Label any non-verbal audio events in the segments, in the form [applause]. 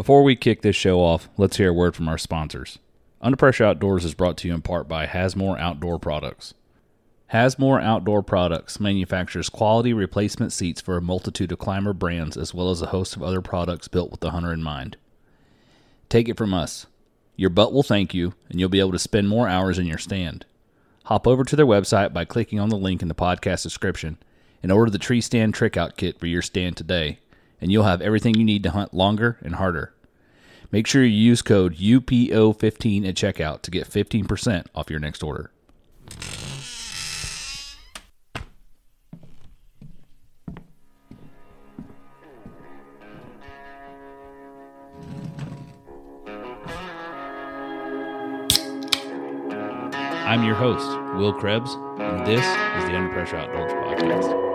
Before we kick this show off, let's hear a word from our sponsors. Under Pressure Outdoors is brought to you in part by Hasmore Outdoor Products. Hasmore Outdoor Products manufactures quality replacement seats for a multitude of climber brands as well as a host of other products built with the hunter in mind. Take it from us. Your butt will thank you, and you'll be able to spend more hours in your stand. Hop over to their website by clicking on the link in the podcast description and order the tree stand trick out kit for your stand today, and you'll have everything you need to hunt longer and harder. Make sure you use code UPO15 at checkout to get 15% off your next order. I'm your host, Will Krebs, and this is the Under Pressure Outdoors Podcast.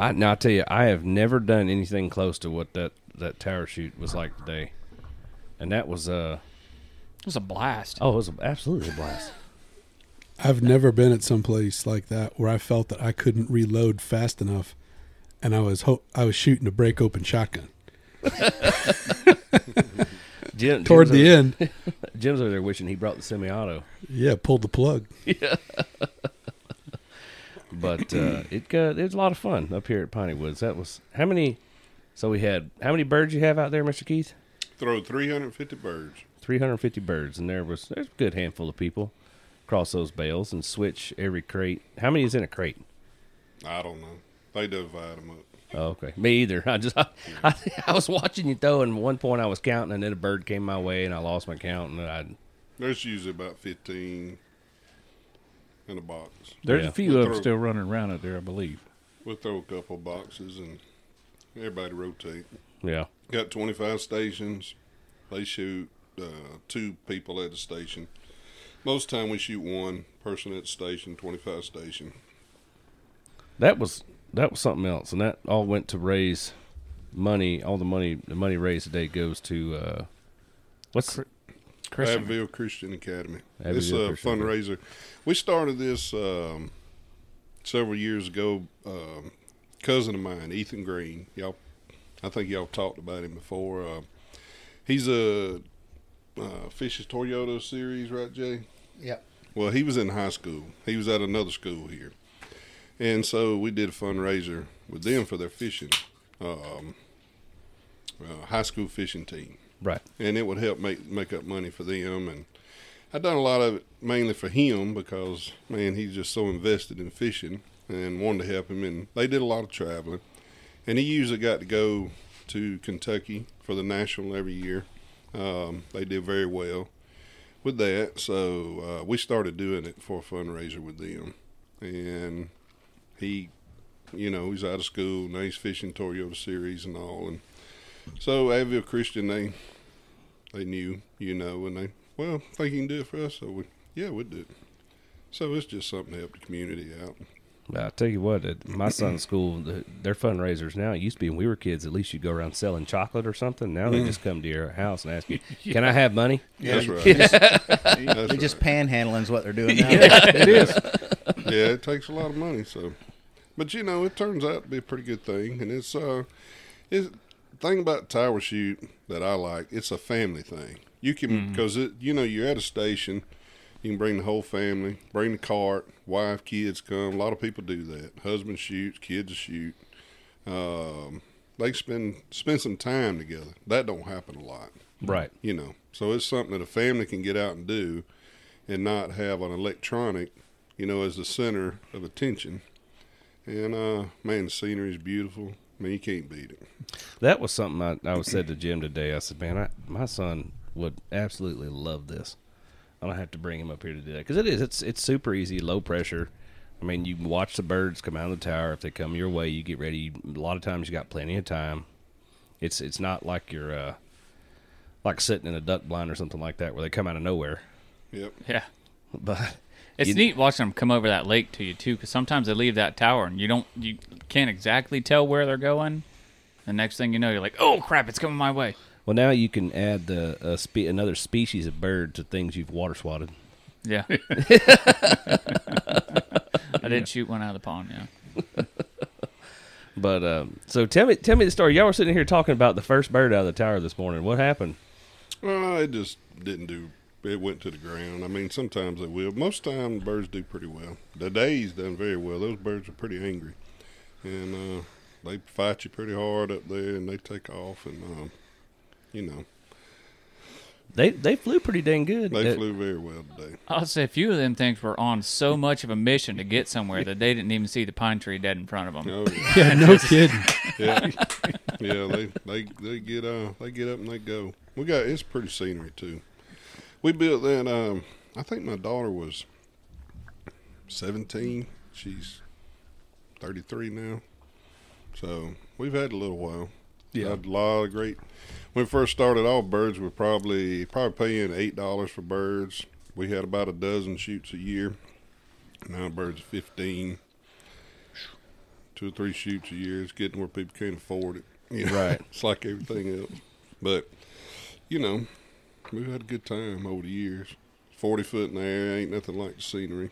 I now I tell you, I have never done anything close to what that that tower shoot was like today, and that was uh It was a blast. oh, it was absolutely a blast. I've never been at some place like that where I felt that I couldn't reload fast enough, and I was ho- I was shooting a break open shotgun. Jim, [laughs] Toward Jim's the over, end, [laughs] Jim's over there wishing he brought the semi-auto, yeah, pulled the plug. [laughs] but uh, [clears throat] it got it was a lot of fun up here at Piney Woods. That was how many? So we had how many birds you have out there, Mister Keith? Throw 350 birds. Three hundred fifty birds, and there was there's a good handful of people cross those bales and switch every crate. How many is in a crate? I don't know. They divide them up. Oh, okay. Me either. [laughs] I just I, I, I was watching you throw, and at one point I was counting, and then a bird came my way, and I lost my count, and I There's usually about 15 in a box. There's Yeah. a few We'll of them still running around out there, I believe. We'll throw a couple boxes and everybody rotate. yeah. Got 25 stations. They shoot uh, two people at the station. Most time we shoot one person at the station, 25 station. That was that was something else, and that all went to raise money. All the money, the money raised today goes to uh, what's Chris, Abbeville Christian Academy. it's Abbeville a Christian fundraiser. We started this um, several years ago. Um, cousin of mine, Ethan Green. Y'all, I think y'all talked about him before. Uh, he's a uh, Fishes Toyota series, right, Jay? Yep. Well, he was in high school. He was at another school here, and so we did a fundraiser with them for their fishing, um, uh, high school fishing team right? and it would help make make up money for them. And I done a lot of it mainly for him because man, he's just so invested in fishing and wanted to help him. And they did a lot of traveling, and he usually got to go to Kentucky for the national every year. Um, they did very well with that, so uh, we started doing it for a fundraiser with them, and he. You know, he's out of school. He's fishing Toyota Series and all, and so Abbeville Christian they they knew, you know, and they, well, think you can do it for us. So we, yeah, we'd do it. So it's just something to help the community out. But I tell you what, at my son's school, the, their fundraisers now. It used to be when we were kids. At least you'd go around selling chocolate or something. Now they just come to your house and ask you, [laughs] "Can I have money?" That's right. Just, [laughs] That's they're right. just panhandling is what they're doing [laughs] now. it is. yeah, it takes a lot of money. So, but you know, it turns out to be a pretty good thing, and it's uh, it's thing about tower shoot that I like. It's a family thing. You can because it, you know, you're at a station. You can bring the whole family, bring the cart, wife, kids come. A lot of people do that. Husband shoots, kids shoot. Um, they spend spend some time together. That don't happen a lot Right. you know. So it's something that a family can get out and do, and not have an electronic, you know, as the center of attention. And uh, man, the scenery is beautiful. I mean, you can't beat it. That was something I, I was said to Jim today. I said, "Man, I, my son would absolutely love this. I don't have to bring him up here to do that because it is. It's it's super easy, low pressure. I mean, you watch the birds come out of the tower. If they come your way, you get ready. A lot of times, you got plenty of time. It's it's not like you're uh, like sitting in a duck blind or something like that where they come out of nowhere. Yep. Yeah. But It's You- neat watching them come over that lake to you too, because sometimes they leave that tower and you don't, you can't exactly tell where they're going. The next thing you know, you're like, "Oh crap, it's coming my way." Well, now you can add the uh, spe- another species of bird to things you've water swatted. Yeah. [laughs] I did shoot one out of the pond. Yeah. [laughs] But um, so tell me, tell me the story. Y'all were sitting here talking about the first bird out of the tower this morning. What happened? Well, it just didn't do. It went to the ground. I mean, sometimes they will. Most time, birds do pretty well. The days done very well. Those birds are pretty angry, and uh, they fight you pretty hard up there, and they take off, and um, you know, They they flew pretty dang good. they Uh, flew very well today. I'll say a few of them things were on so much of a mission to get somewhere that they didn't even see the pine tree dead in front of them. Oh yeah, [laughs] Yeah, no kidding. yeah, yeah. They they they get uh they get up and they go. We got it's pretty scenery too. We built that. Um, I think my daughter was seventeen. She's thirty three now. So we've had a little while. Yeah. Had a lot of great. When we first started all birds were probably probably paying eight dollars for birds. We had about a dozen shoots a year. Now birds fifteen. Two or three shoots a year. It's getting where people can't afford it. [laughs] You know, Right. it's like everything else. But you know, we've had a good time over the years. Forty foot in the air ain't nothing like the scenery.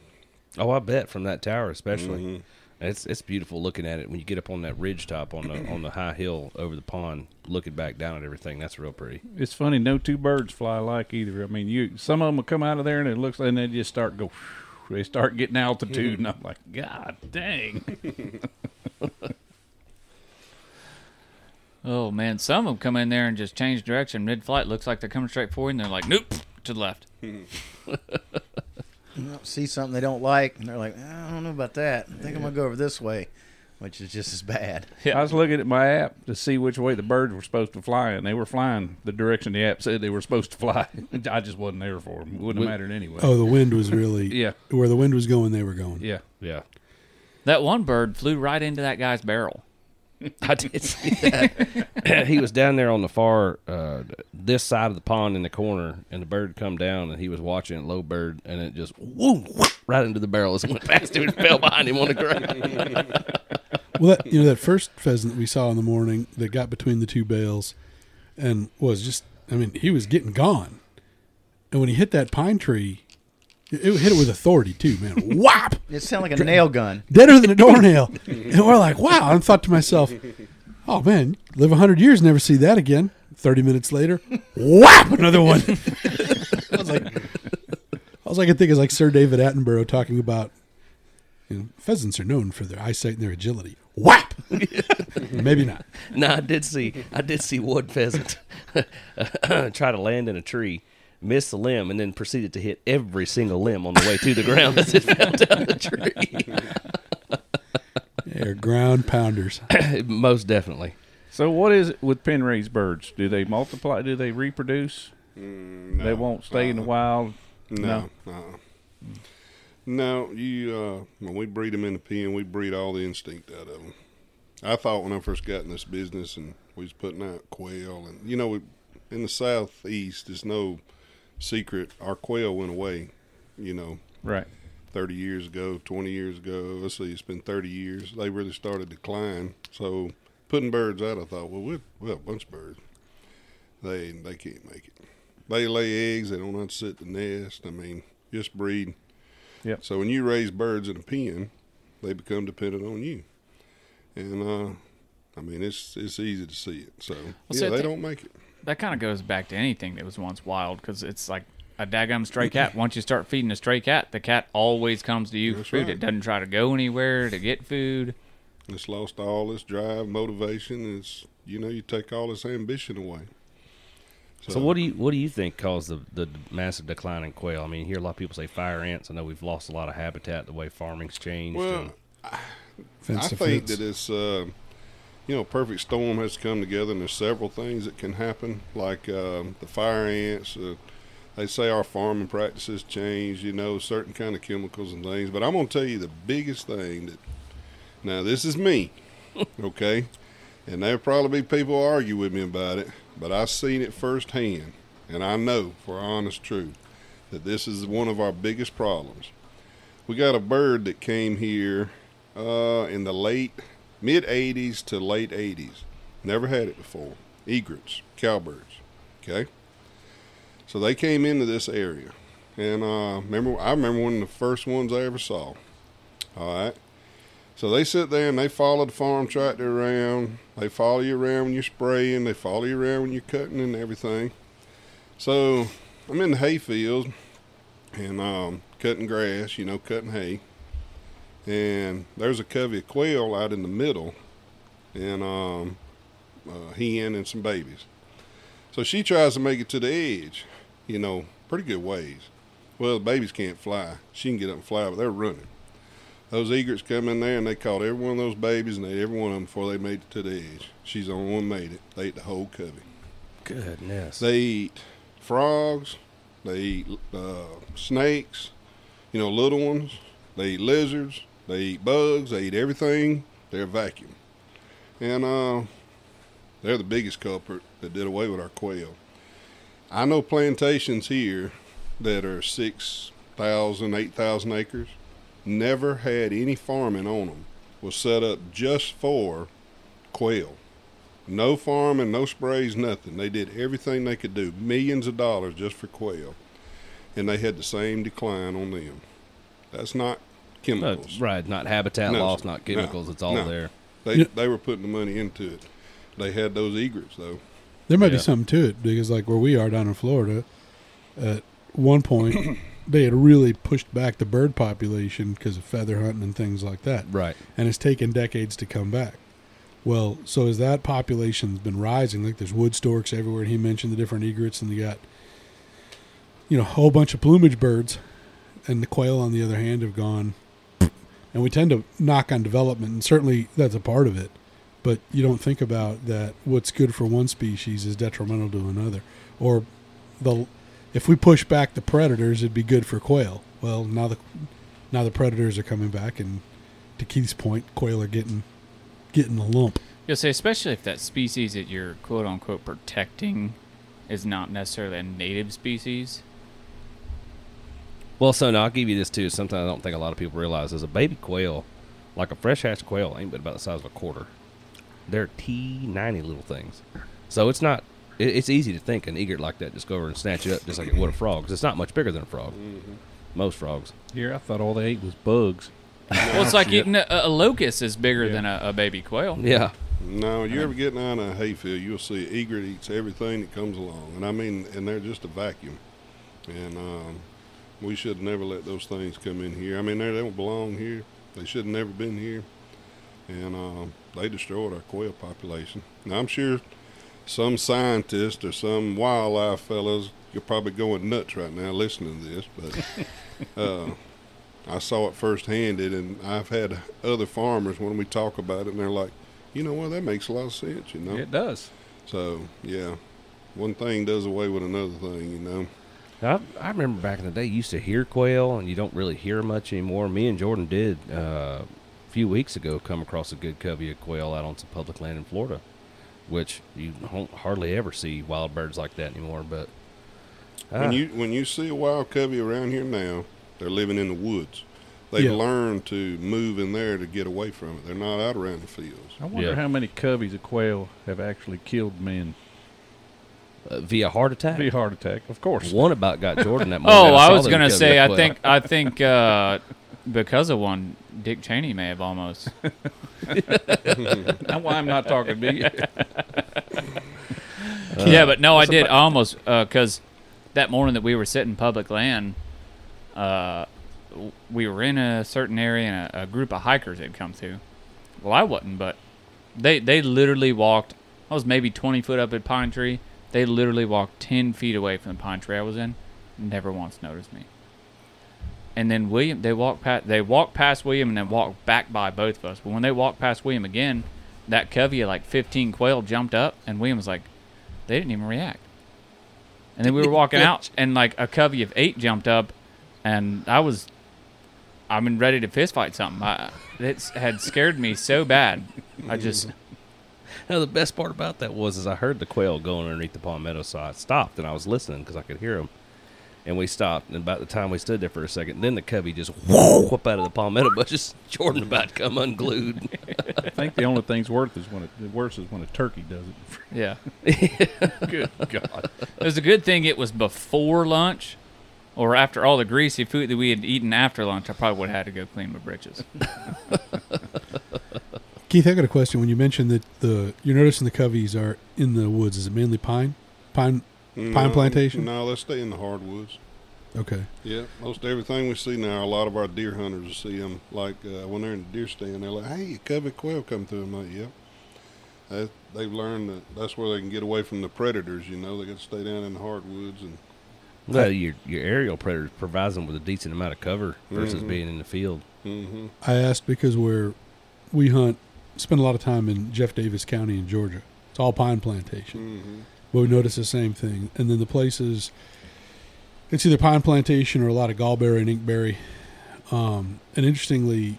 oh, I bet from that tower especially. Mhm. It's it's beautiful looking at it when you get up on that ridge top on the [clears throat] on the high hill over the pond, looking back down at everything. That's real pretty. It's funny. No two birds fly alike either. I mean, you some of them will come out of there and it looks and they just start go. They start getting altitude, [laughs] and I'm like, God dang! [laughs] Oh man, some of them come in there and just change direction mid-flight. Looks like they're coming straight for you, and they're like, "Nope, to the left." [laughs] See something they don't like, and they're like, ah, I don't know about that. I think I'm gonna go over this way, which is just as bad. [laughs] I was looking at my app to see which way the birds were supposed to fly, and they were flying the direction the app said they were supposed to fly. [laughs] I just wasn't there for them. It wouldn't have mattered anyway. Oh, the wind was really Yeah. where the wind was going. They were going. Yeah. Yeah, That one bird flew right into that guy's barrel. [laughs] I did see that. [laughs] he was down there on the far uh, this side of the pond in the corner, and the bird come down, and he was watching it, low bird, and it just whoom, right into the barrel as it went past him and [laughs] fell behind him on the ground. Well, that, you know that first pheasant we saw in the morning that got between the two bales, and was just. I mean, he was getting gone, and when he hit that pine tree, it, it hit it with authority too, man. [laughs] Whop! It sounded like a nail gun. Deader than a doornail. and we're like, wow. I thought to myself, oh man, live hundred years, never see that again. Thirty minutes later, whap! Another one. [laughs] I was like, all I can think is like Sir David Attenborough talking about. You know, pheasants are known for their eyesight and their agility. Whap! [laughs] Maybe not. no, I did see, I did see one pheasant try to land in a tree, miss the limb, and then proceeded to hit every single limb on the way to the ground as it fell down the tree. They're ground pounders. [coughs] Most definitely. So what is it with pen raised birds? Do they multiply? Do they reproduce? Mm, They won't stay in the Uh-uh. wild. No, uh-uh. no. You uh, when we breed them in the pen, we breed all the instinct out of them. I thought when I first got in this business and we was putting out quail, and you know, we, in the southeast, there's no secret. Our quail went away. You know, Right. 30 years ago, 20 years ago. Let's see, it's been 30 years. They really started to decline. So putting birds out, I thought, well, we'll, we'll have a bunch of birds. They they can't make it. They lay eggs. They don't know how to sit the nest. I mean, just breed. Yep. So when you raise birds in a pen, they become dependent on you. And uh, I mean, it's it's easy to see it. So see, yeah, I they think- don't make it. That kind of goes back to anything that was once wild, because it's like a daggum stray cat. Once you start feeding a stray cat, the cat always comes to you for That's food. right. It doesn't try to go anywhere to get food. It's lost all its drive, motivation. It's you know, you take all its ambition away. So what do you what do you think caused the, the massive decline in quail? I mean, you hear a lot of people say fire ants. I know we've lost a lot of habitat the way farming's changed. Well, and- Fence I to think fence. that it's uh, you know, perfect storm has to come together, and there's several things that can happen, like um, the fire ants. Uh, they say our farming practices change, you know, certain kind of chemicals and things. But I'm gonna tell you the biggest thing that. Now this is me, [laughs] okay, and there'll probably be people argue with me about it, but I've seen it firsthand, and I know for honest truth that this is one of our biggest problems. we got a bird that came here uh, in the late mid 80s to late 80s. Never had it before. Egrets, cowbirds. Okay. So they came into this area, and uh, remember, I remember one of the first ones I ever saw. All right. So they sit there and they follow the farm tractor around. They follow you around when you're spraying. They follow you around when you're cutting and everything. So I'm in the hay field and um, cutting grass, you know, cutting hay. And there's a covey of quail out in the middle, and um, a hen and some babies. So she tries to make it to the edge, you know, pretty good ways. Well, the babies can't fly. She can get up and fly, but they're running. Those egrets come in there and they caught every one of those babies and they ate every one of them before they made it to the edge. She's the only one made it. They ate the whole covey. Goodness. They eat frogs. They eat uh, snakes, you know, little ones. They eat lizards. They eat bugs. They eat everything. They're vacuum. And uh, they're the biggest culprit that did away with our quail. I know plantations here that are 6,000, 8,000 acres, never had any farming on them, was set up just for quail. No farming, no sprays, nothing. They did everything they could do, millions of dollars just for quail, and they had the same decline on them. That's not No, chemicals. Uh, right, not habitat No, loss, not no, chemicals. it's all no. there. They Yeah. they were putting the money into it. They had those egrets though. There might be Yeah. something to it because, like where we are down in Florida, at one point [coughs] they had really pushed back the bird population because of feather hunting and things like that, Right. and it's taken decades to come back. Well, so as that population's been rising, like there's wood storks everywhere. He mentioned the different egrets, and you got, you know, a whole bunch of plumage birds, and the quail on the other hand have gone. And we tend to knock on development, and certainly that's a part of it. But you don't think about that. What's good for one species is detrimental to another, or the if we push back the predators, it'd be good for quail. Well, now the now the predators are coming back, and to Keith's point, quail are getting getting the lump. You'll say, especially if that species that you're quote unquote protecting is not necessarily a native species. Well, so now I'll give you this too. Something I don't think a lot of people realize is a baby quail, like a fresh hatched quail, ain't but about the size of a quarter. They're T ninety little things. So it's not. It, it's easy to think an egret like that just go over and snatch you up just like it would a frog. 'cause it's not much bigger than a frog. Most frogs. Here, I thought all they ate was bugs. [laughs] Well, it's like eating a, a locust is bigger Yeah. than a, a baby quail. Yeah. No, you ever get down a hayfield, you'll see egret eats everything that comes along, and I mean, and they're just a vacuum. And um, we should never let those things come in here. I mean, they don't belong here. They should have never been here, and um, they destroyed our quail population. Now, I'm sure some scientist or some wildlife fellows you're probably going nuts right now listening to this, but [laughs] uh, I saw it firsthand, and I've had other farmers when we talk about it, and they're like, you know what, that makes a lot of sense, you know. It does. So yeah, one thing does away with another thing, you know. I, I remember back in the day, you used to hear quail, and you don't really hear much anymore. Me and Jordan did uh, a few weeks ago come across a good covey of quail out on some public land in Florida, which you don't hardly ever see wild birds like that anymore. But ah, When you when you see a wild covey around here now, they're living in the woods. They've Yeah. learned to move in there to get away from it. They're not out around the fields. I wonder Yeah. how many coveys of quail have actually killed men uh, via heart attack, via heart attack. Of course. one about got Jordan that [laughs] morning. Oh, I saw was gonna say, I think, I think, uh, because of one, Dick Cheney may have almost. [laughs] That's why I'm not talking to you. [laughs] yeah, but no, I did almost because that morning that we were sitting public land, uh, we were in a certain area and a, a group of hikers had come through. Well, I wasn't, but they they literally walked. I was maybe twenty foot up a pine tree. They literally walked ten feet away from the pine tree I was in. Never once noticed me. And then William, they walked past. They walked past William and then walked back by both of us. But when they walked past William again, that covey of like fifteen quail jumped up, and William was like, they didn't even react. And then we were walking out, [laughs] and like a covey of eight jumped up, and I was, I mean, ready to fist fight something. I, it had scared me so bad. I just, Now the best part about that was is I heard the quail going underneath the palmetto, so I stopped and I was listening because I could hear them. And we stopped, and about the time we stood there for a second, then the covey just whoop out of the palmetto [laughs] bushes. Jordan about to come unglued. I think the only thing's worth is when it the worst is when a turkey does it. Yeah. [laughs] Good God. It was a good thing it was before lunch or after all the greasy food that we had eaten after lunch. I probably would have had to go clean my britches. [laughs] Keith, I got a question. When you mentioned that the you're noticing the coveys are in the woods, is it mainly pine? Pine Pine plantation? No, let's stay in the hardwoods. Okay. Yeah, most everything we see now, a lot of our deer hunters see them. Like uh, when they're in the deer stand, they're like, "Hey, a covey quail come through." I'm like, "Yep." That, they've learned that that's where they can get away from the predators. You know, they got to stay down in the hardwoods and well, your your aerial predator provides them with a decent amount of cover versus Mhm. being in the field. hmm I asked because where we hunt, spend a lot of time in Jeff Davis County in Georgia. It's all pine plantation. hmm But we notice the same thing. And then the places, it's either pine plantation or a lot of gallberry and inkberry. Um, and interestingly,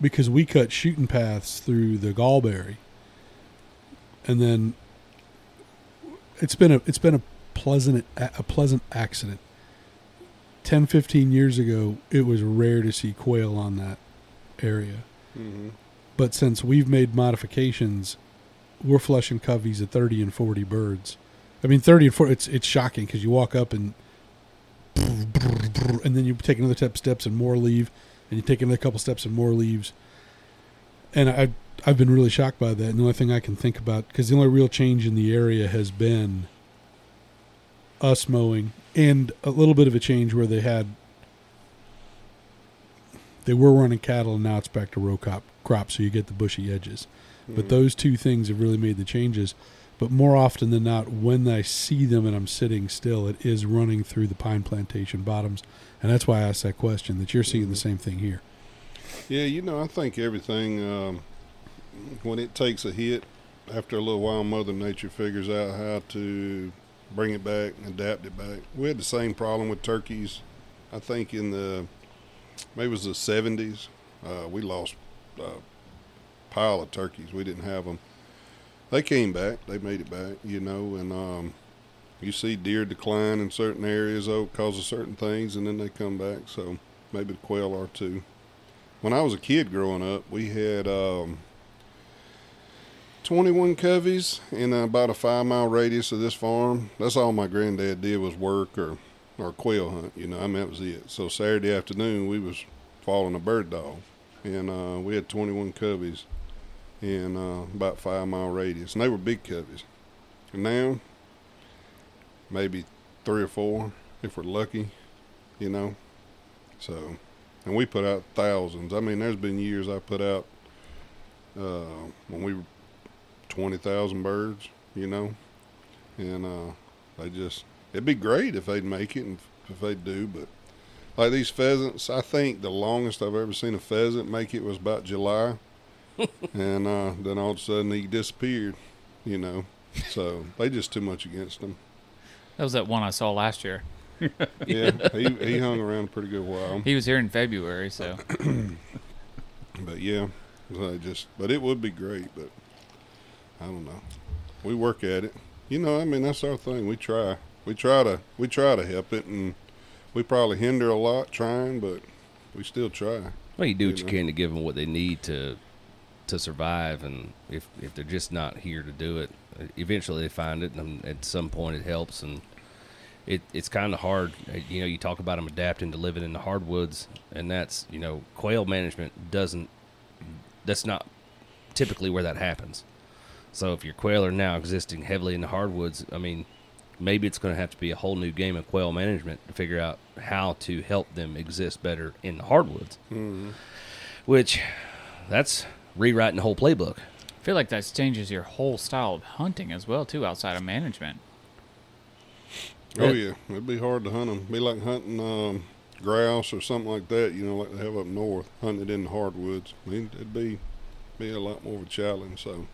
because we cut shooting paths through the gallberry, and then it's been a it's been a pleasant a pleasant accident. 10, 15 years ago, it was rare to see quail on that area. hmm But since we've made modifications, we're flushing coveys at 30 and 40 birds. I mean, 30 and 40, it's, it's shocking because you walk up and and then you take another step steps and more leave, and you take another couple steps and more leaves. And I, I've been really shocked by that. And the only thing I can think about, because the only real change in the area has been us mowing and a little bit of a change where they had they were running cattle and now it's back to row crop crop so you get the bushy edges. But those two things have really made the changes. But more often than not when i see them and i'm sitting still it is running through the pine plantation bottoms. And that's why i asked that question that you're seeing the same thing here. Yeah, you know, I think everything um, when it takes a hit, after a little while, Mother Nature figures out how to bring it back, adapt it back. We had the same problem with turkeys. I think in the maybe it was the seventies, uh, we lost a pile of turkeys. We didn't have them. They came back. They made it back, you know, and um, you see deer decline in certain areas oh, because of certain things, and then they come back. So maybe the quail are too when I was a kid growing up, we had um, 21 coveys in about a five mile radius of this farm. That's all my granddad did was work or, or quail hunt. You know, I mean, that was it. So Saturday afternoon, we was following a bird dog, and uh, we had 21 coveys in uh, about five mile radius, and they were big coveys. And now, maybe three or four if we're lucky, you know. So and we put out thousands. I mean, there's been years I put out uh, when we were twenty thousand birds, you know, and uh, they just it'd be great if they'd make it and if they do, but like these pheasants, I think the longest I've ever seen a pheasant make it was about July, [laughs] and uh, then all of a sudden he disappeared, you know. So they just too much against them. That was that one I saw last year. Yeah, [laughs] he he hung around a pretty good while. He was here in February, so [clears throat] But yeah, I just but it would be great, but I don't know. We work at it. You know, I mean that's our thing. We try. We try to we try to help it and we probably hinder a lot trying, but we still try. Well, you do what You know. can to give them what they need to to survive, and if if they're just not here to do it, eventually they find it, and at some point it helps. And it it's kind of hard. Uh, You know, you talk about them adapting to living in the hardwoods, and that's you know, quail management doesn't. That's not typically where that happens. So if your quail are now existing heavily in the hardwoods, I mean, maybe it's going to have to be a whole new game of quail management to figure out how to help them exist better in the hardwoods. Mm-hmm. Which, that's rewriting the whole playbook. I feel like that changes your whole style of hunting as well, too, outside of management. Oh yeah, it'd be hard to hunt them. Be like hunting um, grouse or something like that. You know, like they have up north, hunting it in the hardwoods. I mean, it'd be be a lot more of a challenge. So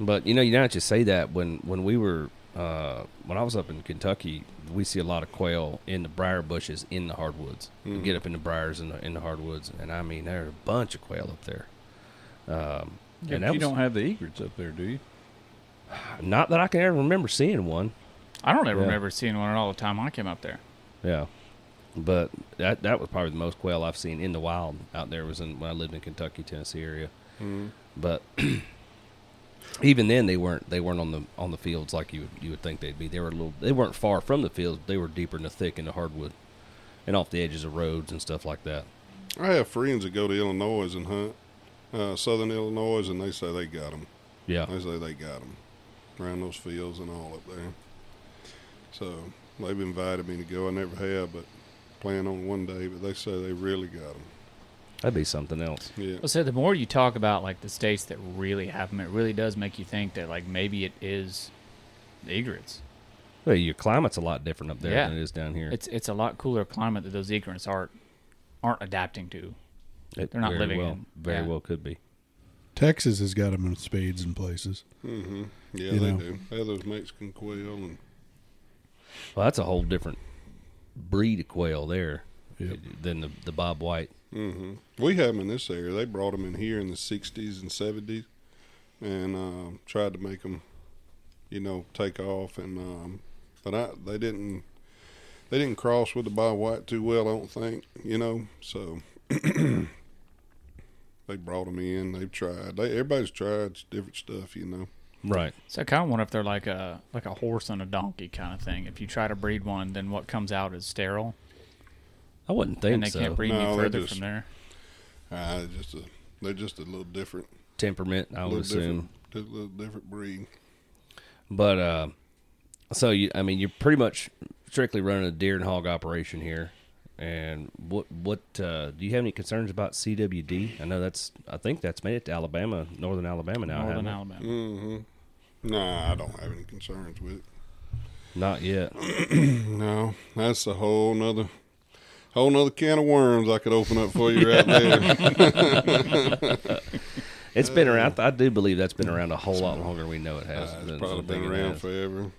But you know, you not just say that when when we were uh, when I was up in Kentucky, we see a lot of quail in the briar bushes in the hardwoods. You Mhm. get up in the briars in the in the hardwoods, and I mean there are a bunch of quail up there. Um, Yeah, and but you was, don't have the egrets up there, do you? not that I can ever remember seeing one. I don't ever Yeah. remember seeing one at all the time I came up there. Yeah, but that that was probably the most quail I've seen in the wild out there was in when I lived in Kentucky, Tennessee area. But [clears throat] even then, they weren't they weren't on the on the fields like you would, you would think they'd be. They were a little they weren't far from the fields. They were deeper in the thick in the hardwood, and off the edges of roads and stuff like that. I have friends that go to Illinois and hunt, uh, Southern Illinois, and they say they got them. Yeah, They say they got them around those fields and all up there. So they've invited me to go. I never have, but plan on one day. But they say they really got them. That'd be something else. Yeah. Well, so the more you talk about like the states that really have them, it really does make you think that like maybe it is the egrets. Well, your climate's a lot different up there Yeah. than it is down here. It's it's a lot cooler climate that those egrets aren't aren't adapting to. It they're not living well, in- Very yeah. well could be. Texas has got them in spades in places. Mm-hmm. Yeah, You they know. do. They have those Mexican quail and Well, that's a whole different breed of quail there Yep. than the the bobwhite. Hmm We have them in this area. They brought them in here in the '60s and '70s, and um, tried to make them, you know, take off. And um, but I, they didn't. They didn't cross with the bobwhite too well. I don't think. You know, so [clears throat] they brought them in. They've tried. They everybody's tried different stuff. You know. Right. So I kind of wonder if they're like a like a horse and a donkey kind of thing. If you try to breed one, then what comes out is sterile, I wouldn't think and they so. can't breed No, any further just- from there. Uh, just a, they're just a little different. Temperament, I would assume. just a little different breed. But uh, so you, I mean, you're pretty much strictly running a deer and hog operation here. And what what uh, do you have any concerns about CWD? I know that's I think that's made it to Alabama, northern Alabama now. Northern? Alabama. Mm-hmm. Nah, I don't have any concerns with it. Not yet. [clears throat] No, that's a whole nother, whole nother can of worms I could open up for you right there. [laughs] It's been around. I do believe that's been around a whole lot longer than we know it has. Uh, it's probably been around forever.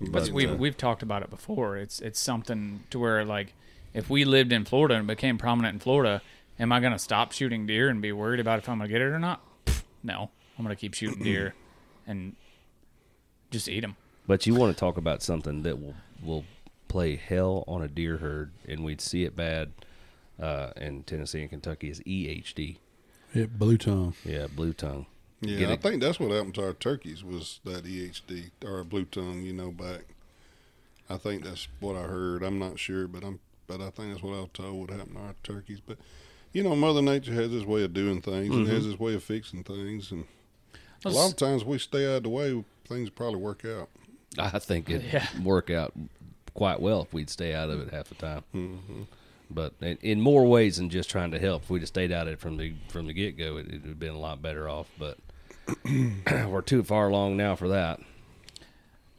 But But, we've uh, we've talked about it before. It's it's something to where like if we lived in Florida and became prominent in Florida, am I going to stop shooting deer and be worried about if I'm going to get it or not? No, I'm going to keep shooting deer and just eat them. But you want to talk about something that will will play hell on a deer herd, and we'd see it bad uh, in Tennessee and Kentucky is EHD. Yeah, blue tongue. Yeah, blue tongue. yeah, get I it- think that's what happened to our turkeys was that EHD or blue tongue. You know, back. I think that's what I heard. I'm not sure, but I'm. But I think that's what I was told would happen to our turkeys. But you know, Mother Nature has this way of doing things and has this way of fixing things, and a lot of times we stay out of the way, things probably work out. I think it'd [laughs] Yeah. work out quite well if we'd stay out of it half the time. Mm-hmm. But in, in more ways than just trying to help, if we'd have stayed out of it from the from the get go, it, it would have been a lot better off. But [clears throat] we're too far along now for that.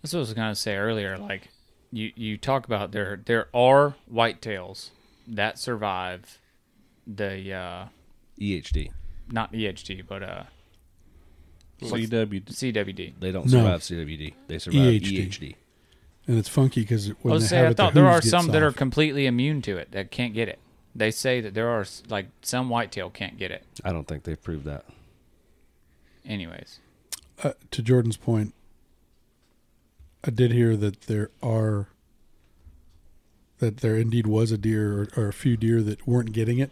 That's what I was going to say earlier. Like you you talk about there there are whitetails that survive the uh, EHD, not EHD but uh, CW. CWD. they don't No. survive CWD; they survive EHD. EHD. And it's funky because I when was they say I it, the there are hooves get some that are completely immune to it that can't get it. They say that there are like some whitetail can't get it. I don't think they've proved that. Anyways, uh, to Jordan's point, I did hear that there are that there indeed was a deer or, or a few deer that weren't getting it,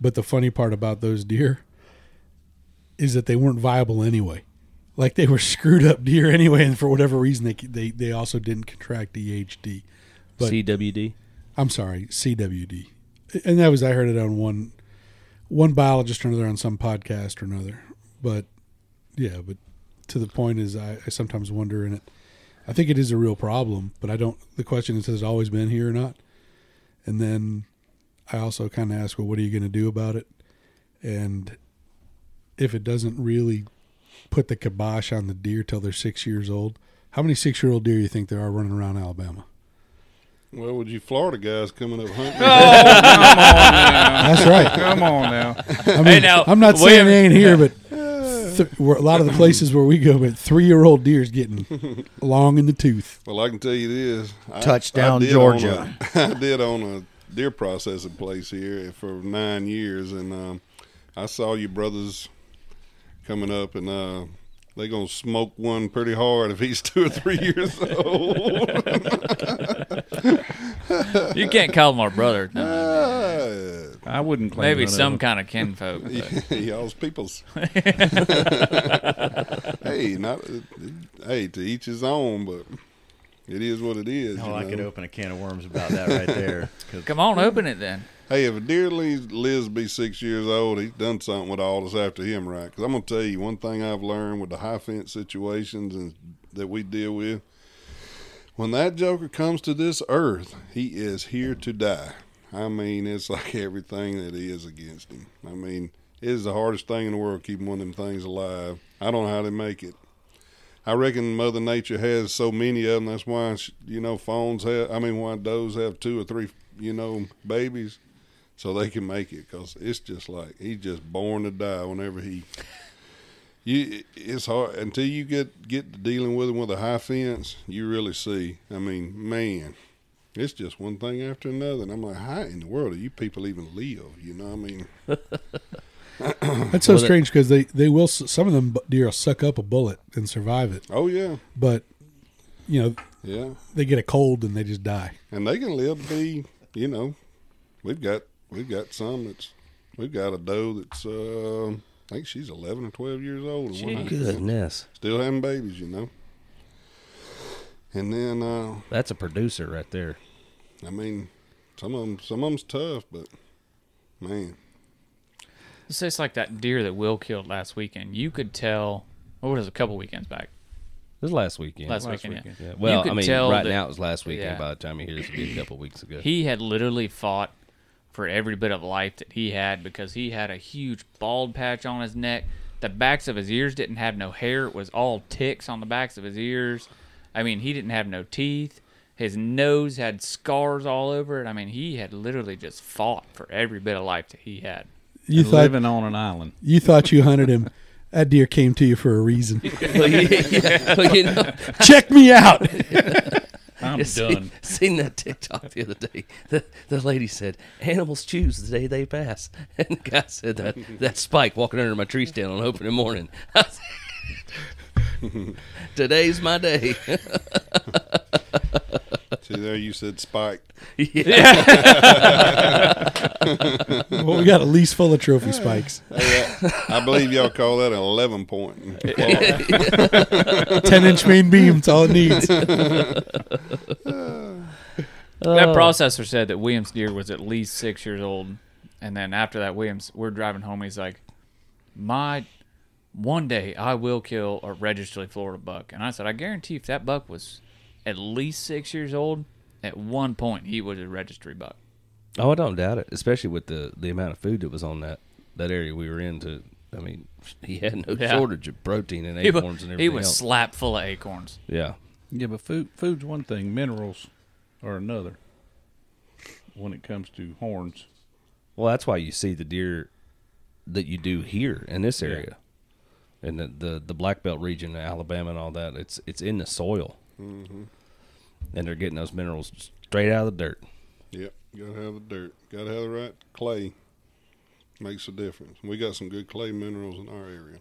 but the funny part about those deer is that they weren't viable anyway. Like they were screwed up deer anyway, and for whatever reason, they they they also didn't contract EHD. But- CWD. I'm sorry, CWD, and that was I heard it on one one biologist or another on some podcast or another. But yeah, but to the point is, I, I sometimes wonder, and it, I think it is a real problem. But I don't. The question is, has it always been here or not? And then I also kind of ask, well, what are you going to do about it? And if it doesn't really put the kibosh on the deer till they're six years old, how many six-year-old deer you think there are running around Alabama? Well, would you Florida guys coming up hunting, That's right. Come on now. I mean, now, I'm not saying they ain't here, but [laughs] th- where a lot of the places where we go, but three year old deer's getting [laughs] long in the tooth. well, I can tell you this: I- Touchdown, I did Georgia. own [laughs] a- I did own a deer processing place here for nine years, and um, I saw your brothers coming up, and uh, they gonna smoke one pretty hard if he's two or three years old. You can't call him our brother. [laughs] No. Uh, I wouldn't claim Maybe none of some them. kind of kinfolk. but- [laughs] y'all's peoples. [laughs] hey, not hey to each his own, but it is what it is. Oh, you I could open a can of worms about that right there. Come on, open it then. Hey, if a deer lives, to be six years old, he's done something with all this after him, right? Because I'm gonna tell you one thing I've learned with the high fence situations and that we deal with. When that joker comes to this earth, he is here to die. I mean, it's like everything that is against him. I mean, it is the hardest thing in the world keeping one of them things alive. I don't know how they make it. I reckon Mother Nature has so many of them. That's why you know phones have. I mean, why does have two or three, you know, babies, so they can make it. Cause it's just like he's just born to die whenever he. You, it's hard until you get get to dealing with him with a high fence. You really see. I mean, man, it's just one thing after another. And I'm like, how in the world do you people even live? You know, what I mean, [laughs] That's so Well, strange because they, they will, some of them bu- deer will suck up a bullet and survive it. oh yeah, But, you know, yeah. they get a cold and they just die. and they can live to be, you know, we've got we've got some that's we've got a doe that's uh, I think she's eleven or twelve years old, and one Goodness, still having babies, you know. And then uh, that's a producer right there. I mean, some of them some of them's tough, but man, It's just like that deer that Will killed last weekend. You could tell. What was it? A couple weekends back. This was last weekend. Last, Last weekend, weekend. yeah. Yeah. Well, I mean, right that now it was last weekend. Yeah. By the time you hear this, it'll be a couple weeks ago. He had literally fought for every bit of life that he had because he had a huge bald patch on his neck. The backs of his ears didn't have no hair. It was all ticks on the backs of his ears. I mean, he didn't have no teeth. His nose had scars all over it. I mean, he had literally just fought for every bit of life that he had. You And thought living on an island. you thought you hunted him. [laughs] That deer came to you for a reason. [laughs] well, yeah, yeah. Well, you know, Check me out. [laughs] I'm [laughs] done. seen that TikTok the other day. The, the lady said, "Animals choose the day they pass," [laughs] and the guy said that [laughs] that spike walking under my tree stand on opening morning. Today's my day. See there you said spike. [laughs] Yeah. [laughs] well, we got a lease full of trophy spikes. [laughs] I believe y'all call that an eleven point. Ten inch main beam. That's all it needs. That processor said that Williams deer was at least six years old, and then after that, Williams, we're driving home. He's like, "My, one day I will kill a registered Florida buck." And I said, "I guarantee if that buck was at least six years old, at one point he was a registry buck." Oh, I don't doubt it, especially with the the amount of food that was on that that area we were in. To, I mean, [laughs] he had no Yeah. shortage of protein and He was, acorns and everything. he was else. slap full of acorns. yeah, Yeah, but food food's one thing, minerals are another. When it comes to horns, well, that's why you see the deer that you do here in this area, in the, the the Black Belt region, of Alabama, and all that. It's it's in the soil, and they're getting those minerals straight out of the dirt. Yep, gotta have the dirt. Gotta have the right clay. Makes a difference. We got some good clay minerals in our area.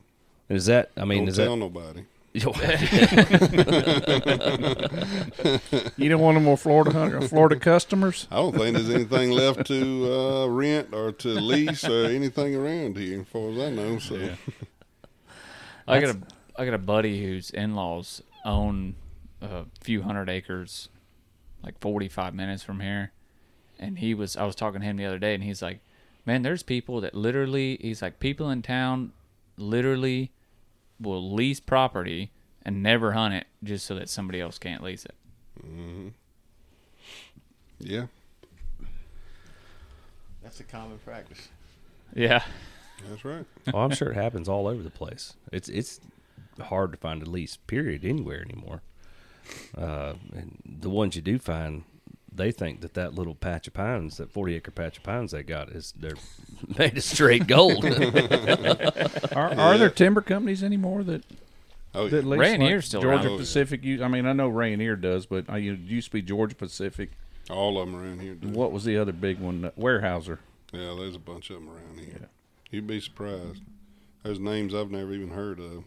Is that? I mean, Don't is tell that? nobody. [laughs] you don't want no more Florida hunter, Florida customers. I don't think there's anything left to uh, rent or to lease or anything around here, as far as I know. So Yeah. I got a I got a buddy whose in laws own a few hundred acres, like forty five minutes from here, and he was I was talking to him the other day, and he's like, "Man, there's people that literally he's like people in town literally will lease property and never hunt it just so that somebody else can't lease it." Mm. yeah, That's a common practice. Yeah, that's right. oh, I'm sure it happens all over the place. It's it's hard to find a lease period anywhere anymore. Uh, and the ones you do find, they think that that little patch of pines, that 40 acre patch of pines they got, is they're [laughs] made of straight gold. [laughs] Are, [laughs] are there timber companies anymore that Oh, yeah. that lease Rayonier's like still Georgia around. Oh, yeah. Pacific? u- I mean, I know Rayonier does, but I it used to be Georgia Pacific. all of them around here. Do. What was the other big one? Uh, Weyerhaeuser. Yeah, there's a bunch of them around here. You'd be surprised. There's names I've never even heard of.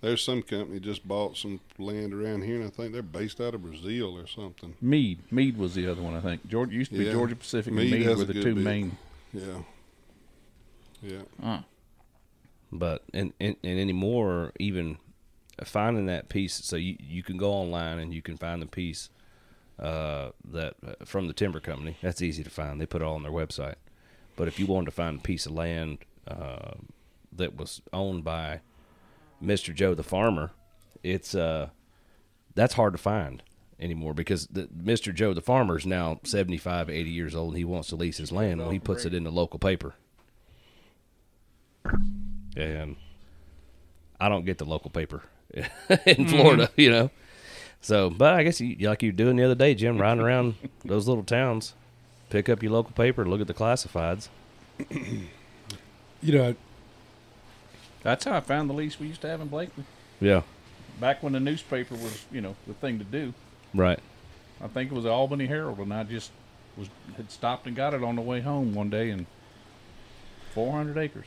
There's some company just bought some land around here, and I think they're based out of Brazil or something. Mead. Mead was the other one, I think. Georgia used to be Yeah. Georgia Pacific Mead and Mead were the two bit. main. Yeah, yeah. Huh. But and, and and anymore, even finding that piece, so you you can go online and you can find the piece uh, that uh, from the timber company. That's easy to find. They put it all on their website. But if you wanted to find a piece of land uh, that was owned by Mister Joe the farmer, it's uh that's hard to find anymore because the, Mr. Joe the farmer is now 75, 80 years old and he wants to lease his land. Well, he puts it in the local paper. And I don't get the local paper [laughs] in Florida, you know. So, but I guess you, like you were doing the other day, Jim, riding around [laughs] those little towns, pick up your local paper, look at the classifieds. You know, That's how I found the lease we used to have in Blakely. Yeah, Back when the newspaper was, you know, the thing to do. right. I think it was the Albany Herald, and I just was had stopped and got it on the way home one day, and 400 acres.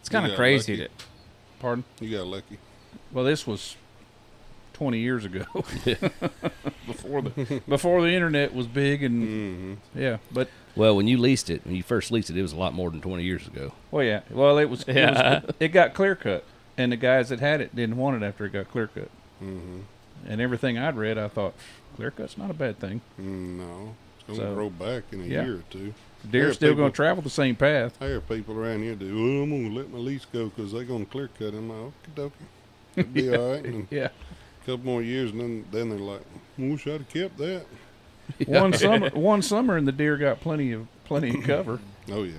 It's kind of crazy. lucky. To, Pardon? You got lucky. Well, this was 20 years ago, [laughs] before the before the internet was big, and Mm-hmm. yeah, but Well, when you leased it, when you first leased it, it was a lot more than 20 years ago. well, yeah, well, it was, it, Yeah. was, it got clear cut, and the guys that had it didn't want it after it got clear cut, Mm-hmm. and everything I'd read, I thought clear cut's not a bad thing. Mm, no, it's gonna So- grow back in a yeah. year or two. Deer still going to travel the same path. I hear people around here do. Well, I'm gonna let my lease go because they're gonna clear cut. I'm like, okay, dokie, it'll be [laughs] all right. And Yeah. a couple more years, and then then they're like, wish I'd have kept that. [laughs] One summer, one summer, and the deer got plenty of plenty of cover. [laughs] Oh yeah,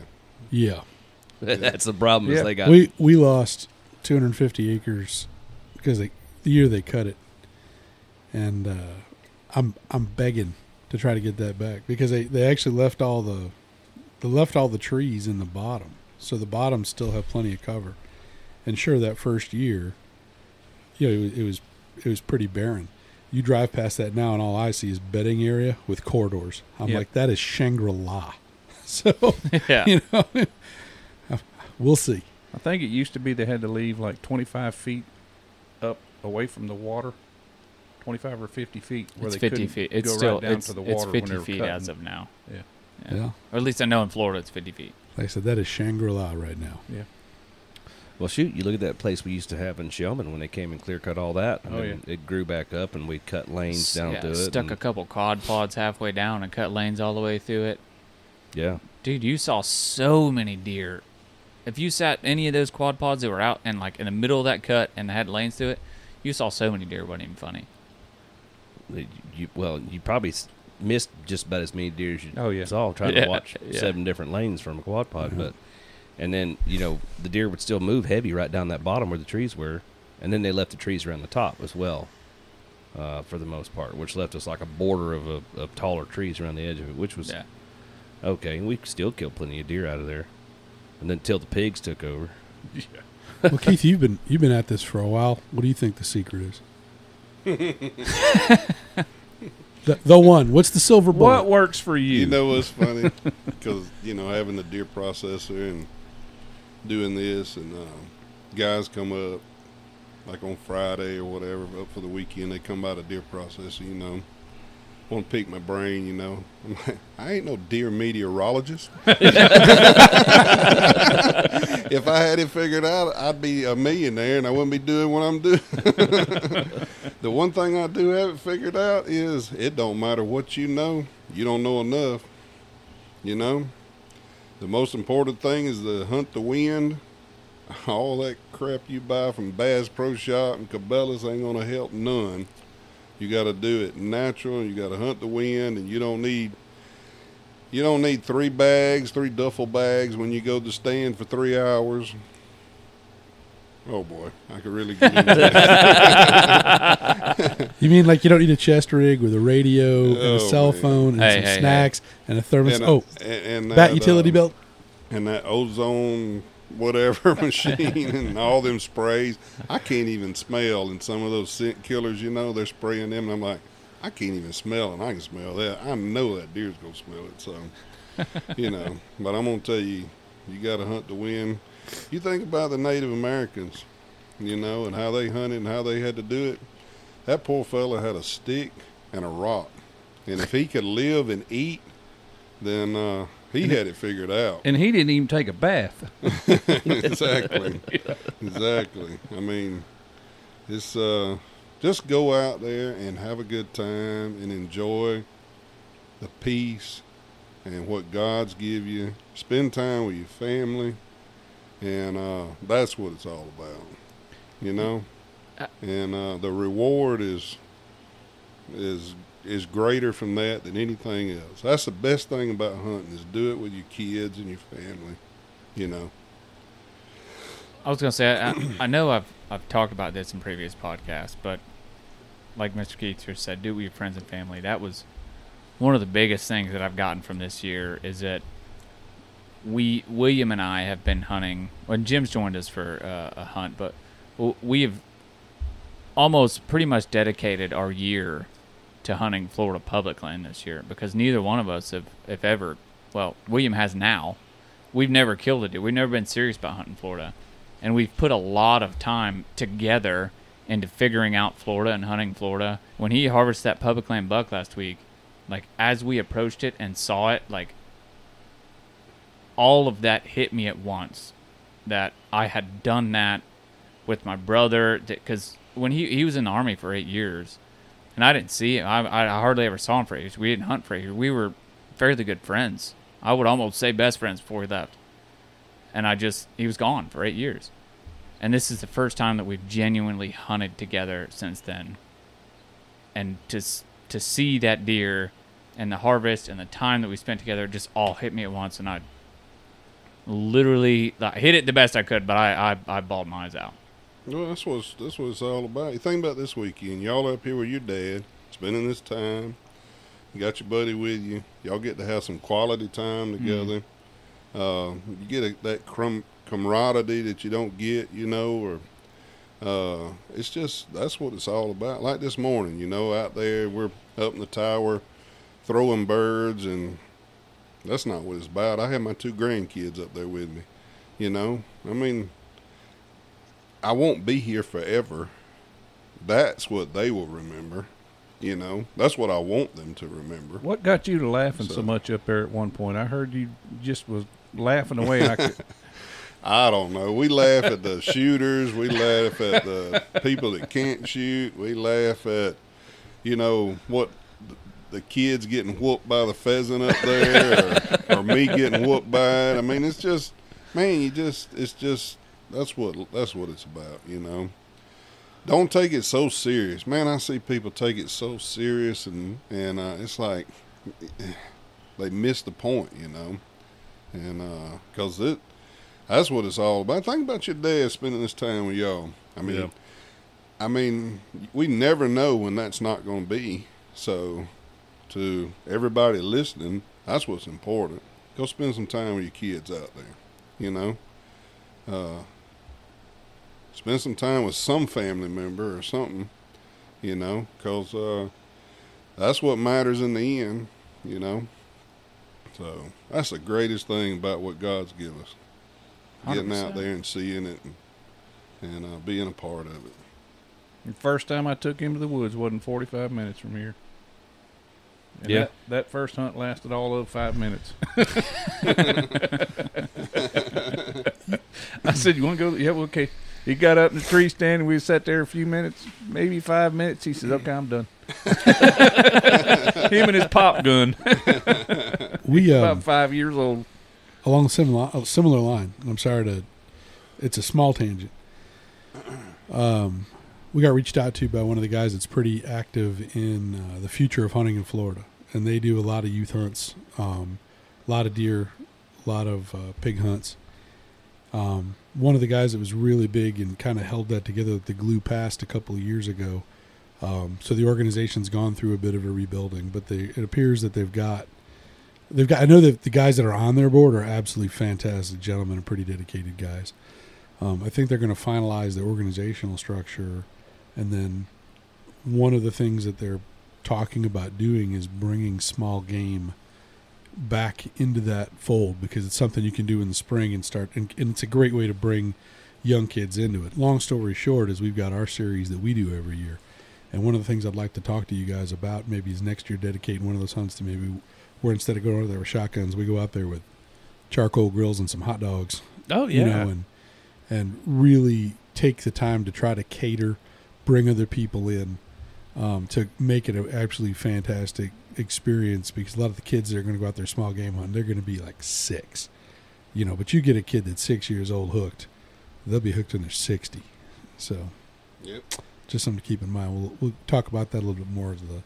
yeah. [laughs] That's the problem Yeah. is they got We we lost 250 acres because they, the year they cut it, and uh, I'm I'm begging to try to get that back because they, they actually left all the they left all the trees in the bottom, so the bottoms still have plenty of cover. And sure, that first year, you know, it was it was, it was pretty barren. You drive past that now, and all I see is bedding area with corridors. I'm Yep. like, that is Shangri La. [laughs] So [laughs] yeah. you know, [laughs] we'll see. I think it used to be they had to leave like 25 feet up away from the water, 25 or 50 feet where It's they 50 couldn't feet. It's go still right down it's, to the water when 50 feet cutting. as of now. Yeah. Yeah. Or at least I know in Florida it's 50 feet. Like I said, that is Shangri La right now. Yeah. Well, shoot, you look at that place we used to have in Shellman when they came and clear cut all that. I Oh, mean, It grew back up, and we cut lanes down yeah, to it. stuck a couple quad pods halfway down and cut lanes all the way through it. yeah, Dude, you saw so many deer. If you sat any of those quad pods that were out and like in the middle of that cut and had lanes through it, you saw so many deer. It wasn't even funny. you, you- well, you probably missed just about as many deer as you Oh, yeah. saw trying [laughs] Yeah, to watch yeah. seven different lanes from a quad pod. Mm-hmm. But and then you know the deer would still move heavy right down that bottom where the trees were, and then they left the trees around the top as well, uh, for the most part, which left us like a border of, a, of taller trees around the edge of it, which was Yeah. okay. And we still killed plenty of deer out of there, and then till the pigs took over. [laughs] Yeah. Well, Keith, you've been you've been at this for a while. What do you think the secret is? [laughs] the, the one. What's the silver bullet? What works for you? You know what's funny? Because you know having the deer processor and doing this, and uh, guys come up like on Friday or whatever up for the weekend. They come by the deer processor, you know. Want to pick my brain, you know. I'm like, I ain't no deer meteorologist. [laughs] if I had it figured out, I'd be a millionaire and I wouldn't be doing what I'm doing. [laughs] the one thing I do have it figured out is it don't matter what you know, you don't know enough. You know, the most important thing is to hunt the wind. [laughs] All that crap you buy from Bass Pro Shop and Cabela's ain't gonna help none. You got to do it natural. You got to hunt the wind, and you don't need you don't need three bags, three duffel bags when you go to stand for three hours. Oh boy, I could really get into that. [laughs] You mean like you don't need a chest rig with a radio and Oh, a cell man. phone and Hey, some hey, hey. snacks and a thermos? And, oh, and, and bat that, utility uh, belt. and that ozone whatever [laughs] machine and all them sprays. I can't even smell. And some of those scent killers, you know, they're spraying them, and I'm like, I can't even smell, and I can smell that. I know that deer's gonna smell it. So, you know, [laughs] but I'm gonna tell you, you got to hunt the wind. You think about the Native Americans, you know, and how they hunted and how they had to do it. That poor fella had a stick and a rock, and if he could live and eat, then uh, he had it figured out. And he didn't even take a bath. [laughs] exactly. Exactly. I mean, it's uh, just go out there and have a good time and enjoy the peace and what God's give you. Spend time with your family, and uh, that's what it's all about. You know, and uh, the reward is is is greater from that than anything else. That's the best thing about hunting is do it with your kids and your family. You know. I was gonna say I, I know I've I've talked about this in previous podcasts, but like Mr. Keith Keitzer said, do it with your friends and family. That was one of the biggest things that I've gotten from this year is that we William and I have been hunting. When Jim's joined us for uh, a hunt, but we have almost pretty much dedicated our year to hunting Florida public land this year because neither one of us have, have ever. Well, William has now. We've never killed a deer. We've never been serious about hunting Florida, and we've put a lot of time together into figuring out Florida and hunting Florida. When he harvested that public land buck last week, like as we approached it and saw it, like all of that hit me at once. That I had done that with my brother because when he he was in the army for eight years, and I didn't see him. I, I hardly ever saw him for eight years. We didn't hunt for eight years. We were fairly good friends. I would almost say best friends before he left. And I just he was gone for eight years, and this is the first time that we've genuinely hunted together since then. And to to see that deer, and the harvest and the time that we spent together just all hit me at once, and I literally I hit it the best I could, but I I, I bawled my eyes out. Well, that's what that's what it's all about. You think about this weekend. Y'all up here with your dad, spending this time. You got your buddy with you. Y'all get to have some quality time together. Uh, you get a, that crum- camaraderie that you don't get, you know, or uh, it's just that's what it's all about. Like this morning, you know, out there we're up in the tower throwing birds, and that's not what it's about. I have my two grandkids up there with me. You know, I mean, I won't be here forever. That's what they will remember. You know, that's what I want them to remember. What got you to laughing so, So- much up there at one point? I heard you just was laughing away. I could, [laughs] I don't know. We laugh at the shooters. We laugh at the people that can't shoot. We laugh at, you know, what the kids getting whooped by the pheasant up there, or, or me getting whooped by it. I mean, it's just, man, you just, it's just, that's what that's what it's about. You know, don't take it so serious, man. I see people take it so serious, and and uh, it's like they miss the point. You know, and because it that's what it's all about. Think about your dad spending this time with y'all. I mean, Yeah. I mean, we never know when that's not going to be. So, to everybody listening, that's what's important. Go spend some time with your kids out there. You know, uh, spend some time with some family member or something. You know, because uh, that's what matters in the end. You know. So that's the greatest thing about what God's given us getting out 100%. there and seeing it and, and uh, being a part of it. the first time I took him to the woods wasn't 45 minutes from here. And Yeah. That, that first hunt lasted all of five minutes. [laughs] I said, "You want to go?" Yeah, well, okay. He got up in the tree stand, and we sat there a few minutes, maybe five minutes. He says, "Okay, I'm done." [laughs] Him and his pop gun, We about um, five years old. along a similar a similar line. I'm sorry to. It's a small tangent. Um, we got reached out to by one of the guys that's pretty active in uh, the future of hunting in Florida, and they do a lot of youth hunts, um, a lot of deer, a lot of uh, pig hunts. Um, one of the guys that was really big and kind of held that together the glue passed a couple of years ago. Um, so the organization's gone through a bit of a rebuilding, but they, it appears that they've got they've got. I know that the guys that are on their board are absolutely fantastic gentlemen and pretty dedicated guys. Um, I think they're going to finalize the organizational structure, and then one of the things that they're talking about doing is bringing small game back into that fold because it's something you can do in the spring and start, and, and it's a great way to bring young kids into it. Long story short is we've got our series that we do every year. And one of the things I'd like to talk to you guys about maybe is next year dedicating one of those hunts to maybe where instead of going out there with shotguns, we go out there with charcoal grills and some hot dogs Oh you know, and and really take the time to try to cater, bring other people in, um, to make it an absolutely fantastic experience. Because a lot of the kids that are going to go out there small game hunting, they're going to be like six, you know. But you get a kid that's six years old hooked, they'll be hooked when they're sixty. So, Yep. just something to keep in mind. We'll we'll talk about that a little bit more as the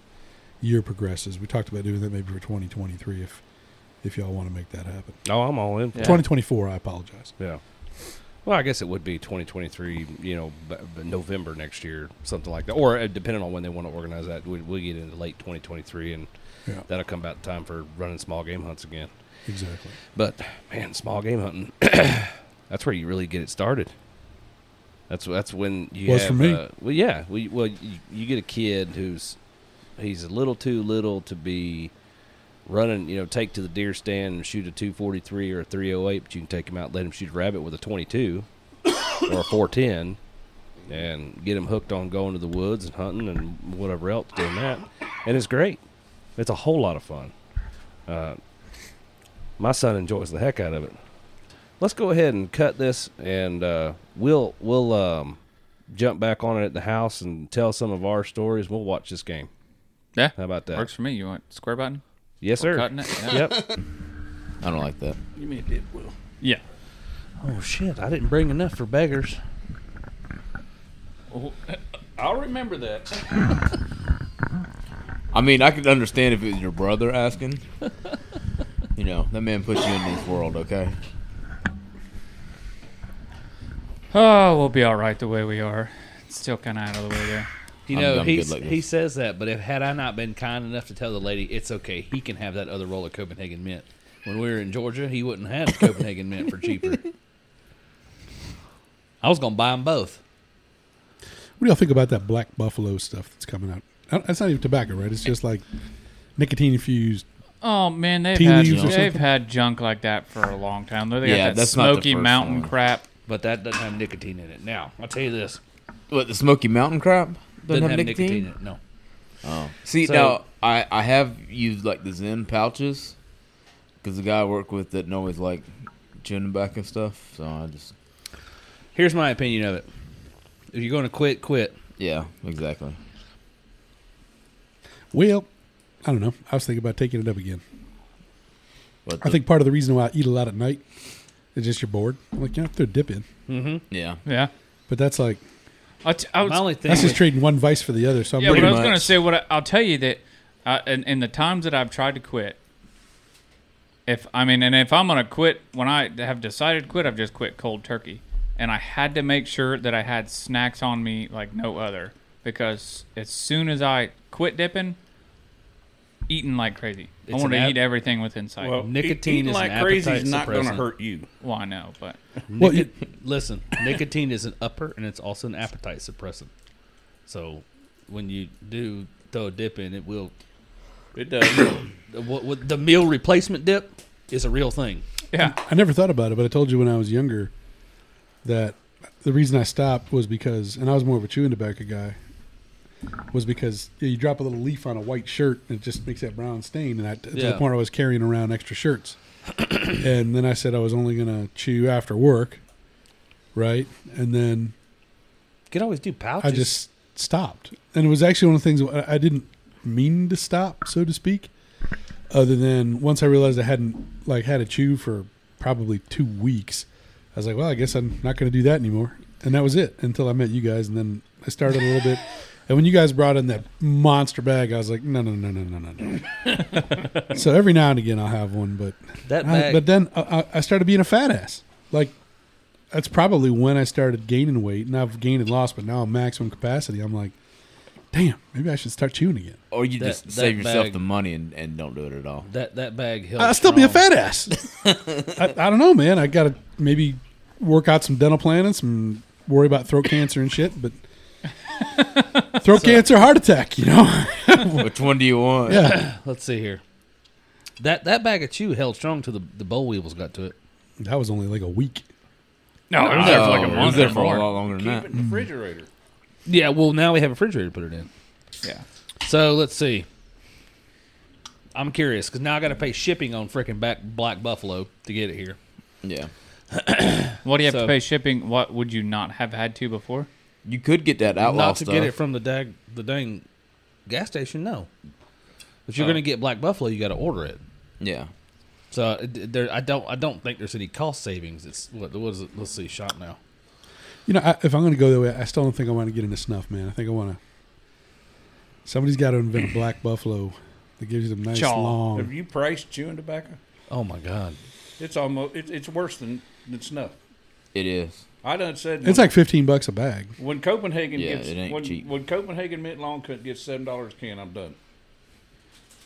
year progresses. We talked about doing that maybe for twenty twenty three if if y'all want to make that happen. Oh, I'm all in. For Yeah. Twenty twenty four, I apologize. Yeah. Well, I guess it would be 2023, you know, b- b- November next year, something like that. Or uh, depending on when they want to organize that, we, we get into late 2023, and Yeah. that'll come about time for running small game hunts again. Exactly. But, man, small game hunting, [coughs] that's where you really get it started. That's that's when you Was have, for me. Uh, well, yeah. We, well, you, you get a kid who's he's a little too little to be running, you know, take to the deer stand and shoot a 243 or a 308, but you can take him out and let him shoot a rabbit with a 22 or a 410 and get him hooked on going to the woods and hunting and whatever else doing that. And it's great. It's a whole lot of fun. Uh, my son enjoys the heck out of it. Let's go ahead and cut this, and uh, we'll we'll um, jump back on it at the house and tell some of our stories. We'll watch this game. Yeah. How about that? Works for me. You want square button? Yes, sir. Cutting it? Yeah. Yep. I don't like that. You mean it will. yeah. oh shit! I didn't bring enough for beggars. I'll remember that. I mean, I could understand if it was your brother asking. you know, that man put you in this world, okay? Oh, we'll be all right the way we are. It's still kind of out of the way there. You I'm- know, I'm he's, good like he says that, but if had I not been kind enough to tell the lady it's okay, he can have that other roll of Copenhagen mint. When we were in Georgia, he wouldn't have Copenhagen mint for cheaper. [laughs] I was gonna buy them both. What do y'all think about that Black Buffalo stuff that's coming out? That's not even tobacco, right? It's just like nicotine infused. Oh man, they've had leaves they've had junk like that for a long time. They got Yeah, that that's not the Smoky Mountain one. crap. But that doesn't have nicotine in it. Now, I'll tell you this: What the Smoky Mountain crap doesn't have nicotine in it. No. Oh, see So- now I I have used like the Zyn pouches because the guy I work with didn't always like chewing back and stuff. So I just Here's my opinion of it: If you're going to quit, quit. yeah, exactly. Well, I don't know. I was thinking about taking it up again. But I the- think part of the reason why I eat a lot at night is just you're bored. I'm like, you know, throw a dip in. Mm-hmm. yeah, Yeah. But that's like, I, t- I was, My only thing. that's just trading one vice for the other. So I'm yeah, but pretty I was much. going to say what I, I'll tell you that uh, in, in the times that I've tried to quit, if I mean, and if I'm going to quit when I have decided to quit, I've just quit cold turkey, and I had to make sure that I had snacks on me like no other because as soon as I quit dipping, eating like crazy, It's I want to ab- eat everything within sight. Well, Well, Nicotine eating is like an crazy is not going to hurt you. Well, I know, but [laughs] Well, Nico- listen, nicotine is an upper and it's also an appetite suppressant. So when you do throw a dip in, it will. It does. [coughs] What, what the meal replacement dip is a real thing. yeah, I never thought about it, but I told you when I was younger that the reason I stopped was because, and I was more of a chewing tobacco guy, was because you drop a little leaf on a white shirt and it just makes that brown stain. And I, to Yeah. the point I was carrying around extra shirts. [coughs] and then I said I was only going to chew after work, right? And then You could always do pouches. I just stopped. And it was actually one of the things I I didn't mean to stop, so to speak. Other than once I realized I hadn't like had a chew for probably two weeks, I was like, well, I guess I'm not going to do that anymore. And that was it until I met you guys, and then I started a little bit. [laughs] And when you guys brought in that monster bag, I was like, no, no, no, no, no, no, no. [laughs] so every now and again, I'll have one, but that I, but then I, I- I started being a fat ass. Like that's probably when I started gaining weight, and I've gained and lost, but now I'm maximum capacity. I'm like, damn, maybe I should start chewing again. or you That- just that save yourself bag- the money and, and don't do it at all. that that bag held. I'll still be a strong. fat ass. [laughs] I, I don't know, man. I got to maybe work out some dental planning, some worry about throat cancer and shit, but [laughs] throat cancer, heart attack, you know? [laughs] Which one do you want? yeah. [clears throat] Let's see here. That that bag of chew held strong till the the boll weevils got to it. That was only like a week. No, it was there for like a Oh, it was month there for a lot longer than Keep that. it in the mm-hmm. refrigerator. Yeah, well now we have a refrigerator to put it in. Yeah. So let's see. I'm curious because now I got to pay shipping on freaking back Black Buffalo to get it here. Yeah, [clears throat] What do you have So- to pay shipping? What would you not have had to before? You could get that outlaw Not to stuff. get it from the dag the dang gas station, no. If you're Oh. going to get Black Buffalo, you got to order it. yeah, So uh, it- there, I don't, I don't think there's any cost savings. It's what, what is it? Let's see, shop now. You know, I, if I'm going to go that way, I still don't think I want to get into snuff, man. I think I want to. Somebody's got to invent a black buffalo that gives you them nice Chaw. long. Have you priced chewing tobacco? Oh my God! It's almost it's, it's worse than, than snuff. it is. I done said It's like 15 bucks a bag. when Copenhagen Yeah, gets it ain't when, cheap. when Copenhagen mint long cut gets seven dollars a can, I'm done.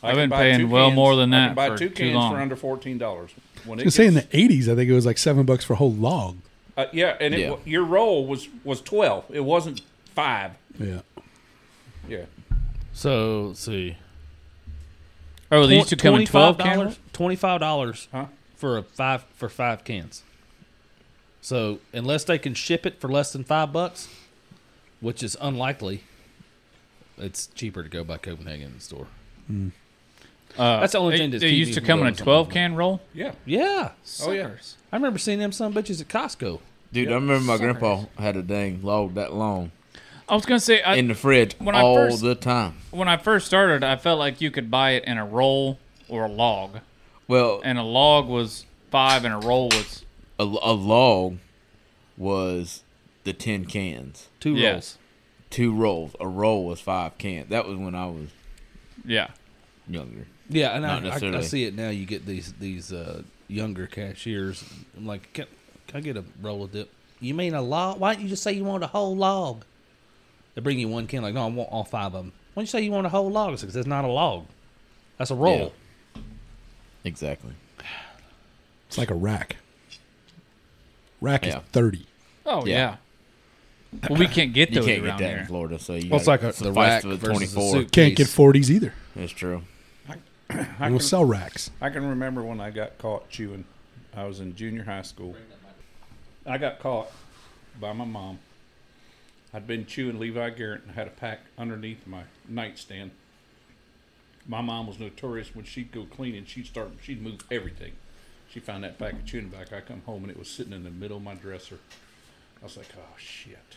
I I've been paying well cans- more than that. I can buy for two cans long. for under fourteen dollars. When I it was saying in the 80s, I think it was like seven bucks for a whole log. uh, yeah, and it, Yeah. your roll was was twelve. It wasn't five. Yeah. Yeah, So let's see. Oh, these two come in twelve dollars. cans. Twenty five dollars Huh? for a five for five cans. So unless they can ship it for less than five bucks, which is unlikely, it's cheaper to go by Copenhagen store. Uh, That's the only they- thing that's They used to come in a twelve can roll. yeah. Yeah, Oh yeah. I remember seeing them some bitches at Costco. Dude, I remember my grandpa had a dang log that long I was gonna say I, in the fridge when I all first- the time. when I first started, I felt like you could buy it in a roll or a log, Well, and a log was five, and a roll was a, a log was the ten cans, Two Yeah. rolls. two rolls. A roll was five cans. That was when I was yeah. younger. Yeah, and Not I, I, I see it now. You get these these uh, younger cashiers. I'm like, can, can I get a roll of dip? You mean a log? Why don't you just say you want a whole log? They bring you one can. Like, no, I want all five of them. Why don't you say you want a whole log? Because that's not a log. That's a roll. Exactly. It's like a rack. Rack Yeah. is 30. Oh Yeah. yeah. Well, we can't get [laughs] You those can't around get that here. in Florida, so you Well, it's gotta like a- the suffice rack for the versus the 24. suit. Can't get Case. 40s either. That's true. I [clears throat] They can, don't sell racks. I can remember when I got caught chewing. I was in junior high school. I got caught by my mom. I'd been chewing Levi Garrett and had a pack underneath my nightstand. My mom was notorious when she'd go cleaning, she'd start, she'd move everything. She found that pack of chewing tobacco. I come home and it was sitting in the middle of my dresser. I was like, oh shit.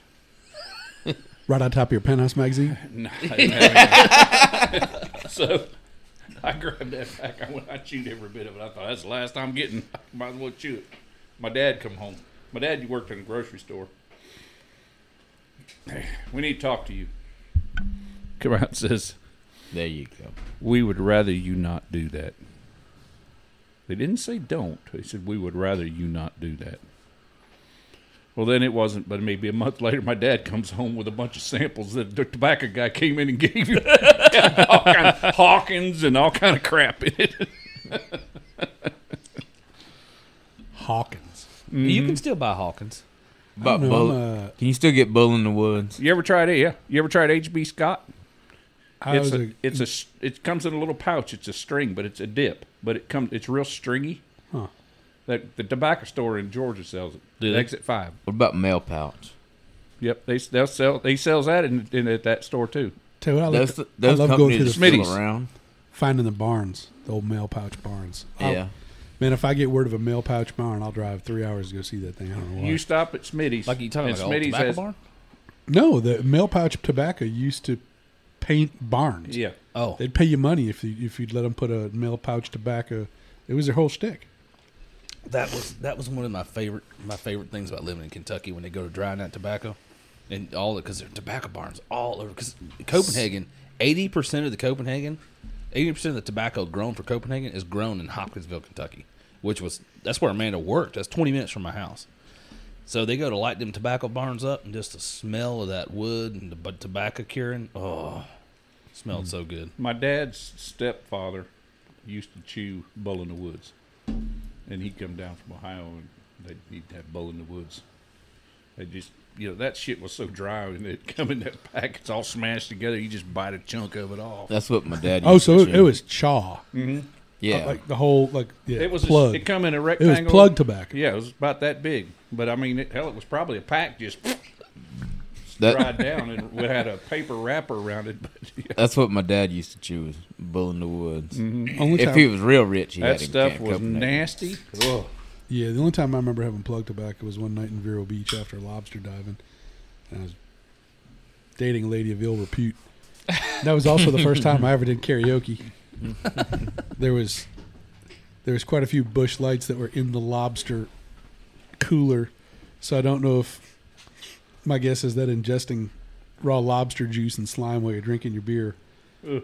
[laughs] Right on top of your penthouse magazine. [laughs] No, I didn't [laughs] so I grabbed that pack. I went. I chewed every bit of it. I thought that's the last I'm getting. Might as well chew it. My dad come home. My dad worked in a grocery store. We need to talk to you. Come out and says There you go. we would rather you not do that. They didn't say don't. They said we would rather you not do that. Well, then it wasn't, but maybe a month later, my dad comes home with a bunch of samples that the tobacco guy came in and gave you [laughs] all kind of Hawkins and all kind of crap in it. [laughs] Hawkins. You can still buy Hawkins. About know, bull, uh, can you still get bull in the woods? You ever tried it? Yeah. You ever tried HB Scott? I It's a, a, it's a it comes in a little pouch. It's a string, but it's a dip. But it comes it's real stringy. Huh. That the tobacco store in Georgia sells it. Do they? Exit five. What about mail pouch? Yep, they they'll sell. They sells that in, in at that store too. tell you what, I, Those, like, I those love going to the Smitty's. around. finding the barns, the old mail pouch barns. I'll- Yeah. Man, if I get word of a mail pouch barn, I'll drive three hours to go see that thing. I don't know why. You stop at Smitty's. Like you talking and about like an old Smitty's tobacco has- barn? no, the mail pouch tobacco used to paint barns. Yeah, Oh, They'd pay you money if you if you'd let them put a mail pouch tobacco. It was their whole stick. that was that was one of my favorite my favorite things about living in Kentucky when they go to drying out tobacco and all because there are tobacco barns all over. Because Copenhagen, eighty percent of the Copenhagen, eighty percent of the tobacco grown for Copenhagen is grown in Hopkinsville, Kentucky, which was that's where Amanda worked. That's twenty minutes from my house. So they go to light them tobacco barns up, and just the smell of that wood and the tobacco curing, oh, smelled so good. my dad's stepfather used to chew Bull in the Woods, and he'd come down from Ohio and they'd he'd have Bull in the Woods. They just you know that shit was so dry and it come in that pack. It's all smashed together. You just bite a chunk of it off. That's what my dad. Oh, so to it, it was chaw. Mm-hmm. Yeah. Uh, like the whole like yeah, It was plug. it come in a rectangle. it was plug tobacco. Yeah, it was about that big. But I mean, it, hell, it was probably a pack just that, dried down, and we had a paper wrapper around it. But [laughs] yeah, that's what my dad used to chew. Was Bull in the Woods. Mm-hmm. Only If time, he was real rich, he that had stuff can was nasty. Ugh. yeah, the only time I remember having plug tobacco was one night in Vero Beach after lobster diving, and I was dating a lady of ill repute. That was also the first time I ever did karaoke. There was there was quite a few Busch Lights that were in the lobster cooler, so I don't know if my guess is that ingesting raw lobster juice and slime while you're drinking your beer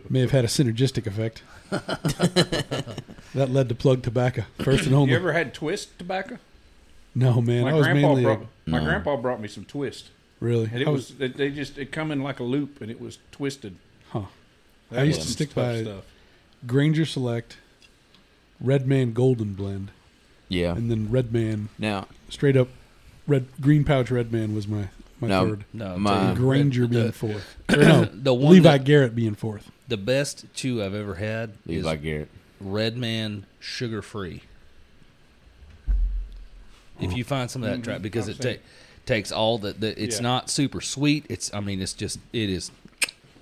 may have had a synergistic effect. [laughs] that led to plug tobacco first and only. You ever had twist tobacco? no man, my I was grandpa mainly a- brought my No. grandpa brought me some twist, really. and it I was they, they just it come in like a loop, and it was twisted. Huh. That I used was to stick tough by- stuff. Granger Select, Red Man Golden Blend, Yeah. and then Red Man Now, straight up red green pouch Red Man was my my No. third. No, My- telling you, Granger the, being fourth. [coughs] Or no, [coughs] the one Levi that- Garrett being fourth. the best two I've ever had Levi is Garrett. Red Man sugar free. If you find some of that mm-hmm. trap, because I've it ta- takes all the, the it's Yeah. not super sweet. It's I mean it's just it is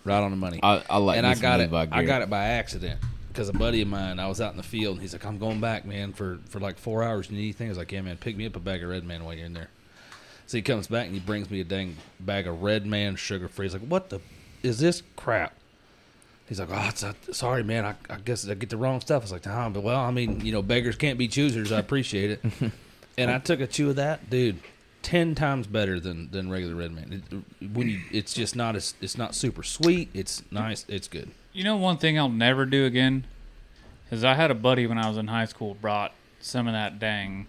right on the money. I, I like and I got it. I got it by accident because a buddy of mine. I was out in the field, and he's like, "I'm going back, man, for for like four hours. You need anything?" I was like, "Yeah, man, pick me up a bag of Red Man while you're in there." So he comes back and he brings me a dang bag of Red Man sugar free. He's like, "What the is this crap?" He's like, "Oh, it's a, sorry, man. I, I guess I get the wrong stuff." I was like, "Nah, but well, I mean, you know, beggars can't be choosers. I appreciate it." [laughs] and I took a chew of that, dude. Ten times better than, than regular Red Man. It, when you, it's just not as it's not super sweet. It's nice. It's good. You know, one thing I'll never do again is I had a buddy when I was in high school brought some of that dang,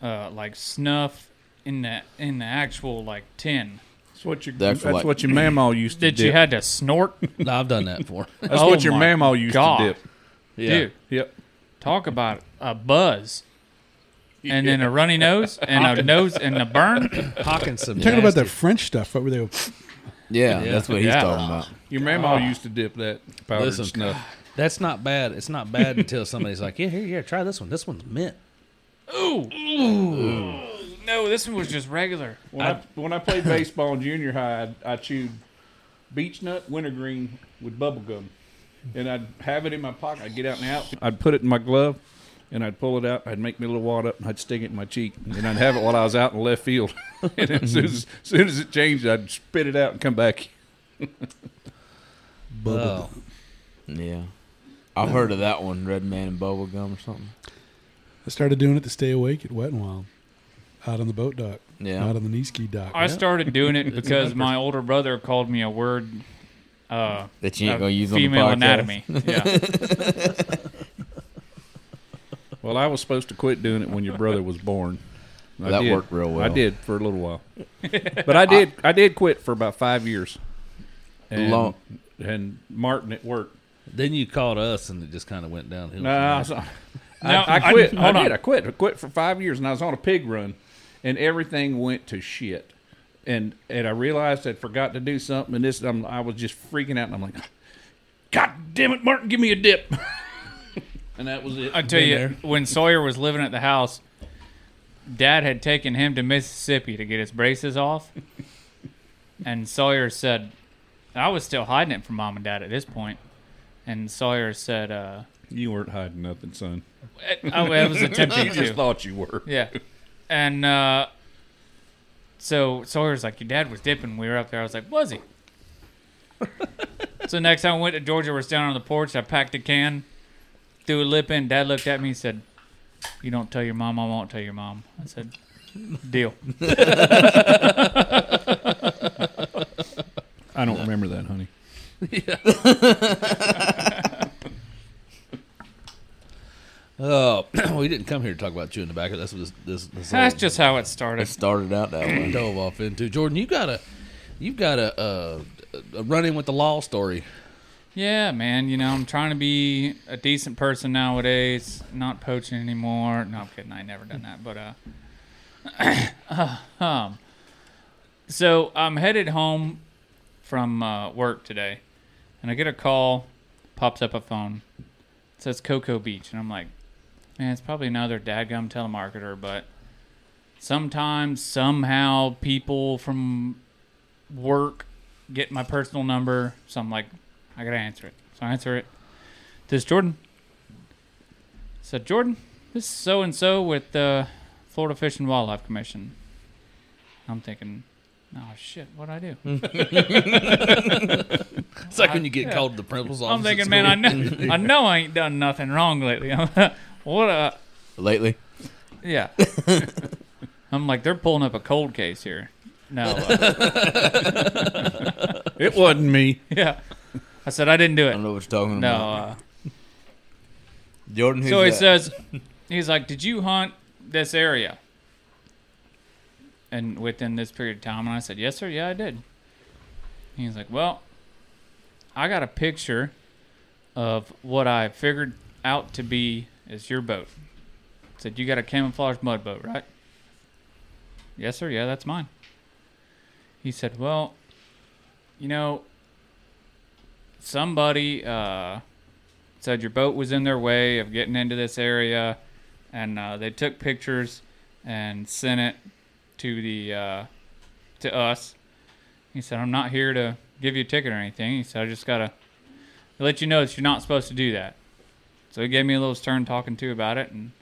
uh, like snuff in the in the actual like tin That's what your That's that's, like- what your mamaw [laughs] used to that dip. you had to snort. [laughs] No, I've done that before. that's Oh what your my mamaw used God. to dip. Dude, Yep. talk about a buzz. [laughs] And then a runny nose and a [laughs] nose and a burn. Hawking some. Talking about that French stuff. What were they? Yeah, Yeah. that's what he's Yeah. talking about. Your mamaw oh. used to dip that powdered Listen. snuff. That's not bad. It's not bad until somebody's like, "Yeah, here, here, try this one. This one's mint." Ooh! No, this one was just regular. When I, when I played baseball in junior high, I, I chewed beech nut wintergreen with bubble gum, and I'd have it in my pocket. I'd get out and out. I'd put it in my glove, and I'd pull it out. I'd make me a little wad up, and I'd stick it in my cheek, and I'd have it while I was out in left field. [laughs] and as soon as, as soon as it changed, I'd spit it out and come back. [laughs] Bubble. Oh, Yeah. I've heard of that one, Red Man and Bubble Gum or something. I started doing it to stay awake at Wet and Wild, out on the boat dock, Yeah. out on the knee ski dock. I started doing it [laughs] because my older brother called me a word. Uh, That you ain't gonna use on the female podcast. anatomy. Yeah. Well, I was supposed to quit doing it when your brother was born. [laughs] I That did. worked real well. I did for a little while, but I did. [laughs] I, did quit for about five years. And, Long- and Martin at work. then you called us, and it just kind of went downhill. No, I, was, [laughs] I, Now, I quit. I, hold did. on. I quit. I quit for five years, and I was on a pig run, and everything went to shit. And and I realized I'd forgot to do something, and this I'm, I was just freaking out, and I'm like, God damn it, Martin, give me a dip. And that was it. I tell Been you, there. when Sawyer was living at the house, Dad had taken him to Mississippi to get his braces off, [laughs] and Sawyer said, "I was still hiding it from Mom and Dad at this point." And Sawyer said, uh, you weren't hiding nothing, son. "Oh, I was attempting [laughs] You just thought you were. Yeah, and uh, so Sawyer's like, "Your dad was dipping." We were up there. I was like, "Was he?" [laughs] so next time I went to Georgia, we're standing on the porch. I packed a can, threw a lip in. Dad looked at me and said, "You don't tell your mom. I won't tell your mom." I said, "Deal." I don't remember that, honey. [laughs] Oh, [clears throat] we didn't come here to talk about chewing tobacco. That's what this this, this That's all just how it started. It started. started out that way. [clears throat] dove off into. Jordan, you got a you've got a, a, a run in with the law story. Yeah, man. You know, I'm trying to be a decent person nowadays. Not poaching anymore. No, I'm kidding. I never done that. But [coughs] uh, um, so I'm headed home from uh, work today, and I get a call. Pops up a phone. says Cocoa Beach, and I'm like, man, it's probably another dadgum telemarketer, but sometimes somehow people from work get my personal number, so I'm like, I gotta answer it. So I answer it. This is Jordan. said Jordan, this is so and so with the Florida Fish and Wildlife Commission. I'm thinking, oh shit, what'd I do? [laughs] It's like when you get Yeah. called to the principal's office. I'm thinking, man, I know, [laughs] I know I ain't done nothing wrong lately. [laughs] what a Lately, yeah. I'm like, they're pulling up a cold case here. No, uh, It wasn't me. yeah. I said I didn't do it. I don't know what you're talking No. about. Uh, Jordan, so he that? says, he's like, did you hunt this area? And within this period of time, and I said, yes, sir. Yeah, I did. He's like, well, I got a picture of what I figured out to be is your boat. said, you got a camouflage mud boat, right? Yes, sir. Yeah, that's mine. He said, well, you know, somebody uh, said your boat was in their way of getting into this area, and uh, they took pictures and sent it to the uh, to us. He said, "I'm not here to give you a ticket or anything." He said, "I just gotta let you know that you're not supposed to do that." So he gave me a little stern talking to about it, and,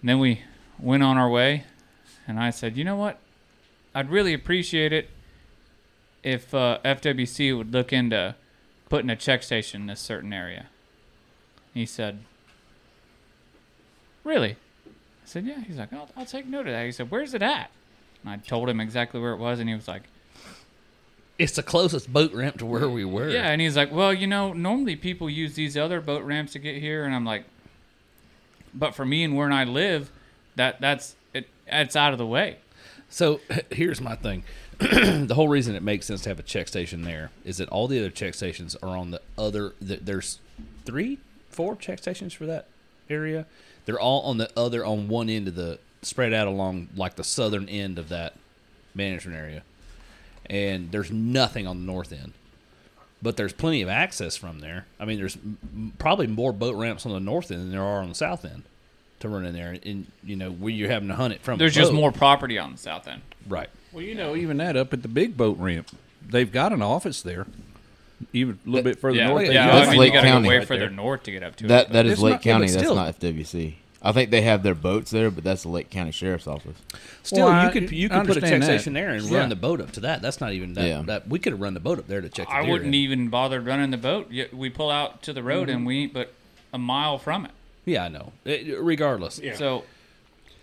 and then we went on our way. And I said, "You know what? I'd really appreciate it if uh, FWC would look into putting a check station in this certain area." He said, "Really?" I said, "Yeah." He's like, "I'll, I'll take note of that." He said, "Where's it at?" And I told him exactly where it was, and he was like, It's the closest boat ramp to where we were. "Yeah." And he's like, "Well, you know, normally people use these other boat ramps to get here," and I'm like, "But for me and where I live, that that's it. It's out of the way." So [laughs] here's my thing. [clears throat] the whole reason it makes sense to have a check station there is that all the other check stations are on the other. th- There's three, four check stations for that area. They're all on the other, on one end of the spread out along like the southern end of that management area, and there's nothing on the north end. But there's plenty of access from there. I mean, there's m- probably more boat ramps on the north end than there are on the south end to run in there. And you know, where you're having to hunt it from. There's the just boat. more property on the south end. right. Well, you know, even that up at the big boat ramp, they've got an office there. Even a little bit further yeah, north. yeah. yeah, got I that's mean, Lake you gotta County go way right further there. north to get up to That it. that is Lake not- County. but that's still. not FWC. I think they have their boats there, but that's the Lake County Sheriff's Office. Still, Well, I- you could you I could put a check that. station there and Yeah. run the boat up to that. That's not even that. Yeah. that we could have run the boat up there to check. The I wouldn't in. even bother running the boat. We pull out to the road Mm-hmm. and we ain't but a mile from it. Yeah, I know. It- regardless, So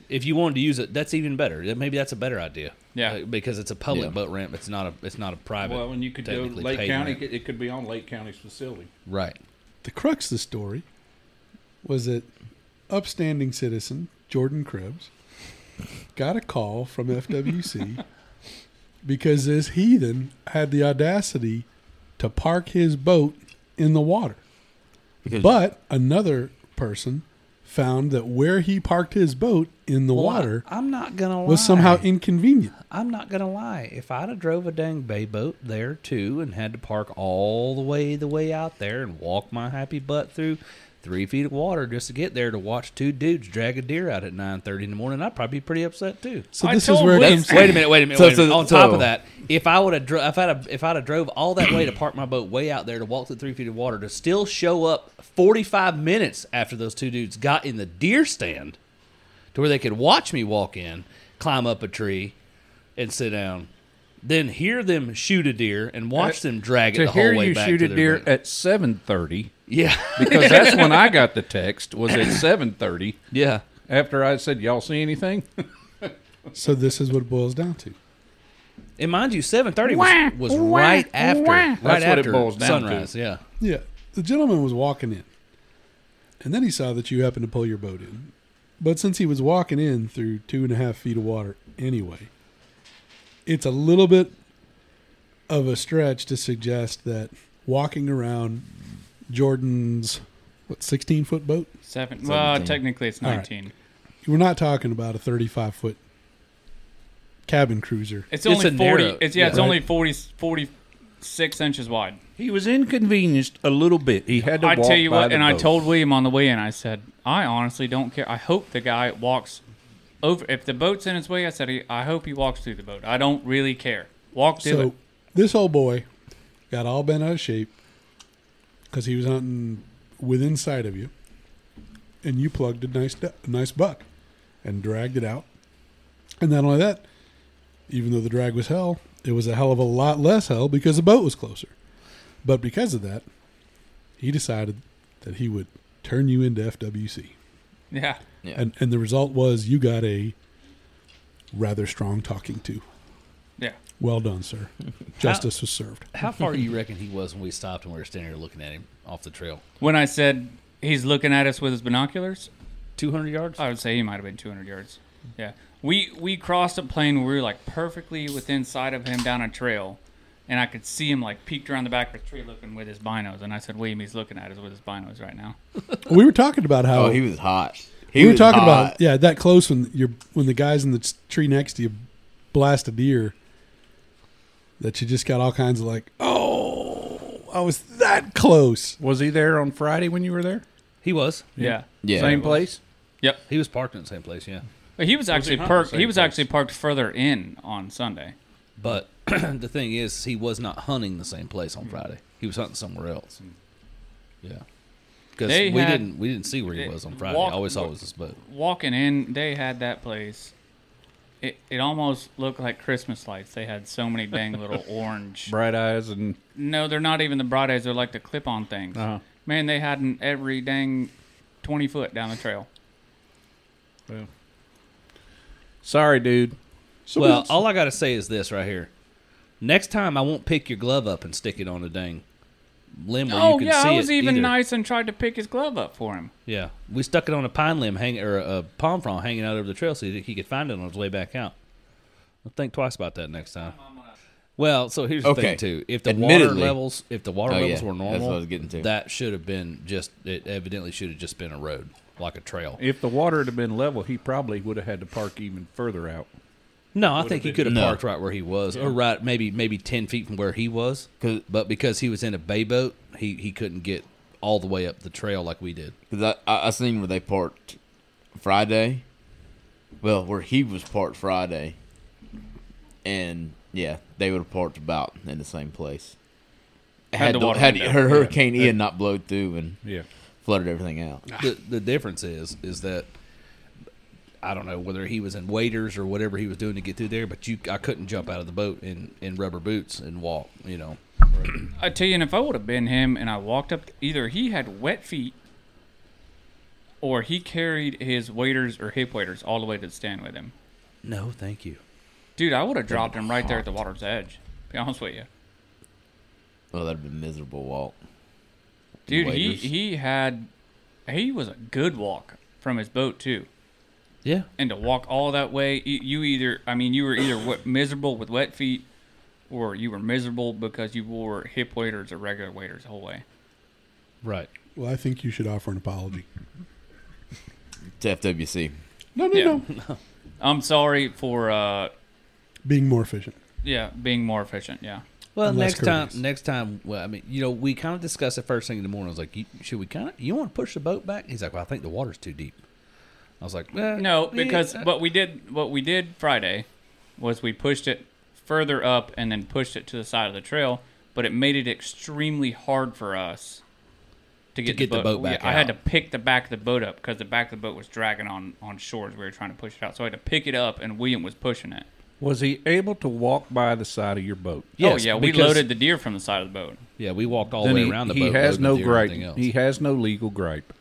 if you wanted to use it, that's even better. Maybe that's a better idea. Yeah. Uh, because it's a public Yeah. boat ramp. It's not a it's not a private. Well, and you could go technically Lake County. ramp. It could be on Lake County's facility. Right. The crux of the story was that upstanding citizen Jordan Krebs got a call from FWC [laughs] because this heathen had the audacity to park his boat in the water. Because But another person found that where he parked his boat in the water I'm not gonna lie. was somehow inconvenient. I'm not gonna lie. If I'd have drove a dang bay boat there too and had to park all the way the way out there and walk my happy butt through three feet of water just to get there to watch two dudes drag a deer out at nine thirty in the morning, I'd probably be pretty upset too. So I this is where it William- comes. Wait a minute, wait a minute. So- wait a minute. so- On top of that, if I would have, dro- if I'd have, if I'd have drove all that way to park my boat way out there to walk through three feet of water to still show up forty five minutes after those two dudes got in the deer stand, to where they could watch me walk in, climb up a tree, and sit down, then hear them shoot a deer and watch them drag it to the whole hear way you back shoot to a deer boat. at seven thirty, yeah, because [laughs] that's when I got the text. Was at seven thirty yeah. after I said, "Y'all see anything?" [laughs] So this is what it boils down to. And mind you, seven thirty was, was right after, right That's what it after boils down to. Yeah. Yeah, the gentleman was walking in, and then he saw that you happened to pull your boat in. But since he was walking in through two and a half feet of water anyway, it's a little bit of a stretch to suggest that walking around Jordan's what sixteen foot boat. seven. Well, Seventeen. technically it's All right. nineteen. We're not talking about a thirty five foot cabin cruiser. It's It's only a forty. narrow- it's yeah. It's yeah. only 40, 40 six inches wide. He was inconvenienced a little bit. He had to I walk tell you by what, the and I told William on the way in, I said, I honestly don't care. I hope the guy walks over. If the boat's in his way, I said, I hope he walks through the boat. I don't really care. Walk through So it. this old boy got all bent out of shape because he was hunting within sight of you, and you plugged a nice a nice buck and dragged it out. And not only that, even though the drag was hell, it was a hell of a lot less hell because the boat was closer. But because of that, he decided that he would turn you into FWC. Yeah. Yeah. And and the result was you got a rather strong talking to. Yeah. Well done, sir. [laughs] Justice was served. How far do you [laughs] reckon he was when we stopped and we were standing here looking at him off the trail? When I said he's looking at us with his binoculars, 200 yards? I would say he might have been 200 yards. Yeah. We we crossed a plane where we were like perfectly within sight of him down a trail, and I could see him like peeked around the back of a tree looking with his binos. And I said, William, he's looking at us with his binos right now. [laughs] We were talking about how Oh, he was hot. He we were was talking hot. about yeah that close when you're when the guys in the tree next to you blast a deer that you just got all kinds of like oh I was that close. Was he there on Friday when you were there? He was. Yeah. Yeah. Same place. Yep. He was parked in the same place, yeah. But he was actually hunting parked. He was place? actually parked further in on Sunday. But [clears throat] the thing is, he was not hunting the same place on hmm. Friday. He was hunting somewhere else. Hmm. Yeah. Because we had- didn't we didn't see where he was on Friday. walk- I always thought it was his boat. Walking in, they had that place. It it almost looked like Christmas lights. They had so many dang little [laughs] orange. Bright eyes and No, they're not even the bright eyes. They're like the clip-on things. uh Man, they had 'em every dang twenty foot down the trail. Well, Sorry, dude. well, all I got to say is this right here. Next time, I won't pick your glove up and stick it on a dang limb where Oh you can yeah, see I was it even either. nice and tried to pick his glove up for him. Yeah, we stuck it on a pine limb hang or a palm frond hanging out over the trail so that he could find it on his way back out. I'll think twice about that next time. Well, so here's the Okay. thing too: if the water levels, if the water Oh, levels yeah. were That's normal, what I was getting to. that should have been just. It evidently should have just been a road, like a trail. If the water had been level, he probably would have had to park even further out. No, I think he could have No. parked right where he was, or right maybe maybe ten feet from where he was. 'Cause- But because he was in a bay boat, he he couldn't get all the way up the trail like we did. Because I, I, I seen where they parked Friday. Well, where he was parked Friday. And, yeah, they would have parked about in the same place. Had the the- water had window. her Hurricane Ian not blowed through and Yeah. flooded everything out. the the difference is is that I don't know whether he was in waders or whatever he was doing to get through there, but you I couldn't jump out of the boat in in rubber boots and walk. You know, I tell you, and if I would have been him and I walked up, either he had wet feet, or he carried his waders or hip waders all the way to the stand with him. no, thank you. Dude, I would have dropped him right there at the water's edge. Be honest with you. Well, that'd have been a miserable walk. Dude, he, he had he was a good walk from his boat too. Yeah, And to walk all that way, you, you either I mean you were either miserable with wet feet, or you were miserable because you wore hip waders or regular waders the whole way. right. Well, I think you should offer an apology. To FWC. No, no, Yeah. no. [laughs] I'm sorry for uh Being more efficient. yeah being more efficient. Yeah. Well, And less next time, next time, well, I mean, you know, we kind of discussed it first thing in the morning. I was like, you, should we kind of, you want to push the boat back? He's like, well, I think the water's too deep. I was like, eh, No, because uh, what we did what we did Friday was we pushed it further up and then pushed it to the side of the trail, but it made it extremely hard for us to get, get the boat back I had to pick the back of the boat up because the back of the boat was dragging on on shores. We were trying to push it out, so I had to pick it up, and William was pushing it. Was he able to walk by the side of your boat? Yes, oh yeah, we loaded the deer from the side of the boat. Yeah, we walked all Then the way he, around the he boat. has no the gripe. He has no legal gripe.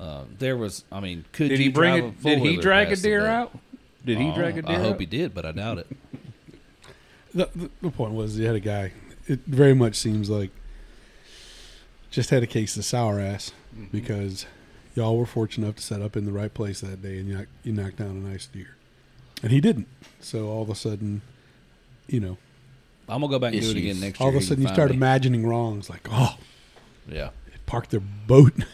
Uh, there was, I mean, could Did you he bring drive it? a Did he drag a deer out? Did he Oh, drag a deer? I hope out? he did, but I doubt it. The, the, the point was he had a guy. It very much seems like just had a case of sour ass because y'all were fortunate enough to set up in the right place that day and you, you knocked down a nice deer, and he didn't. So all of a sudden, you know, I'm gonna go back and do it again next all year. of a sudden you start me. imagining wrongs. Like, oh, Yeah, they parked their boat. [laughs]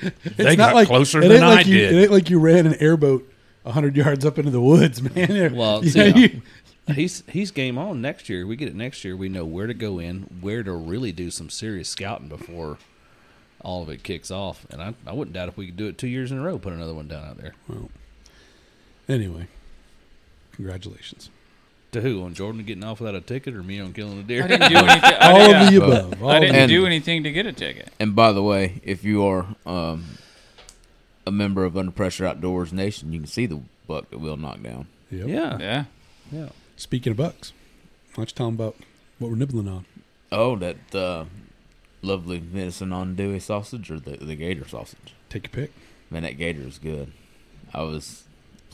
it's They got closer than ain't I like you, did. It ain't like you ran an airboat hundred yards up into the woods, [laughs] man. Well, you, see, know, you, uh, he's he's game on next year. We get it next year. We know where to go in, where to really do some serious scouting before all of it kicks off. And I, I wouldn't doubt if we could do it two years in a row, put another one down out there. Well, anyway, congratulations. To who? On Jordan getting off without a ticket, or me on killing a deer? I didn't do [laughs] anything. I, All yeah, of the above. All I didn't And- do anything to get a ticket. And by the way, if you are um, a member of Under Pressure Outdoors Nation, you can see the buck that we'll knock down. Yep. yeah, Yeah. yeah. Speaking of bucks, why don't you tell them about what we're nibbling on? Oh, that uh, lovely venison andouille sausage or the, the gator sausage. Take your pick. Man, that gator is good. I was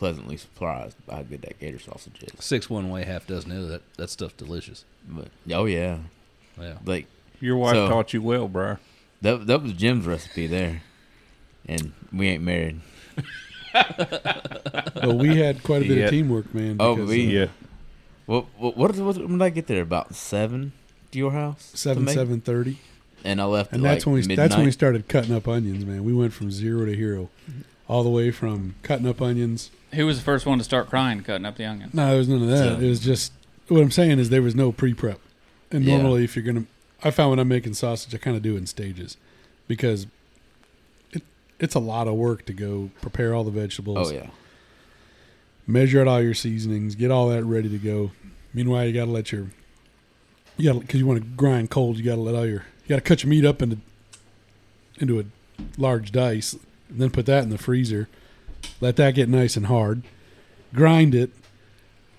pleasantly surprised by how good that gator sausage is. Six one way, half dozen other. That that stuff's delicious. But oh yeah, Yeah. like Your wife So- taught you well, Briar. that that was Jim's recipe there, and we ain't married. [laughs] Well, we had quite a bit Yeah. of teamwork, man. Oh, because, we- uh, Yeah. What what what, what when did I get there? About seven to your house? seven seven thirty, and I left. and at that's like when we that's when we started cutting up onions, man. We went from zero to hero, all the way from cutting up onions. Who was the first one to start crying cutting up the onions? No, there was none of that. So- it was just what I'm saying is there was no pre prep, and Yeah. normally if you're gonna, I found when I'm making sausage, I kind of do it in stages, because it it's a lot of work to go prepare all the vegetables. Oh yeah, measure out all your seasonings, get all that ready to go. Meanwhile, you got to let your you got because you want to grind cold. You got to let all your you got to cut your meat up into into a large dice, then put that in the freezer. Let that get nice and hard. Grind it,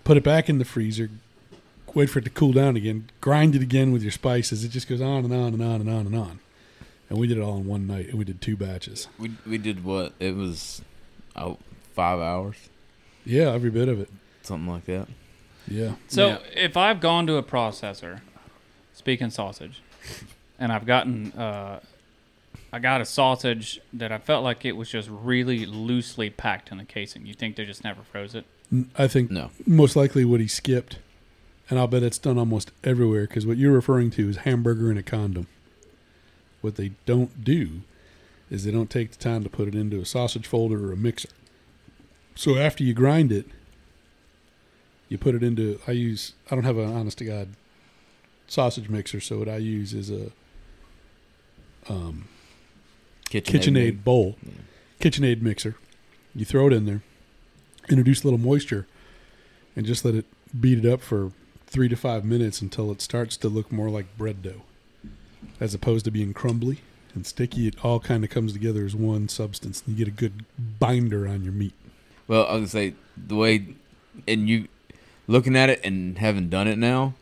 put it back in the freezer. Wait for it to cool down again. Grind it again with your spices. It just goes on and on and on and on and on. And we did it all in one night, and we did two batches. we we did what? It was oh, five hours, Yeah, every bit of it. something like that. Yeah. So Yeah. if I've gone to a processor, speaking sausage, and I've gotten, uh, I got a sausage that I felt like it was just really loosely packed in the casing. You think they just never froze it? I think No, most likely what he skipped, and I'll bet it's done almost everywhere because what you're referring to is hamburger in a condom. What they don't do is they don't take the time to put it into a sausage folder or a mixer. So after you grind it, you put it into. I use. I don't have an honest to god sausage mixer, so what I use is a um, KitchenAid. KitchenAid bowl, Yeah. KitchenAid mixer. You throw it in there, introduce a little moisture, and just let it beat it up for three to five minutes until it starts to look more like bread dough, as opposed to being crumbly and sticky. It all kind of comes together as one substance, and you get a good binder on your meat. Well, I was gonna say the way, and you looking at it and having done it now,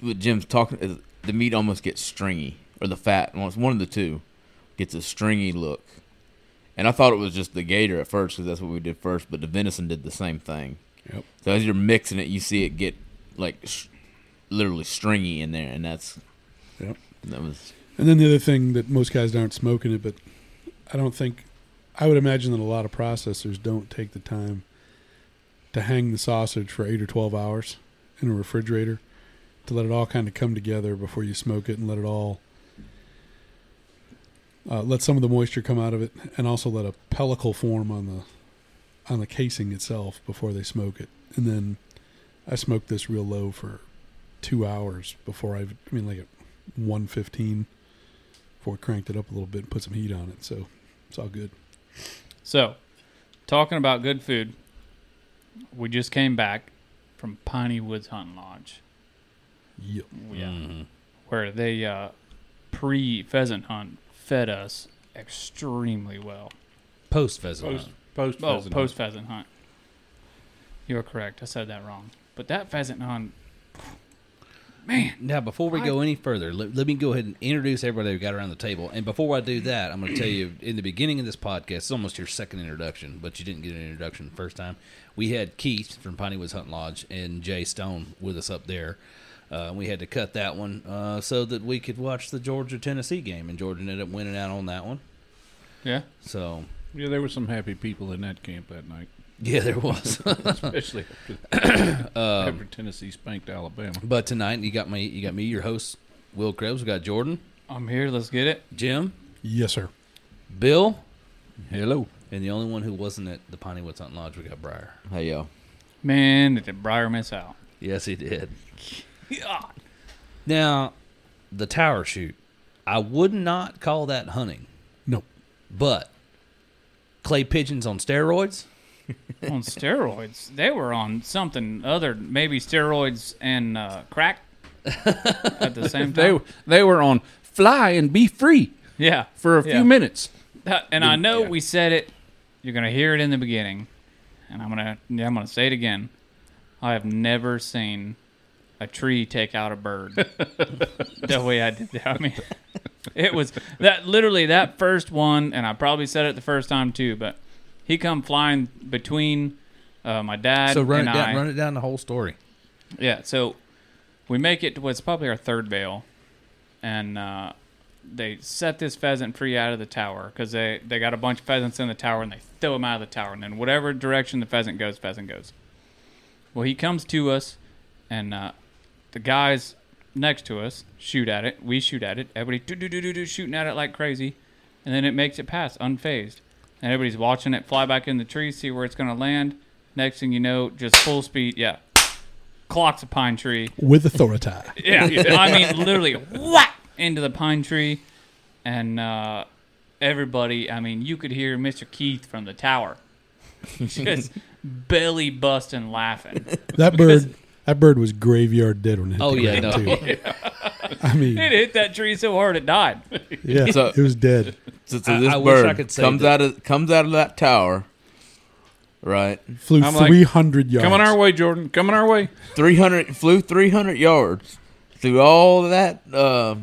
what Jim's talking, the meat almost gets stringy, or the fat, one one of the two, gets a stringy look. And I thought it was just the gator at first because that's what we did first, but the venison did the same thing. Yep. So as you're mixing it, you see it get like sh- literally stringy in there, and that's Yep. that was And then the other thing that most guys aren't smoking it, but I don't think I would imagine that a lot of processors don't take the time to hang the sausage for eight or twelve hours in a refrigerator to let it all kind of come together before you smoke it and let it all uh, let some of the moisture come out of it and also let a pellicle form on the on the casing itself before they smoke it. And then I smoked this real low for two hours before I I mean like at one fifteen before I cranked it up a little bit and put some heat on it. So it's all good. So, talking about good food, we just came back from Piney Woods Hunting Lodge. Yep. Yeah. Mhm. Where they uh, pre pheasant hunt fed us extremely well. Post pheasant. Post hunt. post Oh, post pheasant hunt. You are correct. I said that wrong. But that pheasant hunt, man, Now, before we go any further, let, let me go ahead and introduce everybody we got around the table. And before I do mm-hmm. that, I'm going to tell you in the beginning of this podcast, it's almost your second introduction, but you didn't get an introduction the first time. We had Keith from Piney Woods Hunting Lodge and Jay Stone with us up there. Uh, we had to cut that one uh, so that we could watch the Georgia Tennessee game, and Georgia ended up winning out on that one. yeah. So, Yeah, there were some happy people in that camp that night, yeah, there was. [laughs] especially after, [clears throat] Um, after Tennessee spanked Alabama. but tonight you got me, you got me, your host, Will Krebs. We got Jordan, I'm here. Let's get it. Jim, Yes, sir. Bill, Hello. and the only one who wasn't at the Piney Woods Hunting Lodge, we got Briar. hey yo. Man, did Briar miss out. Yes, he did. Now, the tower shoot, I would not call that hunting, Nope. but clay pigeons on steroids. [laughs] on steroids. They were on something other, maybe steroids and uh, crack [laughs] at the same They time. they were on fly and be free yeah, for a yeah. few minutes. That- and I know Yeah. we said it. You're gonna hear it in the beginning, and I'm gonna yeah, I'm gonna say it again. I have never seen a tree take out a bird [laughs] the way I did that. I mean, it was that literally that first one, and I probably said it the first time too. But he come flying between uh, my dad So run and it down, I. run it down the whole story. Yeah, so we make it to what's probably our third veil, and uh, they set this pheasant free out of the tower because they, they got a bunch of pheasants in the tower and they throw them out of the tower, and then whatever direction the pheasant goes, pheasant goes. Well, he comes to us, and uh, the guys next to us shoot at it. We shoot at it. Everybody do do do do do shooting at it like crazy, and then it makes it pass unfazed. And everybody's watching it fly back in the tree, see where it's going to land. Next thing you know, just full speed, yeah, clocks a pine tree. With authority. [laughs] Yeah, I mean literally whack into the pine tree, and uh, everybody. I mean, you could hear Mr. Keith from the tower, [laughs] just belly busting laughing. That bird. That bird was graveyard dead when it hit Oh the yeah, ground, no. too. [laughs] I mean, It hit that tree so hard it died. yeah, [laughs] So- it was dead. So, so I- this I wish I bird could say comes that- out of comes out of that tower, right? Flew I'm like, 300 yards. Coming our way, Jordan. Coming our way. Three hundred flew three hundred yards through all that uh,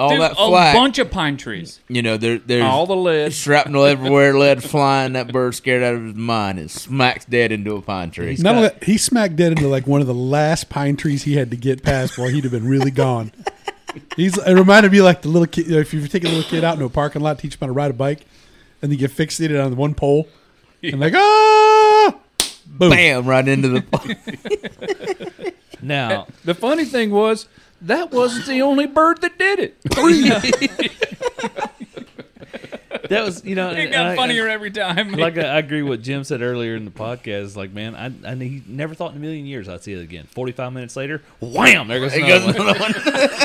all Dude, that a bunch of pine trees. you know, there there's All the lead. shrapnel everywhere, lead flying. That bird scared out of his mind and smacks dead into a pine tree. Not only that, he smacked dead into like one of the last pine trees he had to get past while he'd have been really gone. He's it reminded me like the little kid if you take a little kid out into a parking lot, teach him how to ride a bike, and they get fixated on one pole, and like ah, boom. Bam! Right into the. [laughs] [laughs] Now, The funny thing was that wasn't the only bird that did it. [laughs] that was you know, It got I- funnier every time. like I, I agree with Jim said earlier in the podcast. Like, man, I, I he never thought in a million years I'd see it again. Forty five minutes later, wham! There goes It another goes one. one. [laughs]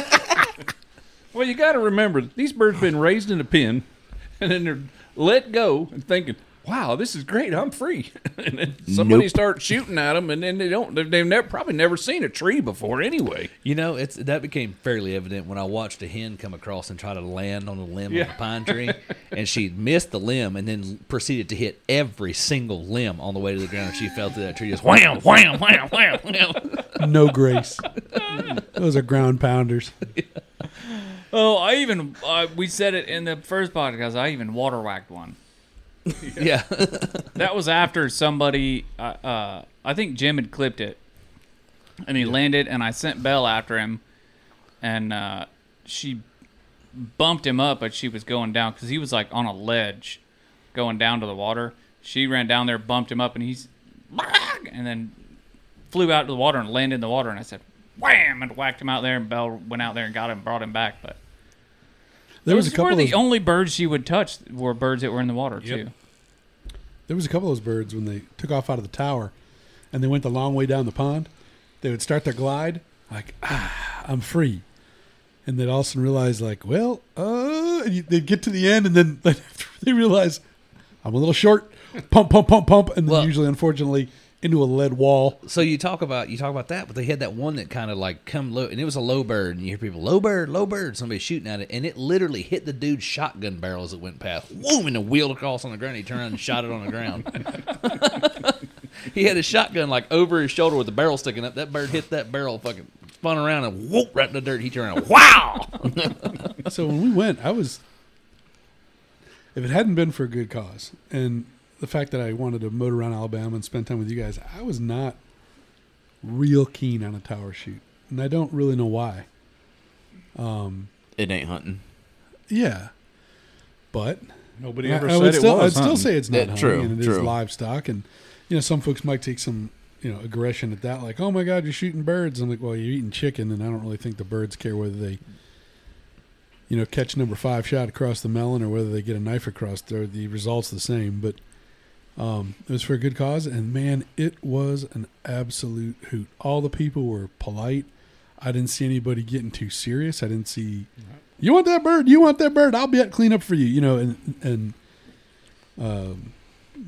Well, you got to remember these birds been raised in a pen, [laughs] and then they're let go and thinking, "Wow, this is great. I'm free." [laughs] and then somebody Nope. starts shooting at them, and then they don't. They've, they've never, probably never seen a tree before anyway. You know, it's that became fairly evident when I watched a hen come across and try to land on a limb Yeah. of a pine tree, [laughs] and she missed the limb and then proceeded to hit every single limb on the way to the ground. She fell through that tree, just wham, wham, wham, wham, wham. no grace. Those are ground pounders. [laughs] oh, I even uh, we said it in the first podcast. I even water whacked one. [laughs] Yeah, That was after somebody. Uh, uh, I think Jim had clipped it, and he landed, and I sent Bell after him, and uh, she bumped him up, but she was going down because he was like on a ledge, going down to the water. She ran down there, bumped him up, and he's [laughs] and then flew out to the water and landed in the water. And I said, "Wham!" and whacked him out there, and Bell went out there and got him, brought him back. But There was a couple were of the those, only birds she would touch were birds that were in the water too. there was a couple of those birds when they took off out of the tower, and they went the long way down the pond. They would start their glide like ah, I'm free, and they'd all of a sudden realize like, well, uh, and you, they'd get to the end, and then [laughs] they realize I'm a little short. Pump, pump, pump, pump, and then Well- usually, unfortunately, into a lead wall. So you talk about you talk about that, but they had that one that kind of like come low, and it was a low bird, and you hear people low bird, low bird, somebody shooting at it, and it literally hit the dude's shotgun barrel as it went past, whoom, and it wheeled across on the ground. He turned around and shot it on the ground. [laughs] he had his shotgun like over his shoulder with the barrel sticking up. That bird hit that barrel, fucking spun around and whoop right in the dirt. He turned around, wow. [laughs] so when we went, I was. If it hadn't been for a good cause and the fact that I wanted to motor around Alabama and spend time with you guys, I was not real keen on a tower shoot, and I don't really know why. Um, It ain't hunting. yeah, but Nobody ever I said would it still, was. I'd still say it's not Yeah, hunting, true, and it is true. livestock, and you know some folks might take some you know aggression at that, like, oh my god, you're shooting birds. I'm like, well, you're eating chicken, and I don't really think the birds care whether they. You know, catch number five shot across the melon, or whether they get a knife across there. The result's the same, but Um, it was for a good cause, and man, it was an absolute hoot. All the people were polite. I didn't see anybody getting too serious. I didn't see, you want that bird? You want that bird? I'll be at cleanup for you. You know, and and um,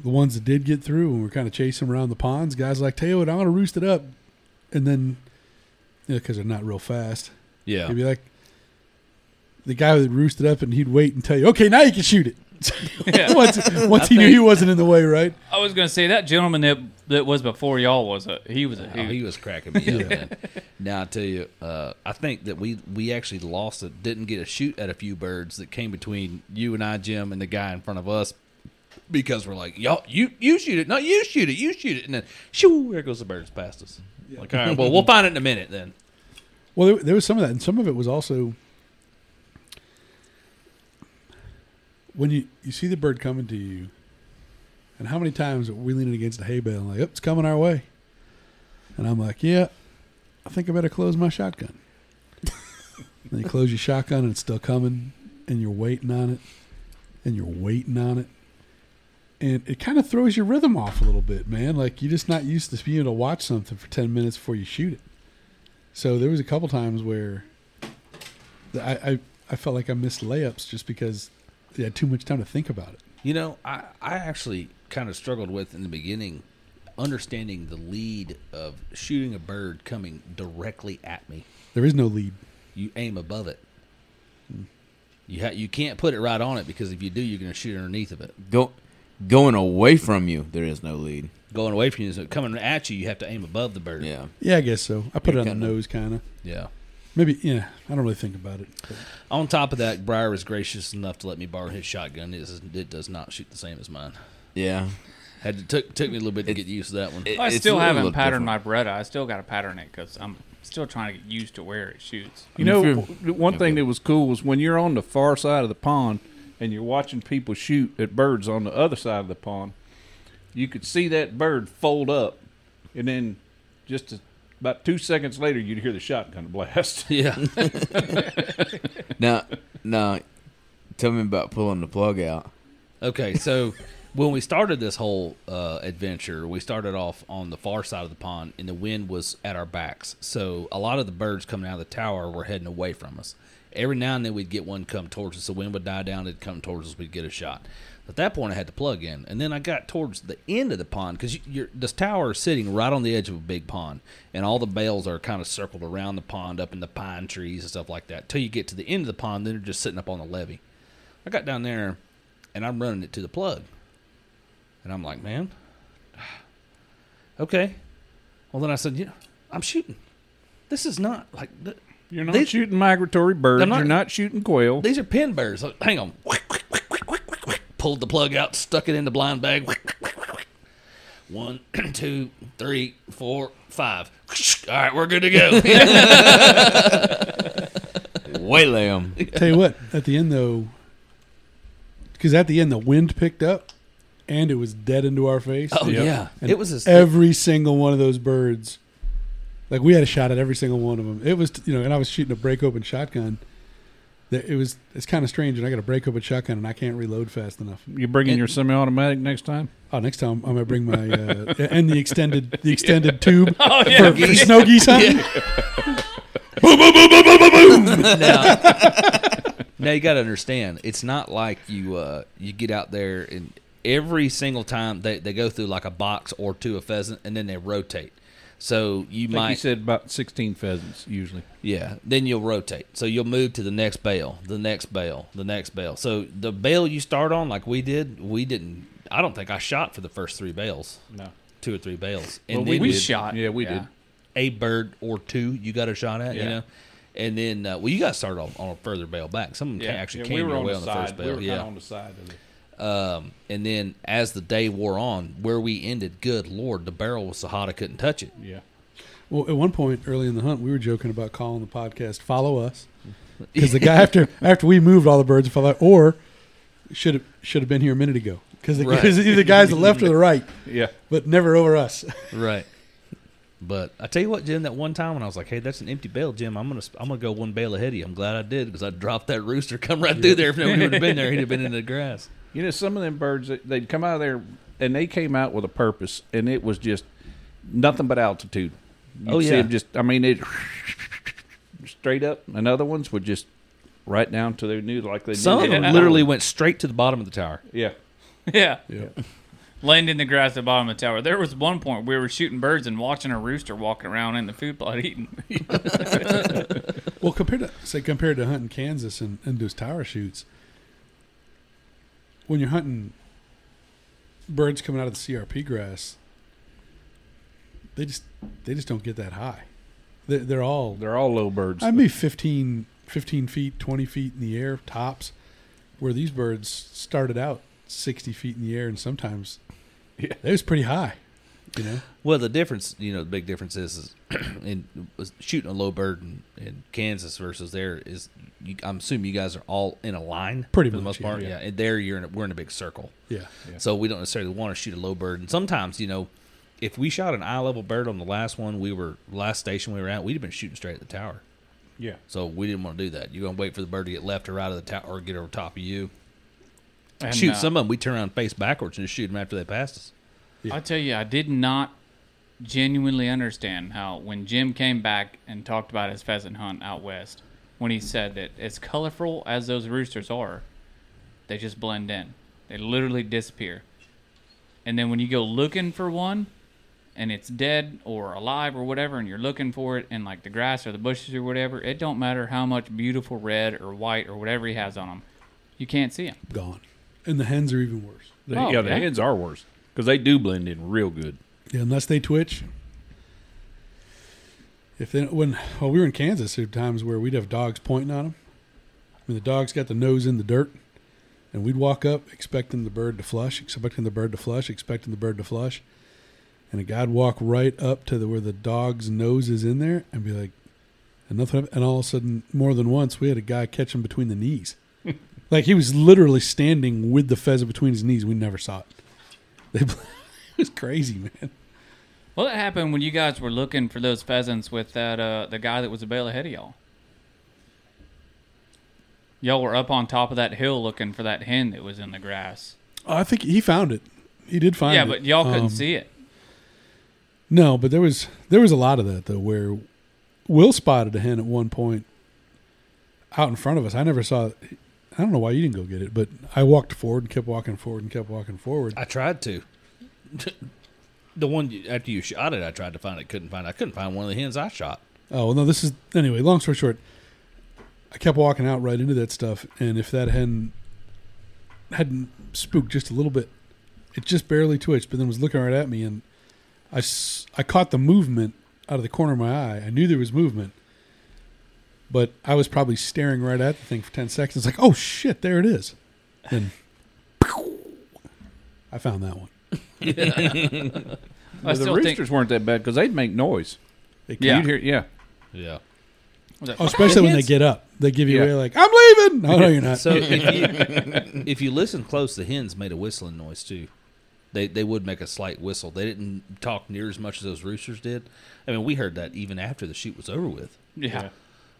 the ones that did get through and we're kind of chasing around the ponds, guys like Teo, I want to roost it up, and then, because they're not real fast. Yeah. He'd be like, the guy would roost it up, and he'd wait and tell you, okay, now you can shoot it. Yeah. [laughs] once once he knew he wasn't in the way, right? I was gonna say that gentleman that that was before y'all was a he was a Oh, hoot. he was cracking me up. [laughs] man. Now I tell you, uh, I think that we we actually lost it. Didn't get a shoot at a few birds that came between you and I, Jim, and the guy in front of us because we're like, y'all, you you shoot it, no, you shoot it, you shoot it, and then shoo, there goes the birds past us. Like, all right, well, we'll find it in a minute then. Well, there, there was some of that, and some of it was also when you you see the bird coming to you, and how many times are we leaning against a hay bale and like, "Yep, it's coming our way," and I'm like, "Yeah, I think I better close my shotgun." [laughs] then you close your shotgun and it's still coming, and you're waiting on it, and you're waiting on it, and it kind of throws your rhythm off a little bit, man. Like you're just not used to being able to watch something for ten minutes before you shoot it. So there was a couple times where I, I I felt like I missed layups just because I had too much time to think about it. You know, I, I actually kind of struggled with in the beginning understanding the lead of shooting a bird coming directly at me. There is no lead. You aim above it. You ha- you can't put it right on it because if you do, you're going to shoot underneath of it. Go, going away from you, there is no lead. Going away from you, so coming at you, you have to aim above the bird. Yeah. Yeah, I guess so. I put You're it on the kinda- nose, kind of. Yeah. Maybe, yeah. I don't really think about it. but- On top of that, Briar was gracious enough to let me borrow his shotgun. It, is, it does not shoot the same as mine. Yeah. Had to took took me a little bit to It- get used to that one. it- I still haven't patterned different. my Beretta. I still got to pattern it because I'm still trying to get used to where it shoots. You I mean, know, if you're- w- one thing okay. that was cool was when you're on the far side of the pond and you're watching people shoot at birds on the other side of the pond, you could see that bird fold up, and then just a, about two seconds later, you'd hear the shotgun blast. [laughs] yeah. [laughs] Now, now, tell me about pulling the plug out. Okay, so when we started this whole uh, adventure, we started off on the far side of the pond, and the wind was at our backs. So a lot of the birds coming out of the tower were heading away from us. Every now and then we'd get one come towards us. The wind would die down, it'd come towards us. We'd get a shot. At that point, I had to plug in, and then I got towards the end of the pond because you're this tower is sitting right on the edge of a big pond, and all the bales are kind of circled around the pond, up in the pine trees and stuff like that. Till you get to the end of the pond, then they're just sitting up on the levee. I got down there, and I'm running it to the plug, and I'm like, man, [sighs] okay. Well, then I said, know, I'm shooting. This is not like You're not These- shooting migratory birds. Not- you're not shooting quail. these are pen birds. Hang on. [laughs] Pulled the plug out, stuck it in the blind bag. One, [clears throat] two, three, four, five. [laughs] All right, we're good to go. [laughs] Waylay 'em. Tell you what, at the end though, because at the end the wind picked up, and it was dead into our face. oh yeah, And it was a, every single one of those birds. Like we had a shot at every single one of them. It was you know, and I was shooting a break open shotgun. That it was it's kind of strange, and I got a break open a shotgun, and I can't reload fast enough. You bringing your semi-automatic next time? Oh, next time I'm gonna bring my uh, and the extended the extended [laughs] tube Oh for, yeah, for snow geese hunting. now, now you got to understand, it's not like you uh, you get out there and every single time they, they go through like a box or two of pheasant and then they rotate. So you I think might you said about 16 pheasants usually. Yeah, then you'll rotate. So you'll move to the next bale, the next bale, the next bale. So the bale you start on, like we did, we didn't. I don't think I shot for the first three bales, No. two or three bales, Well, we we did. shot. Yeah, we did. a bird or two you got a shot at, yeah. you Yeah. know. And then, uh, well, you got started on, on a further bale back. Some of them actually Yeah, came we were your on the on the side. first We bale. were yeah. on the side of it. Um, and then as the day wore on, where we ended, good lord, the barrel was so hot I couldn't touch it. Yeah. Well, at one point early in the hunt, we were joking about calling the podcast "Follow Us" [laughs] because the guy after after we moved all the birds fell out, or should have should have been here a minute ago because Right. either the guys the left or the [laughs] right, Yeah. but never over us. [laughs] Right. But I tell you what, Jim. That one time when I was like, "Hey, that's an empty bale, Jim. I'm gonna I'm gonna go one bale ahead of you." I'm glad I did because I dropped that rooster, come right through there. If nobody would have been there, he'd have been in the grass. You know, some of them birds, they- they'd come out of there and they came out with a purpose, and it was just nothing but altitude. You'd Oh, see yeah. 'em just I mean it straight up, and other ones would just right down to their new like they Some of them literally went straight to the bottom of the tower. yeah. [laughs] Yeah. Yeah. Laying in the grass at the bottom of the tower. There was one point we were shooting birds and watching a rooster walking around in the food plot eating. [laughs] [laughs] Well, compared to say compared to hunting Kansas and, and those tower shoots, when you're hunting birds coming out of the CRP grass, they just they just don't get that high. They're, they're all They're all low birds. I mean 15, 15 feet, twenty feet in the air tops, where these birds started out sixty feet in the air, and sometimes [laughs] Yeah. it was pretty high. You know, Well, the difference, you know, the big difference is, is [clears throat] in was shooting a low bird in, in Kansas versus there is. You, I'm assuming you guys are all in a line, Pretty for the much, most part. yeah. Yeah, and there you're in a, we're in a big circle, yeah. so we don't necessarily want to shoot a low bird. And sometimes, you know, if we shot an eye level bird on the last one, we were last station we were at, we'd have been shooting straight at the tower. yeah. So we didn't want to do that. You're gonna wait for the bird to get left or right of the tower or get over top of you. And, shoot uh, some of them, we turn around and face backwards and just shoot them after they passed us. I tell you, I did not genuinely understand how when Jim came back and talked about his pheasant hunt out west, when he said that as colorful as those roosters are, they just blend in. They literally disappear. And then when you go looking for one, and it's dead or alive or whatever, and you're looking for it in like the grass or the bushes or whatever, it don't matter how much beautiful red or white or whatever he has on them, you can't see him. Gone, and the hens are even worse. The, Oh, yeah, the yeah. hens are worse because they do blend in real good. Yeah, unless they twitch. If they when well we were in Kansas, there were times where we'd have dogs pointing on them. I mean, the dog's got the nose in the dirt, and we'd walk up expecting the bird to flush, expecting the bird to flush, expecting the bird to flush, and a guy'd walk right up to the where the dog's nose is in there and be like, and nothing, and all of a sudden, more than once, we had a guy catch him between the knees, [laughs] like he was literally standing with the pheasant between his knees. We never saw it. They, [laughs] it was crazy, man. Well, that happened when you guys were looking for those pheasants with that uh, the guy that was a bale ahead of y'all. Y'all were up on top of that hill looking for that hen that was in the grass. Oh, I think he found it. He did find yeah, it. Yeah, but y'all couldn't Um, see it. No, but there was there was a lot of that though, where Will spotted a hen at one point out in front of us. I never saw. I don't know why you didn't go get it, but I walked forward and kept walking forward and kept walking forward. I tried to. [laughs] the one you, after you shot it, I tried to find it, couldn't find. it. I couldn't find one of the hens I shot. Oh well, no, this is anyway. Long story short, I kept walking out right into that stuff, and if that hen hadn't spooked just a little bit, it just barely twitched, but then was looking right at me, and I s- I caught the movement out of the corner of my eye. I knew there was movement, but I was probably staring right at the thing for ten seconds, like, oh shit, there it is. And [laughs] I found that one. [laughs] I the still think roosters weren't that bad because they'd make noise. They Yeah. You'd hear, yeah. Yeah. was that- Oh, especially when they get up, they give you Yeah. away like, I'm leaving. No, no, you're not. So [laughs] if you if you listen close, the hens made a whistling noise too. They they would make a slight whistle. They didn't talk near as much as those roosters did. I mean, we heard that even after the shoot was over with. yeah.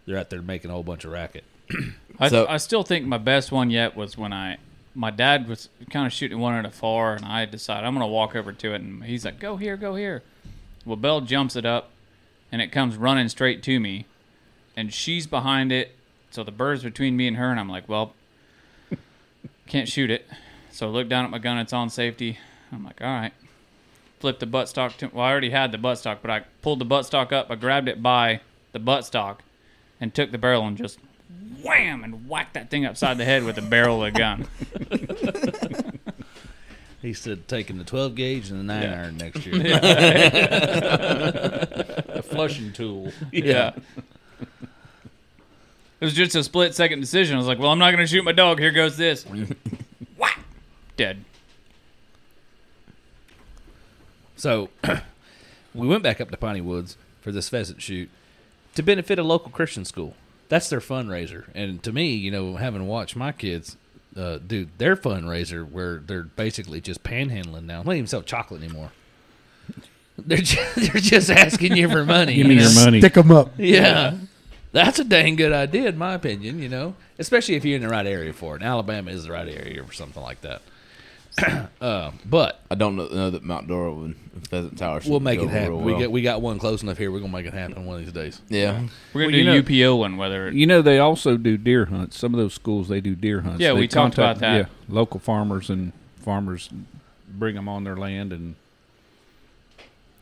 They're out there making a whole bunch of racket. [clears throat] I, So- I still think my best one yet was when I my dad was kind of shooting one at a far, and I decided I'm gonna walk over to it, and he's like, "Go here, go here." Well, Belle jumps it up, and it comes running straight to me, and she's behind it, so the bird's between me and her, and I'm like, "Well, [laughs] can't shoot it." So I look down at my gun; it's on safety. I'm like, "All right." Flip the buttstock to. Well, I already had the buttstock, but I pulled the buttstock up. I grabbed it by the buttstock, and took the barrel and just wham and whacked that thing upside the head with the barrel of the gun. [laughs] He said taking the twelve gauge and the nine Yeah. iron next year. [laughs] A flushing tool. Yeah. It was just a split second decision. I was like, well, I'm not going to shoot my dog. Here goes this. [laughs] Whack! Dead. So [clears throat] we went back up to Piney Woods for this pheasant shoot to benefit a local Christian school. That's their fundraiser. And to me, you know, having watched my kids uh, do their fundraiser where they're basically just panhandling now. They don't even sell chocolate anymore. They're just, [laughs] they're just asking you for money. Give me you your know? money. Stick them up. Yeah. That's a dang good idea, in my opinion, you know, especially if you're in the right area for it. And Alabama is the right area for something like that. [coughs] Uh, but I don't know, know that Mount Dora would Pheasant Tower. we'll make go it happen. real We well. get we got one close enough here. We're gonna make it happen one of these days. yeah. We're gonna you do know- UPO one, whether it, You know, they also do deer hunts. Some of those schools they do deer hunts. Yeah, They we talked about that. Yeah, local farmers and farmers bring them on their land, and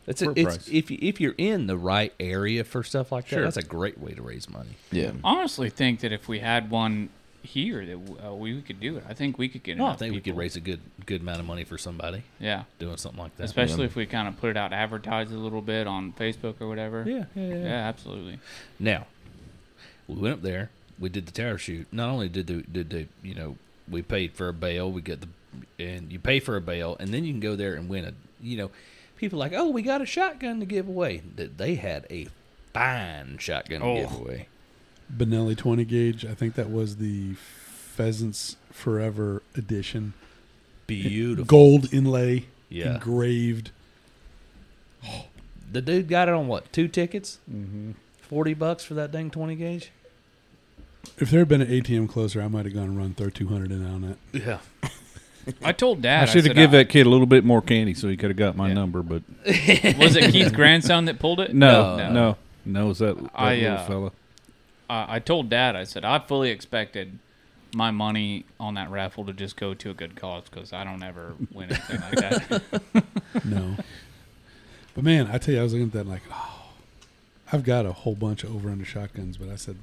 It's, a, a it's if you, if you're in the right area for stuff like that, Sure. that's a great way to raise money. Yeah. honestly think that if we had one here, that uh, we could do it. I think we could get. No, I enough think we could raise a good good amount of money for somebody Yeah, doing something like that. especially if we kind of put it out, advertise it a little bit on Facebook or whatever. yeah, yeah, yeah. yeah, absolutely. Now, we went up there. We did the tower shoot. Not only did the did the you know we paid for a bale. We get the and you pay for a bale, and then you can go there and win a you know. People like, oh, we got a shotgun to give away. That they had a fine shotgun to Oh. give away. Benelli 20 gauge. I think that was the Pheasants Forever edition. Beautiful. Gold inlay, Yeah. engraved. The dude got it on what? Two tickets? Mm-hmm. Forty bucks for that dang twenty gauge. If there had been an ATM closer, I might have gone and run throw 200 in on that. Yeah. I told Dad. I should have said, give that kid a little bit more candy so he could have got my Yeah. number. But Was it Keith's [laughs] grandson that pulled it? no, No. no, no, is that, that I, little uh, fella? I I told Dad. I said I fully expected my money on that raffle to just go to a good cause because I don't ever win anything like that. [laughs] No. but man, I tell you, I was looking at that like, oh, I've got a whole bunch of over under shotguns, but I said,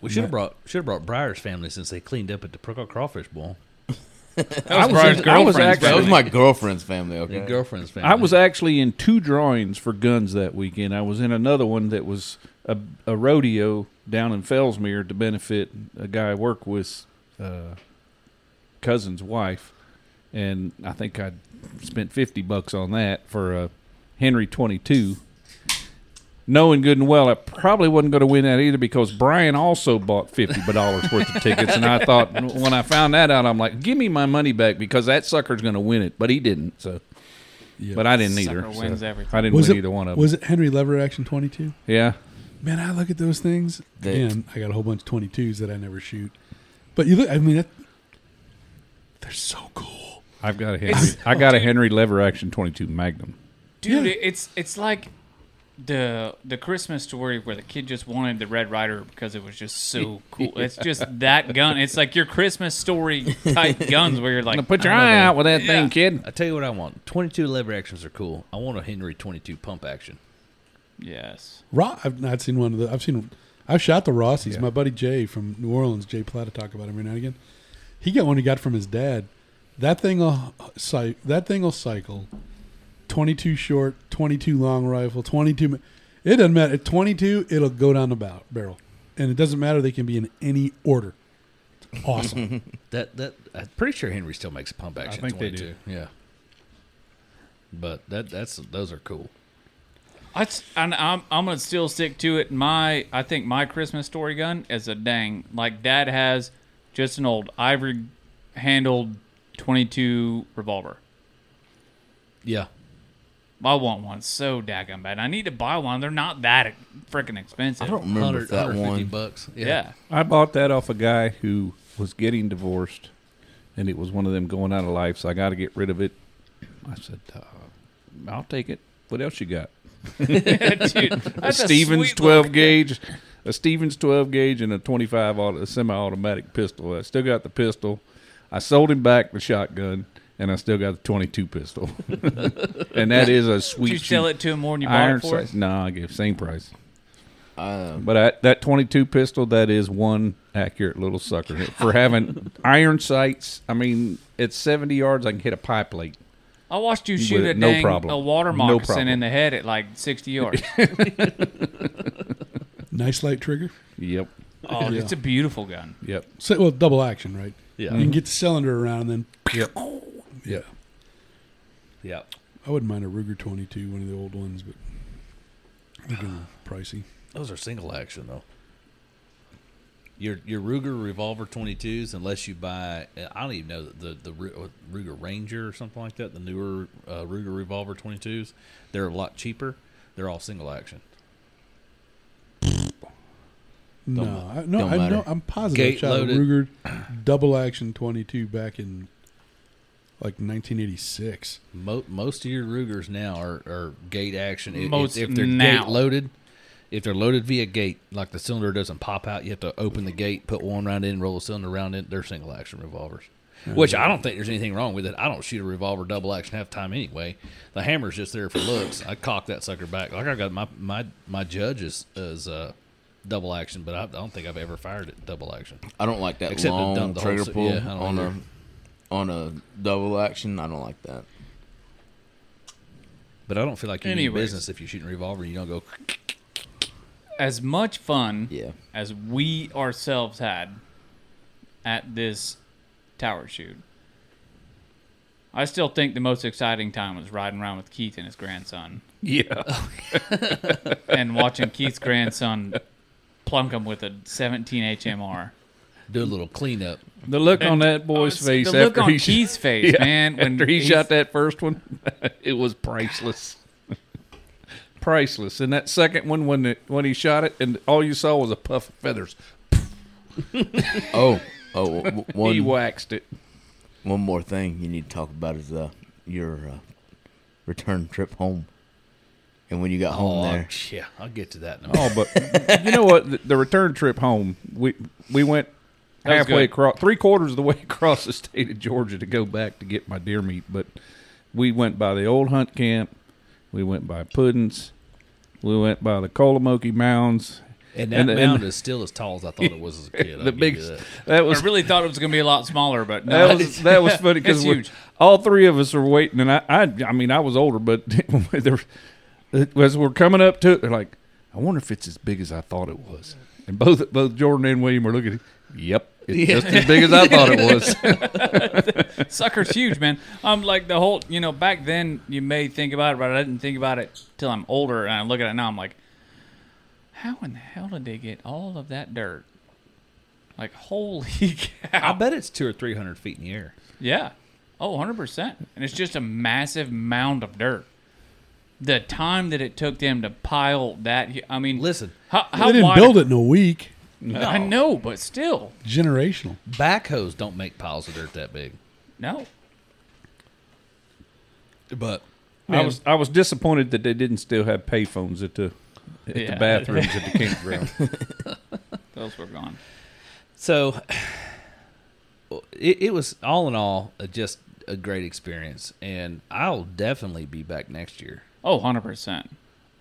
We should have brought should have brought Briar's family since they cleaned up at the Pro- Crawfish Bowl. [laughs] That was Brian's I was actually- That was my girlfriend's family. Okay. Your girlfriend's family. I was actually in two drawings for guns that weekend. I was in another one that was a, a rodeo down in Fellsmere to benefit a guy I work with, uh, cousin's wife, and I think I spent fifty bucks on that for a Henry twenty two. Knowing good and well, I probably wasn't going to win that either because Brian also bought fifty dollars worth of tickets, and I thought when I found that out, I'm like, "Give me my money back because that sucker's going to win it," but he didn't. So, yeah. but I didn't Sucker either. wins so everything. I didn't was win it either one of them. Was it Henry Lever Action 22? Yeah. Man, I look at those things. They- Again, I got a whole bunch of 22s that I never shoot. But you look, I mean, that, they're so cool. I've got a Henry. I got a Henry lever action 22 Magnum. Dude, Yeah. it's it's like the the Christmas story where the kid just wanted the Red Ryder because it was just so [laughs] cool. It's just that gun. It's like your Christmas story type [laughs] guns where you're like, put your eye out with that Yeah. thing, kid. I tell you what I want. Twenty two lever actions are cool. I want a Henry twenty two pump action. It. Yes. Raw, I've not seen one of the. I've seen. I've shot the Rossis. My buddy Jay from New Orleans, Jay Plata, talk about him every now and again. He got one he got from his dad. That thing will cy- That thing will cycle. Twenty-two short, twenty-two long rifle, twenty-two. It doesn't matter. At twenty-two, it'll go down the bow, barrel, and it doesn't matter. They can be in any order. It's awesome. [laughs] That that I'm pretty sure Henry still makes a pump action. I think they do. Yeah. But that that's those are cool. I, and I'm I'm gonna still stick to it. My I think my Christmas story gun is a dang like Dad has just an old ivory handled 22 revolver. Yeah. I want one so daggum bad. I need to buy one. They're not that freaking expensive. I don't remember 100, that 150 one. bucks. Yeah. yeah. I bought that off a guy who was getting divorced, and it was one of them going out of life. So I got to get rid of it. I said, uh, "I'll take it. What else you got?" [laughs] Dude, A that's a Stevens 12 little- gauge, a Stevens 12 gauge, and a 25 auto, a semi-automatic pistol. I still got the pistol. I sold him back the shotgun, and I still got the 22 pistol. [laughs] and that is a sweet. Did you sell it to him more than you bought it for? sights. No, I gave same price. Um, But I, that 22 pistol, that is one accurate little sucker for having [laughs] iron sights. I mean, at 70 yards, I can hit a pipe plate. I watched you shoot a no dang problem. a water No moccasin problem. in the head at like 60 yards. [laughs] nice light trigger. Yep, oh, [laughs] Yeah. it's a beautiful gun. yep. So, well, double action, right? Yeah. You can get the cylinder around, and then Yep. [laughs] yeah. Yeah. I wouldn't mind a Ruger 22, one of the old ones, but they're getting pricey. Those are single action though. Your your Ruger revolver 22s, unless you buy, I don't even know the the, the uh, Ruger Ranger or something like that. The newer uh, Ruger revolver 22s, they're a lot cheaper. They're all single action. No, I, no, don't I matter. know. I'm positive. Gate I shot loaded. a Ruger double action 22 back in like 1986. Mo- most of your Rugers now are, are gate action. If- Most if, if they're now. gate loaded, if they're loaded via gate, like the cylinder doesn't pop out, you have to open the gate, put one round in, roll the cylinder round in. They're single action revolvers. Which I don't think there's anything wrong with it. I don't shoot a revolver double action half time anyway. The hammer's just there for looks. I cock that sucker back. Like I got my my my judge is is uh, double action, but I, I don't think I've ever fired it double action. I don't like that Except they've long done the trigger se- pull yeah, I don't on a on a double action. I don't like that. But I don't feel like you need business if you're shooting a revolver. You don't go. As much fun Yeah. as we ourselves had at this tower shoot, I still think the most exciting time was riding around with Keith and his grandson Yeah. [laughs] [laughs] and watching Keith's grandson plunk him with a 17 HMR. Do a little cleanup. The look on that boy's face the look after on he sh- Keith's face, [laughs] Yeah, man, when after he shot that first one, it was priceless. Priceless. And that second one, when it, when he shot it, and all you saw was a puff of feathers. [laughs] Oh, oh, w- [laughs] he one waxed it. one more thing you need to talk about is uh, your uh, return trip home, and when you got home there. yeah, I'll get to that. In a Oh, but [laughs] you know what? The, the return trip home, we we went halfway across, three quarters of the way across the state of Georgia to go back to get my deer meat. But we went by the old hunt camp. We went by Puddins. We went by the Kolomoki Mounds. And that And- and- mound is still as tall as I thought it was as a kid. [laughs] The big you that. that I was really thought it was going to be a lot smaller, but no, that was [laughs] that was funny because It's huge. all three of us are waiting, and I I, I mean I was older, but [laughs] there, as we're coming up to it, they're like, I wonder if it's as big as I thought it was. And both both Jordan and William are looking. Yep, it's just as big as I thought it was. [laughs] Sucker's huge, man. I'm like the whole, you know, back then you may think about it, but I didn't think about it till I'm older, and I look at it now. I'm like, how in the hell did they get all of that dirt? Like, holy [laughs] cow! I bet it's two or three hundred feet in the air. Yeah. Oh, 100 percent. And it's just a massive mound of dirt. The time that it took them to pile that, I mean, Listen, how, how they didn't wide- build it in a week. I know, but still, Generational. backhoes don't make piles of dirt that big. no. But I was I was disappointed that they didn't still have payphones at the at Yeah. the bathrooms at the [laughs] campground. [laughs] Those were gone. so [sighs] it, it was all in all uh, just a great experience, and I'll definitely be back next year. Oh, 100 percent.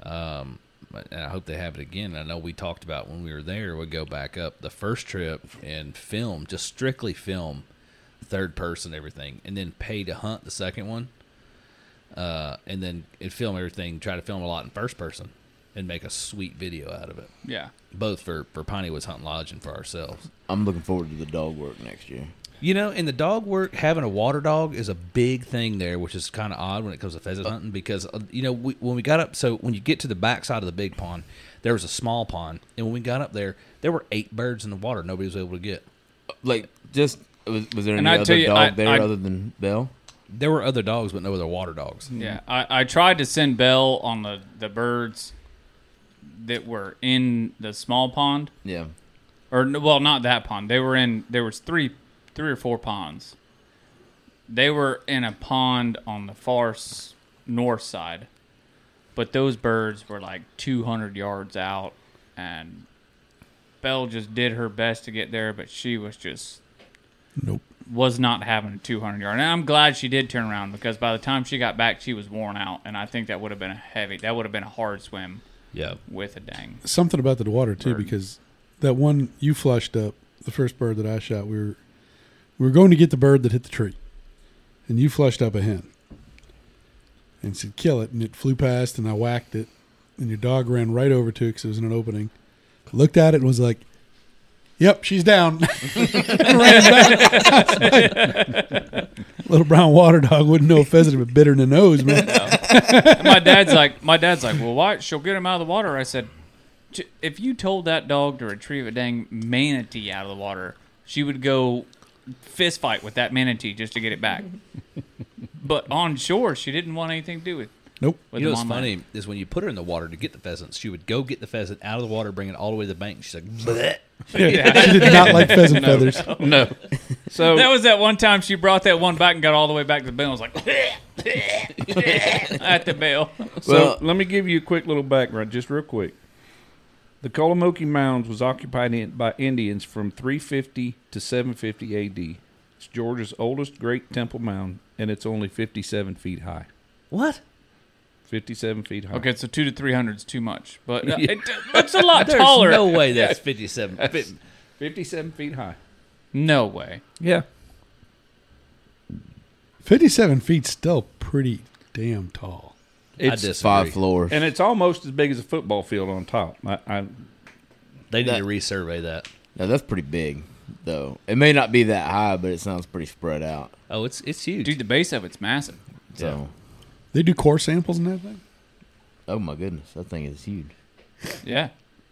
Um, but- and I hope they have it again. I know we talked about when we were there, we'd go back up the first trip and film, just strictly film, third person everything, and then pay to hunt the second one. Uh, and then and film everything, try to film a lot in first person, and make a sweet video out of it, Yeah. both for for Piney Woods Hunting Lodge and for ourselves. I'm looking forward to the dog work next year. You know, in the dog work, having a water dog is a big thing there, which is kind of odd when it comes to pheasant hunting because uh, you know we, when we got up, so when you get to the back side of the big pond, there was a small pond, and when we got up there, there were eight birds in the water nobody was able to get. Like, just was, was there And any I other you, dog I- there I- other than Bell? There were other dogs, but no other water dogs. Yeah, I, I tried to send Bell on the, the birds that were in the small pond, Yeah. or well, not that pond. They were in there was three three or four ponds. They were in a pond on the far s- north side, but those birds were like 200 yards out, and Belle just did her best to get there, but she was just Nope. was not having a 200 yard. And I'm glad she did turn around because by the time she got back, she was worn out, and I think that would have been a heavy. That would have been a hard swim Yeah, with a dang. Something about the water too, Bird. because that one you flushed up, the first bird that I shot, we were we were going to get the bird that hit the tree, and you flushed up a hen, and said kill it, and it flew past, and I whacked it, and your dog ran right over to it because it was in an opening, looked at it and was like, "Yep, she's down." [laughs] [laughs] Little brown water dog wouldn't know a pheasant if it bit her in the nose, man. My dad's like, my dad's like, well, why? She'll get him out of the water. I said, "J- if you told that dog to retrieve a dang manatee out of the water, she would go fist fight with that manatee just to get it back. [laughs] but on shore, she didn't want anything to do with. Nope. with you know what's funny is when you put her in the water to get the pheasants, she would go get the pheasant out of the water, bring it all the way to the bank. And she's like, Bleh. [laughs] Yeah. she did not like [laughs] pheasant feathers. No. So That was that one time she brought that one back and got all the way back to the bell. and was like, at the bell. So Well- let me give you a quick little background, just real quick. The Kolomoki Mounds was occupied in, by Indians from 350 to 750 A.D. It's Georgia's oldest great temple mound, and it's only 57 feet high. What? 57 feet high. Okay, so two to three hundred is too much, but uh, [laughs] Yeah. it looks a lot [laughs] There's taller. no way that's [laughs] 57. That's 57 feet high. No way. Yeah. 57 feet still pretty damn tall. I It's, disagree. Five floors. and it's almost as big as a football field on top. I, I, They need That- to resurvey that. Now that's pretty big, though. It may not be that high, but it sounds pretty spread out. Oh, it's it's huge. Dude, the base of it's massive. So, They do core samples and everything. oh my goodness, that thing is huge. Yeah.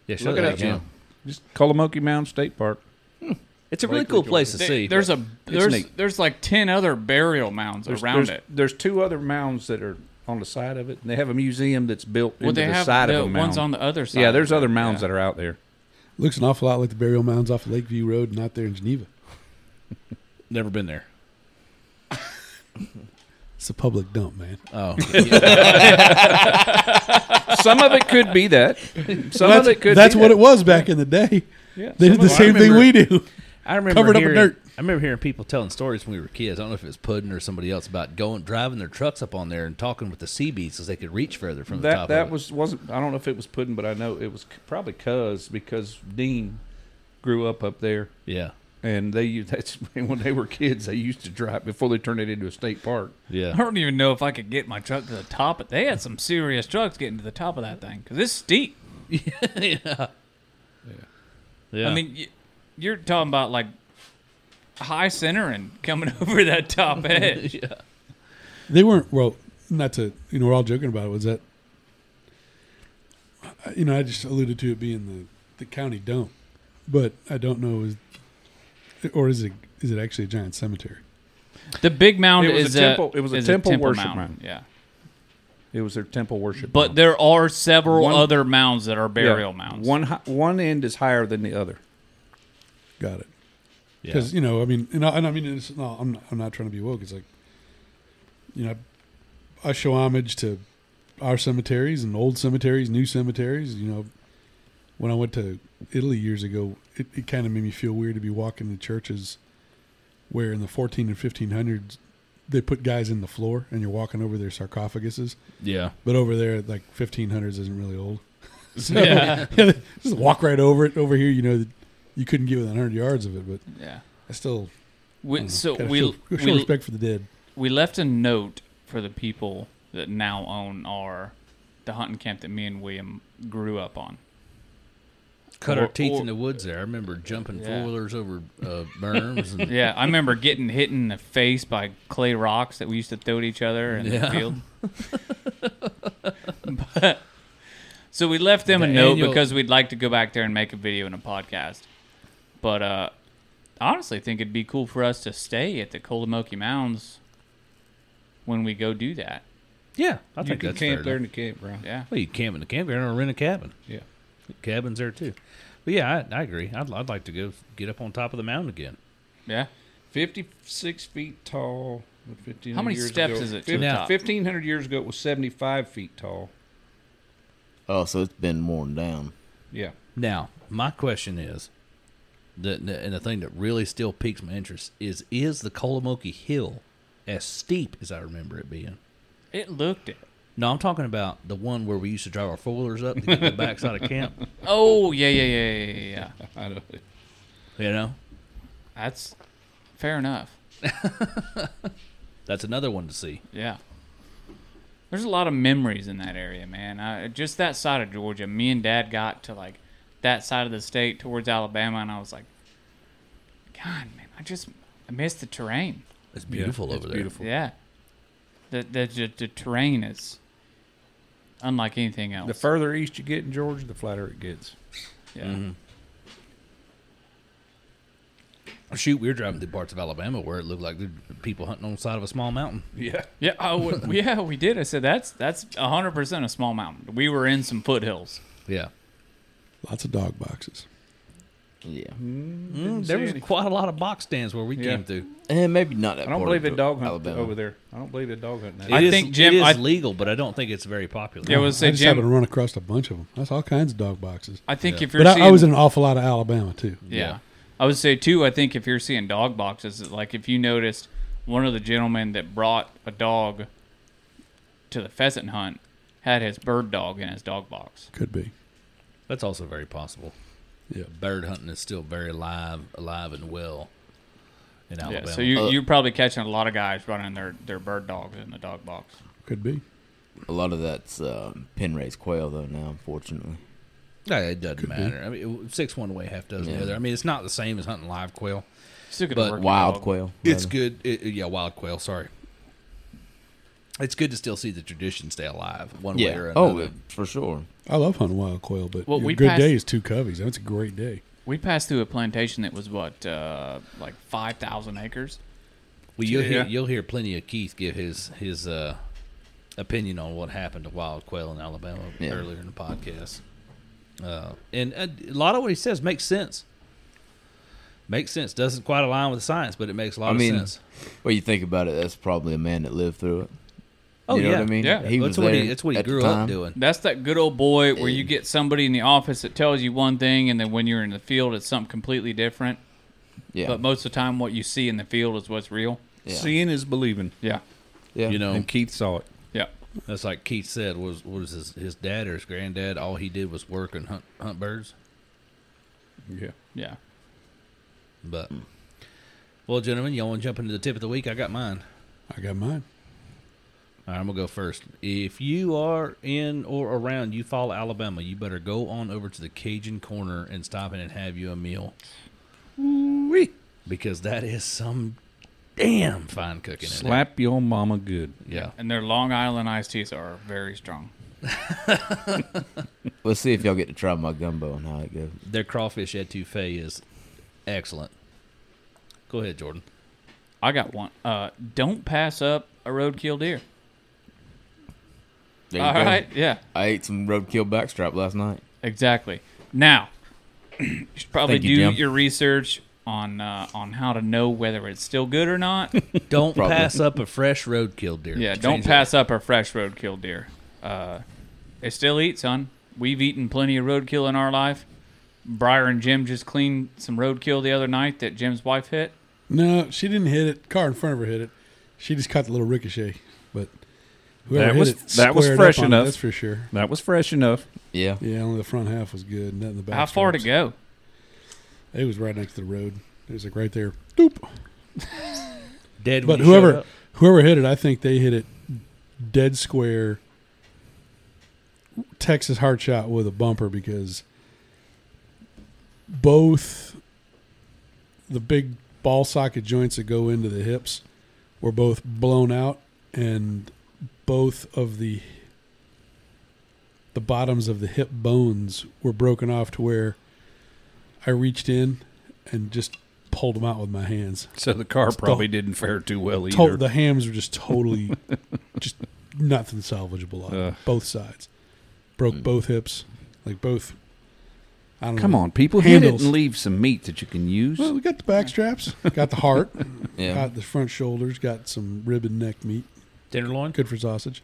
yeah, show Look it that up, Jim. just Kolomoki Mound State Park. Hmm. It's a really Lake cool Georgia. place to They- see. there's a there's there's like ten other burial mounds There's, around there's, it. There's two other mounds that are on the side of it. And they have a museum that's built Well, into they the have side the of a mound. ones on the other side. yeah, there's other mounds Yeah. that are out there. Looks an awful lot like the burial mounds off of Lakeview Road and out there in Geneva. [laughs] Never been there. [laughs] It's a public dump, man. Oh, [laughs] Some of it could be that. Some that's of it could. that's be what that. it was back in the day. Yeah, They did the of it- same thing we do. I remember Covered up in hearing, dirt. I remember hearing people telling stories when we were kids. I don't know if it was Puddin or somebody else about going driving their trucks up on there and talking with the CBs as they could reach further from the That top. that of was wasn't. I don't know if it was Puddin, but I know it was probably Cuz because Dean grew up up there, yeah, and they used [laughs] that's when they were kids. They used to drive before they turned it into a state park. Yeah, I don't even know if I could get my truck to the top. But they had some serious trucks getting to the top of that thing because it's steep. yeah. [laughs] Yeah, yeah. I mean, y- you're talking about like high center and coming [laughs] over that top [laughs] edge. yeah. They weren't well. Not to you know, we're all joking about it. Was that you know? I just alluded to it being the the county dump, but I don't know is or is it is it actually a giant cemetery? The big mound It was a is temple- it was a is temple worship mound. mound. Yeah, It was their temple worship. but mound. there are several One- other mounds that are Yeah, burial mounds. One one end is higher than the other. Got it. Yeah. Because you know, I mean, and I, and I mean, it's, no, I'm not, I'm not trying to be woke. It's like, you know, I show homage to our cemeteries and old cemeteries, new cemeteries. You know, when I went to Italy years ago, it, it kind of made me feel weird to be walking to churches where in the 14 and 1500s they put guys in the floor and you're walking over their sarcophaguses, yeah. but over there, like 1500s isn't really old. [laughs] So, Yeah. [laughs] just walk right over it. Over here, you know, you couldn't get within 100 yards of it, but yeah. I still We, I know, so we show, show we, respect for the dead. we left a note for the people that now own our the hunting camp that me and William grew up on. Cut Or- our teeth or- in the woods there. I remember jumping Yeah. four wheelers over uh, [laughs] berms. And, Yeah, I remember getting hit in the face by clay rocks that we used to throw at each other in Yeah. the field. [laughs] but, so we left them a The note annual- because we'd like to go back there and make a video and a podcast. But uh, I honestly think it'd be cool for us to stay at the Kolomoki Mounds when we go do that. yeah, I you think can that's camp fair there in enough. the campground. Yeah. Well, you camp in the campground or rent a cabin. Yeah. Cabins there too. But yeah, I, I agree. I'd, I'd like to go get up on top of the mountain again. Yeah. 56 feet tall. what, 1500 How many years steps ago- is it to Fif- the top? 1500 years ago, it was 75 feet tall. Oh, so it's been worn down. Yeah. Now, my question is, the, the and the thing that really still piques my interest is: is the Kolomoki Hill as steep as I remember it being? It looked it. No, I'm talking about the one where we used to drive our four wheelers up to get the backside of camp. [laughs] Oh, yeah, yeah, yeah, yeah, yeah, yeah. [laughs] I know. You know, That's fair enough. [laughs] that's another one to see. Yeah. There's a lot of memories in that area, man. I, just that side of Georgia. Me and Dad got to like that side of the state towards Alabama, and I was like, God, man, I just I miss the terrain. It's beautiful Yeah, over it's there. beautiful. Yeah. The the the, the terrain is unlike anything else. The further east you get in Georgia, the flatter it gets. yeah. Mhm. Shoot, we were driving through parts of Alabama where it looked like people hunting on the side of a small mountain. Yeah. Yeah, oh, w- [laughs] yeah, we did. I said that's that's hundred percent a small mountain. We were in some foothills. Yeah. Lots of dog boxes. Yeah, Mm, there was quite a lot of box stands where we Yeah. came through. and maybe not that. I don't believe of they dog hunt Alabama. over there. I don't believe they dog hunt. It I is- think, Jim, it is I- legal, but I don't think it's very popular. Yeah, I was I say just happened to run across a bunch of them. That's all kinds of dog boxes. I think Yeah. if you're But seeing, I, I was in an awful lot of Alabama too. yeah. Yeah. I would say too. I think if you're seeing dog boxes, like if you noticed one of the gentlemen that brought a dog to the pheasant hunt had his bird dog in his dog box. Could be. That's also very possible. Yeah. Bird hunting is still very alive, alive and well in Alabama. Yeah, so you Uh, you're probably catching a lot of guys running their their bird dogs in the dog box. Could be. A lot of that's um, pen raised quail, though. Now, unfortunately, Yeah, it doesn't Could be. matter. I mean, six one way, half dozen the other. I mean, it's not the same as hunting live quail. Still But wild dog. quail. It's good. It, it- yeah, wild quail. Sorry. It's good to still see the tradition stay alive one way Yeah. or Oh, another. for sure. I love hunting wild quail, but Well, your we good passed- day is two coveys. That's a great day. We passed through a plantation that was what uh, like five thousand acres. Well, you'll hear Yeah. you'll hear plenty of Keith give his his uh, opinion on what happened to wild quail in Alabama Yeah. earlier in the podcast, uh, and uh, a lot of what he says makes sense. Makes sense. Doesn't quite align with the science, but it makes a lot I mean, of sense. Well, you think about it, that's probably a man that lived through it. Oh you know yeah, what I mean? Yeah. he that's was what there he that's what he at the grew up time. doing. That's that good old boy where you get somebody in the office that tells you one thing, and then when you're in the field, it's something completely different. Yeah, But most of the time, what you see in the field is what's real. yeah. Seeing is believing. Yeah, yeah. You know, And Keith saw it. yeah. that's like Keith said. Was was his his dad or his granddad? All he did was work and hunt hunt birds. Yeah. Yeah. But well, gentlemen, y'all want to jump into the tip of the week? I got mine. I got mine. All right, I'm gonna go first. If you are in or around Eufaula, Alabama, you better go on over to the Cajun Corner and stop in and have you a meal. Wee. Because that is some damn fine cooking. in. Slap your mama good. Yeah. And their Long Island iced teas are very strong. [laughs] Let's see if y'all get to try my gumbo and how it goes. Their crawfish etouffee is excellent. Go ahead, Jordan. I got one. Uh, don't pass up a roadkill deer. There you All go. right. Yeah. I ate some roadkill backstrap last night. Exactly. Now, [clears throat] you should probably Thank you, do Jim. your research on uh, on how to know whether it's still good or not. [laughs] Don't Probably. pass up a fresh roadkill deer. yeah, don't that. pass up a fresh roadkill deer. Uh, they still eat, son. We've eaten plenty of roadkill in our life. Briar and Jim just cleaned some roadkill the other night that Jim's wife hit. No, she didn't hit it. Car in front of her hit it. She just caught the little ricochet. But whoever That was- it that was fresh up on it, enough. that's for sure. That was fresh enough. Yeah. Yeah, only the front half was good. Nothing the back. How far to go? It was right next to the road. It was like right there. Doop. [laughs] Dead. But whoever whoever hit it, I think they hit it dead square. Texas heart shot with a bumper because both the big ball socket joints that go into the hips were both blown out, and both of the the bottoms of the hip bones were broken off to where I reached in and just pulled them out with my hands. So the car It's probably the- didn't fare too well either. To- the hams were just totally, [laughs] just nothing salvageable on Ugh. both sides. Broke Mm. both hips, like both. I don't Come know. on, people, hit it and leave some meat that you can use. Well, we got the back straps, got the heart, [laughs] Yeah. got the front shoulders, got some rib and neck meat, tenderloin. good for sausage.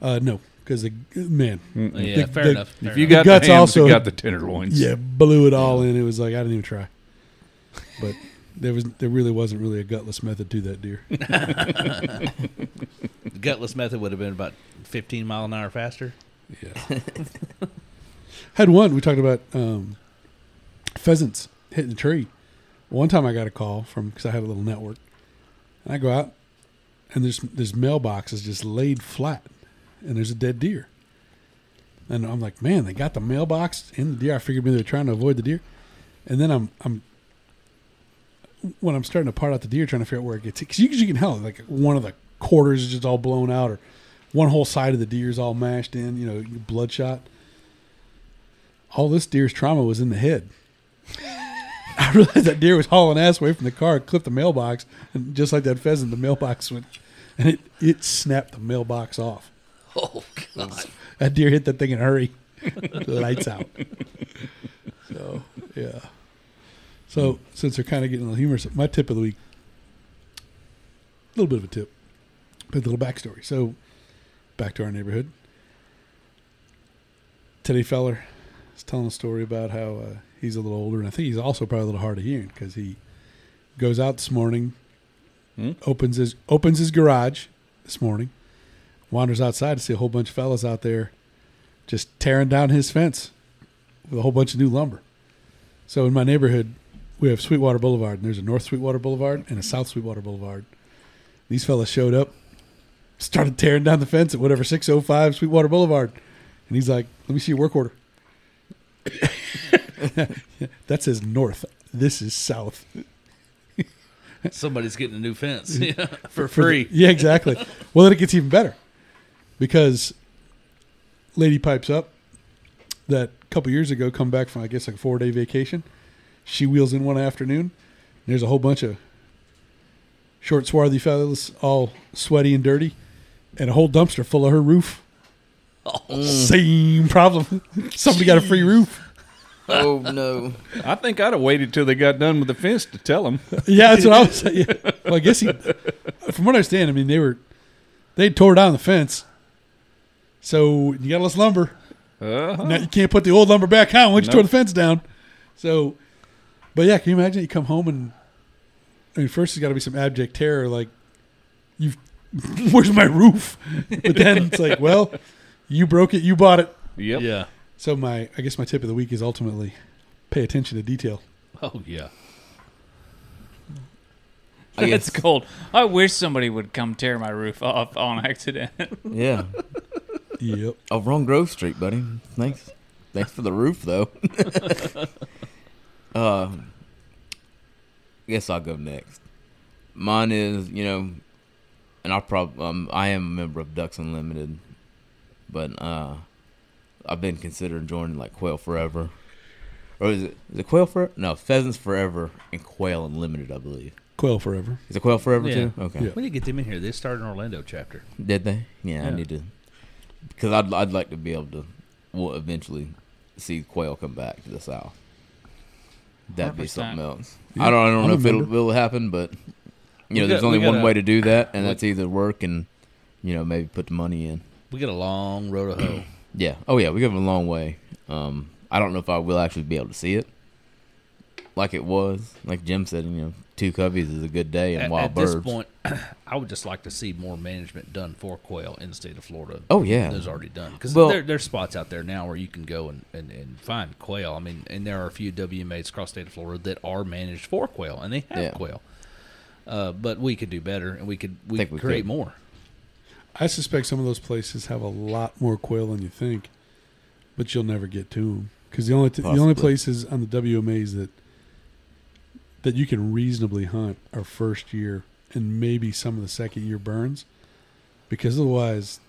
Uh, no, because the man, Mm-mm. Yeah, The- fair the- enough. fair If you enough. got guts the hams, also- you got the tenderloins. yeah, blew it all in. It was like I didn't even try, but there was there really wasn't really a gutless method to that deer. the [laughs] gutless method would have been about 15 mile an hour faster. Yeah. [laughs] Had one. We talked about um, pheasants hitting the tree. One time I got a call from because I had a little network. And I go out, and there's there's mailboxes just laid flat, and there's a dead deer. And I'm like, man, they got the mailbox in the deer. I figured maybe they're trying to avoid the deer. And then I'm I'm when I'm starting to part out the deer, trying to figure out where it gets because you, you can tell like one of the quarters is just all blown out, or one whole side of the deer is all mashed in, you know, bloodshot. All this deer's trauma was in the head. [laughs] I realized that deer was hauling ass away from the car, clipped the mailbox, and just like that pheasant, the mailbox went, and it it snapped the mailbox off. [laughs] Oh God! That deer hit that thing in a hurry. [laughs] Lights out. So yeah. So since they're kind of getting a little humorous, my tip of the week, a little bit of a tip, but a little backstory. So back to our neighborhood. Teddy Feller is telling a story about how uh, he's a little older, and I think he's also probably a little hard of hearing because he goes out this morning, Hmm? opens his opens his garage this morning, wanders outside to see a whole bunch of fellas out there just tearing down his fence with a whole bunch of new lumber. So in my neighborhood, we have Sweetwater Boulevard, and there's a North Sweetwater Boulevard and a South Sweetwater Boulevard. These fellas showed up, started tearing down the fence at whatever 605 Sweetwater Boulevard. And he's like, let me see your work order. [laughs] that says north. This is south. Somebody's getting a new fence [laughs] yeah, for For the- free. yeah, exactly. well, then it gets even better because lady pipes up that a couple years ago come back from I guess like a four day vacation. She wheels in one afternoon. And there's a whole bunch of short, swarthy fellas, all sweaty and dirty, and a whole dumpster full of her roof. [laughs] Same problem. [laughs] Somebody got a free roof. [laughs] Oh no! I think I'd have waited till they got done with the fence to tell them. Yeah, that's what I was saying. Yeah. Well, I guess he, from what I understand, I mean they were they tore down the fence, so you got less lumber. Uh-huh. Now you can't put the old lumber back on once you Nope. tore the fence down. So, but yeah, can you imagine you come home and I mean, first there's got to be some abject terror, like you, where's my roof? But then it's like, well, you broke it, you bought it. Yep. Yeah. So my, I guess my tip of the week is ultimately pay attention to detail. Oh yeah. [laughs] I It's cold. I wish somebody would come tear my roof off on accident. [laughs] Yeah. Yep. Oh, wrong Grove Street, buddy. Thanks. Thanks for the roof, though. [laughs] uh, guess I'll go next. Mine is, you know, and I'll probably, um, I am a member of Ducks Unlimited, but uh, I've been considering joining like Quail Forever, or is it is it Quail Forever? No, Pheasants Forever and Quail Unlimited, I believe. Quail forever. Is it Quail Forever Yeah. too? Okay. Yeah. We need to get them in here. They started an Orlando chapter. Did they? Yeah, I need to because I'd I'd like to be able to well eventually see quail come back to the south. That'd be 100%. something else. Yeah, I don't I don't I'm know if it'll member. will happen, but you know, there's got- only one gotta- way to do that, and that's either work and you know maybe put the money in. We got a long road to hoe. [clears throat] Yeah. Oh yeah, we got a long way. Um, I don't know if I will actually be able to see it like it was. Like Jim said, you know, two coveys is a good day and At, wild at birds. this point, [clears throat] I would just like to see more management done for quail in the state of Florida. Oh, yeah. there's already done because Well- there, there's spots out there now where you can go and, and, and find quail. I mean, and there are a few WMAs across the state of Florida that are managed for quail, and they have Yeah. quail. Uh, but we could do better, and we could we Think could we create could. more. I suspect some of those places have a lot more quail than you think, but you'll never get to them because the only t- the only places on the WMAs that that you can reasonably hunt are first year and maybe some of the second year burns, because otherwise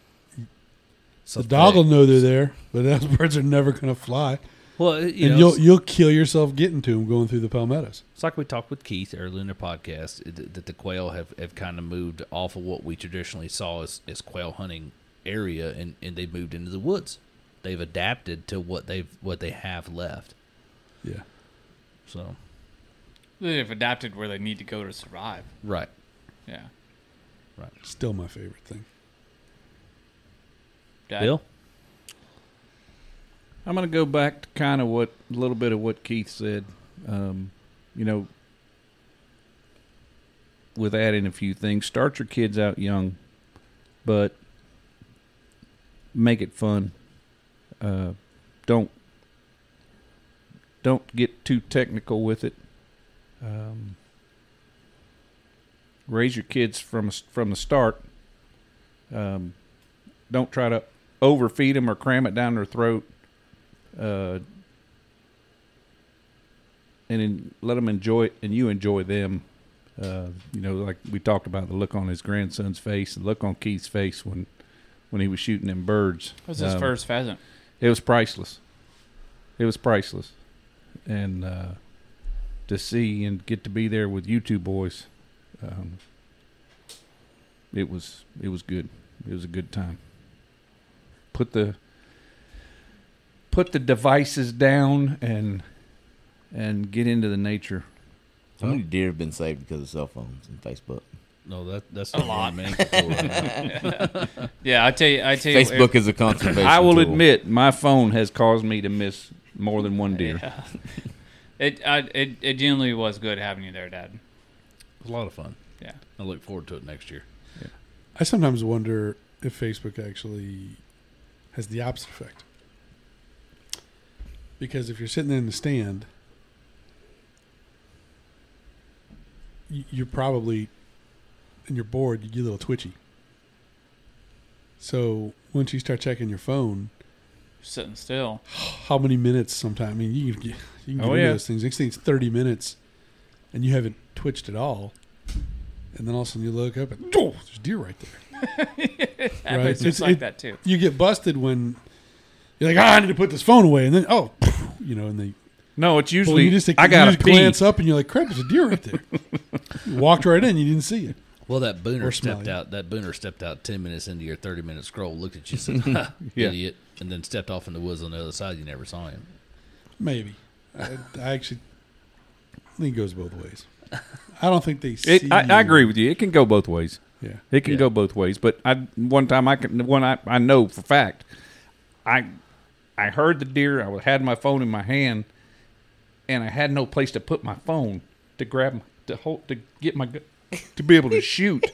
the dog will know they're there, but those [laughs] birds are never going to fly, Well, you and know, you'll you'll kill yourself getting to them going through the palmettos. It's like we talked with Keith earlier in the podcast uh, that the quail have, have kind of moved off of what we traditionally saw as, as quail hunting area and, and they've moved into the woods. They've adapted to what they've what they have left. Yeah, So They've adapted where they need to go to survive. right. Yeah. Right. Still my favorite thing. Dad? Bill? I'm going to go back to kind of what a little bit of what Keith said. Um, you know, with adding a few things, start your kids out young, but make it fun. Uh, don't don't get too technical with it. Um, raise your kids from from the start. Um, don't try to overfeed them or cram it down their throat uh, and then let them enjoy it, and you enjoy them. Uh, you know, like we talked about the look on his grandson's face, the look on Keith's face when when he was shooting them birds. That was his Um, first pheasant. It was priceless. It was priceless, and uh, to see and get to be there with you two boys. Um, it was it was good. It was a good time. Put the put the devices down and and get into the nature. How many deer have been saved because of cell phones and Facebook? No, that that's a lot, man. Control right now. [laughs] Yeah, I tell you, I tell you, Facebook is a conservation. I will tool. admit, my phone has caused me to miss more than one deer. Yeah. [laughs] It, I, it it genuinely was good having you there, Dad. It was a lot of fun. Yeah. I look forward to it next year. I sometimes wonder if Facebook actually has the opposite effect. Because if you're sitting in the stand, you're probably, and you're bored, you get a little twitchy. So once you start checking your phone, you're Sitting still. how many minutes sometimes? I mean, you can get, you can get Oh, yeah. those things. Next thing it's 30 minutes, and you haven't twitched at all. And then all of a sudden you look up and, oh, there's deer right there. [laughs] Right. just It's- like it- that too. you get busted when you're like, ah, I need to put this phone away, and then oh, you know, and they No, it's well, usually you just I got to to glance up, and you're like, crap, there's a deer right there. you walked right in, you didn't see it. Well, that Or booner smell stepped out. That booner stepped out ten minutes into your thirty minute scroll, looked at you, said, [laughs] ha, [laughs] Yeah. "Idiot," and then stepped off in the woods on the other side. You never saw him. Maybe I, I actually think it goes both ways. I don't think they see. It, I, I agree with you. It can go both ways. Yeah, It can Yeah. go both ways. But I one time I can one I, I know for fact, I I heard the deer. I had my phone in my hand, and I had no place to put my phone to grab my, to hold to get my to be able to [laughs] shoot.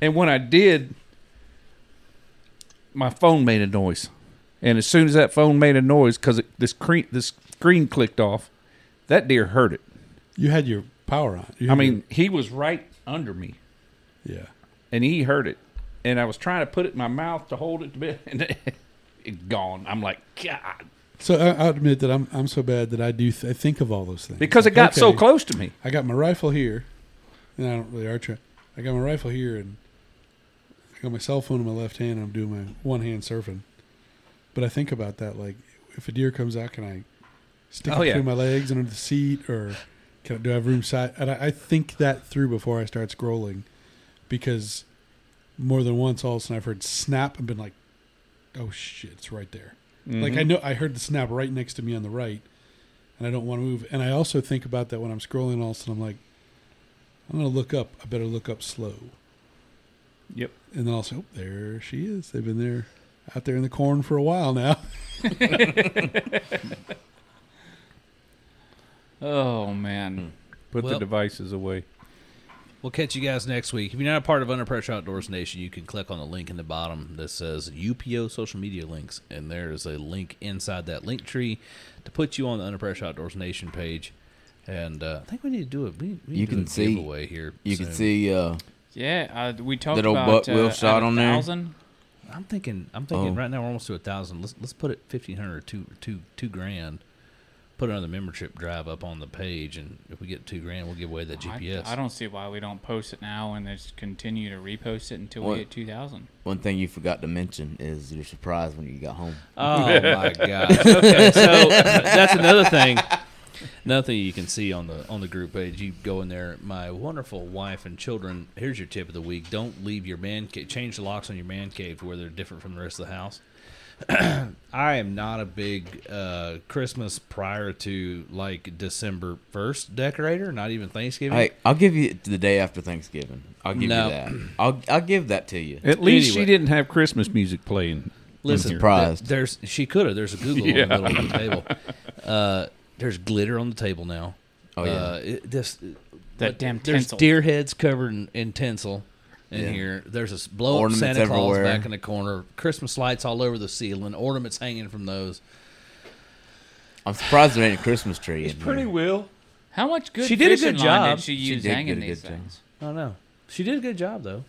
and when I did, my phone made a noise. And as soon as that phone made a noise, because this cre- this screen clicked off, that deer heard it. you had your power on. You I mean, he was right under me yeah. and he heard it. And I was trying to put it in my mouth to hold it to bit, [laughs] and gone. I'm like, God, So I, I'll admit that I'm I'm so bad that I do th- I think of all those things because it Like, got so close to me. I got my rifle here, and I don't really arch. it. I got my rifle here, and I got my cell phone in my left hand. And I'm doing my one hand surfing, but I think about that like if a deer comes out, can I stick Oh, it yeah. between my legs under the seat, or can I, do I have room side? And I, I think that through before I start scrolling, because more than once, all of a sudden I've heard snap and been like, "Oh shit, it's right there." Like I know I heard the snap right next to me on the right, and I don't want to move. And I also think about that when I'm scrolling. All of a sudden, I'm like, I'm gonna look up. I better look up slow. Yep. And then I'll oh, there she is. They've been there, out there in the corn for a while now. [laughs] [laughs] Oh man. Hmm. Put the devices away. We'll catch you guys next week. If you're not a part of Under Pressure Outdoors Nation, you can click on the link in the bottom that says UPO social media links, and there is a link inside that link tree to put you on the Under Pressure Outdoors Nation page. And uh, I think we need to do a we, we You to do can a see- giveaway here. You soon. can see uh, Yeah, uh, we talked That old about butt wheel uh, shot at a on there? thousand. I'm thinking. I'm thinking. Oh. Right now, we're almost to a thousand. Let's let's put it fifteen hundred or two two two grand. Put another membership drive up on the page, and if we get two grand, we'll give away that GPS. I, don't see why we don't post it now and just continue to repost it until What? we get two thousand. one thing you forgot to mention is your surprise when you got home. Oh [laughs] my gosh. Okay, so that's another thing. Another thing you can see on the on the group page, you go in there. My wonderful wife and children. Here's your tip of the week: Don't leave your man cave. Change the locks on your man cave to where they're different from the rest of the house. [clears throat] I am not a big uh, Christmas prior to like December first decorator. Not even Thanksgiving. Hey, I'll give you the day after Thanksgiving. I'll give No. you that. I'll I'll give that to you. At least she didn't have Christmas music playing. Listen, surprised. th- There's she could have. There's a Google [laughs] Yeah. in the middle of the table. Uh, there's glitter on the table now. Oh, yeah. Uh, it, this That what- damn There's deer heads covered in, in tinsel in Yeah. here. There's a blow up Ornaments Santa Claus everywhere. back in the corner. Christmas lights all over the ceiling. Ornaments hanging from those. I'm surprised there ain't a Christmas tree in here. will. How much good She did a good job. did she She use did hanging get these good job. things? I don't know. She did a good job though.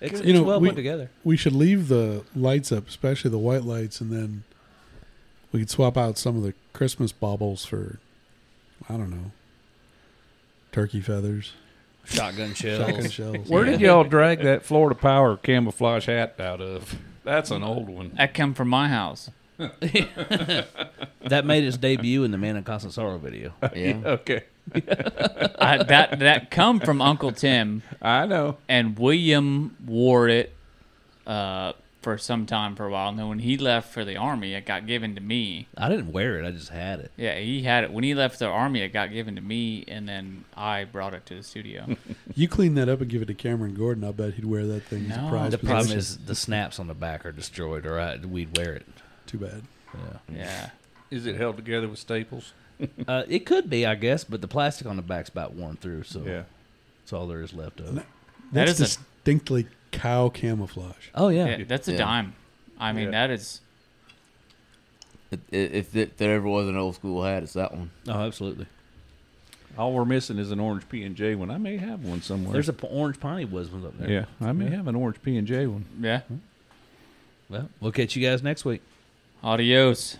It's, You it's know, well we- put together. we should leave the lights up, especially the white lights, and then we could swap out some of the Christmas baubles for, I don't know, turkey feathers, Shotgun shells. shotgun shells. Where did y'all drag that Florida Power camouflage hat out of? That's an old one. That come from my house. [laughs] That made its debut in the Man in Constant Sorrow video. [laughs] Yeah. Okay. I, that that come from Uncle Tim, I know. and William wore it uh, for some time for a while. And then when he left for the army, it got given to me. I didn't wear it. I just had it. Yeah, he had it when he left the army. It got given to me, and then I brought it to the studio. [laughs] You clean that up and give it to Cameron Gordon. I bet he'd wear that thing as a No. prize. The problem possession. is the snaps on the back are destroyed, or I, we'd wear it. too bad. Yeah. yeah, Is it held together with staples? [laughs] Uh, it could be, I guess, but the plastic on the back's about worn through, so Yeah. that's all there is left of it. That That's is a- distinctly cow camouflage. Oh yeah, yeah, that's a Yeah. dime. I mean, Yeah. that is If, if, if there ever was an old school hat, it's that one. oh absolutely. All we're missing is an orange P and J one. I may have one somewhere. There's a p- orange piney was one up there. yeah, I may have an orange P and J one. yeah. Well, we'll catch you guys next week. Adios.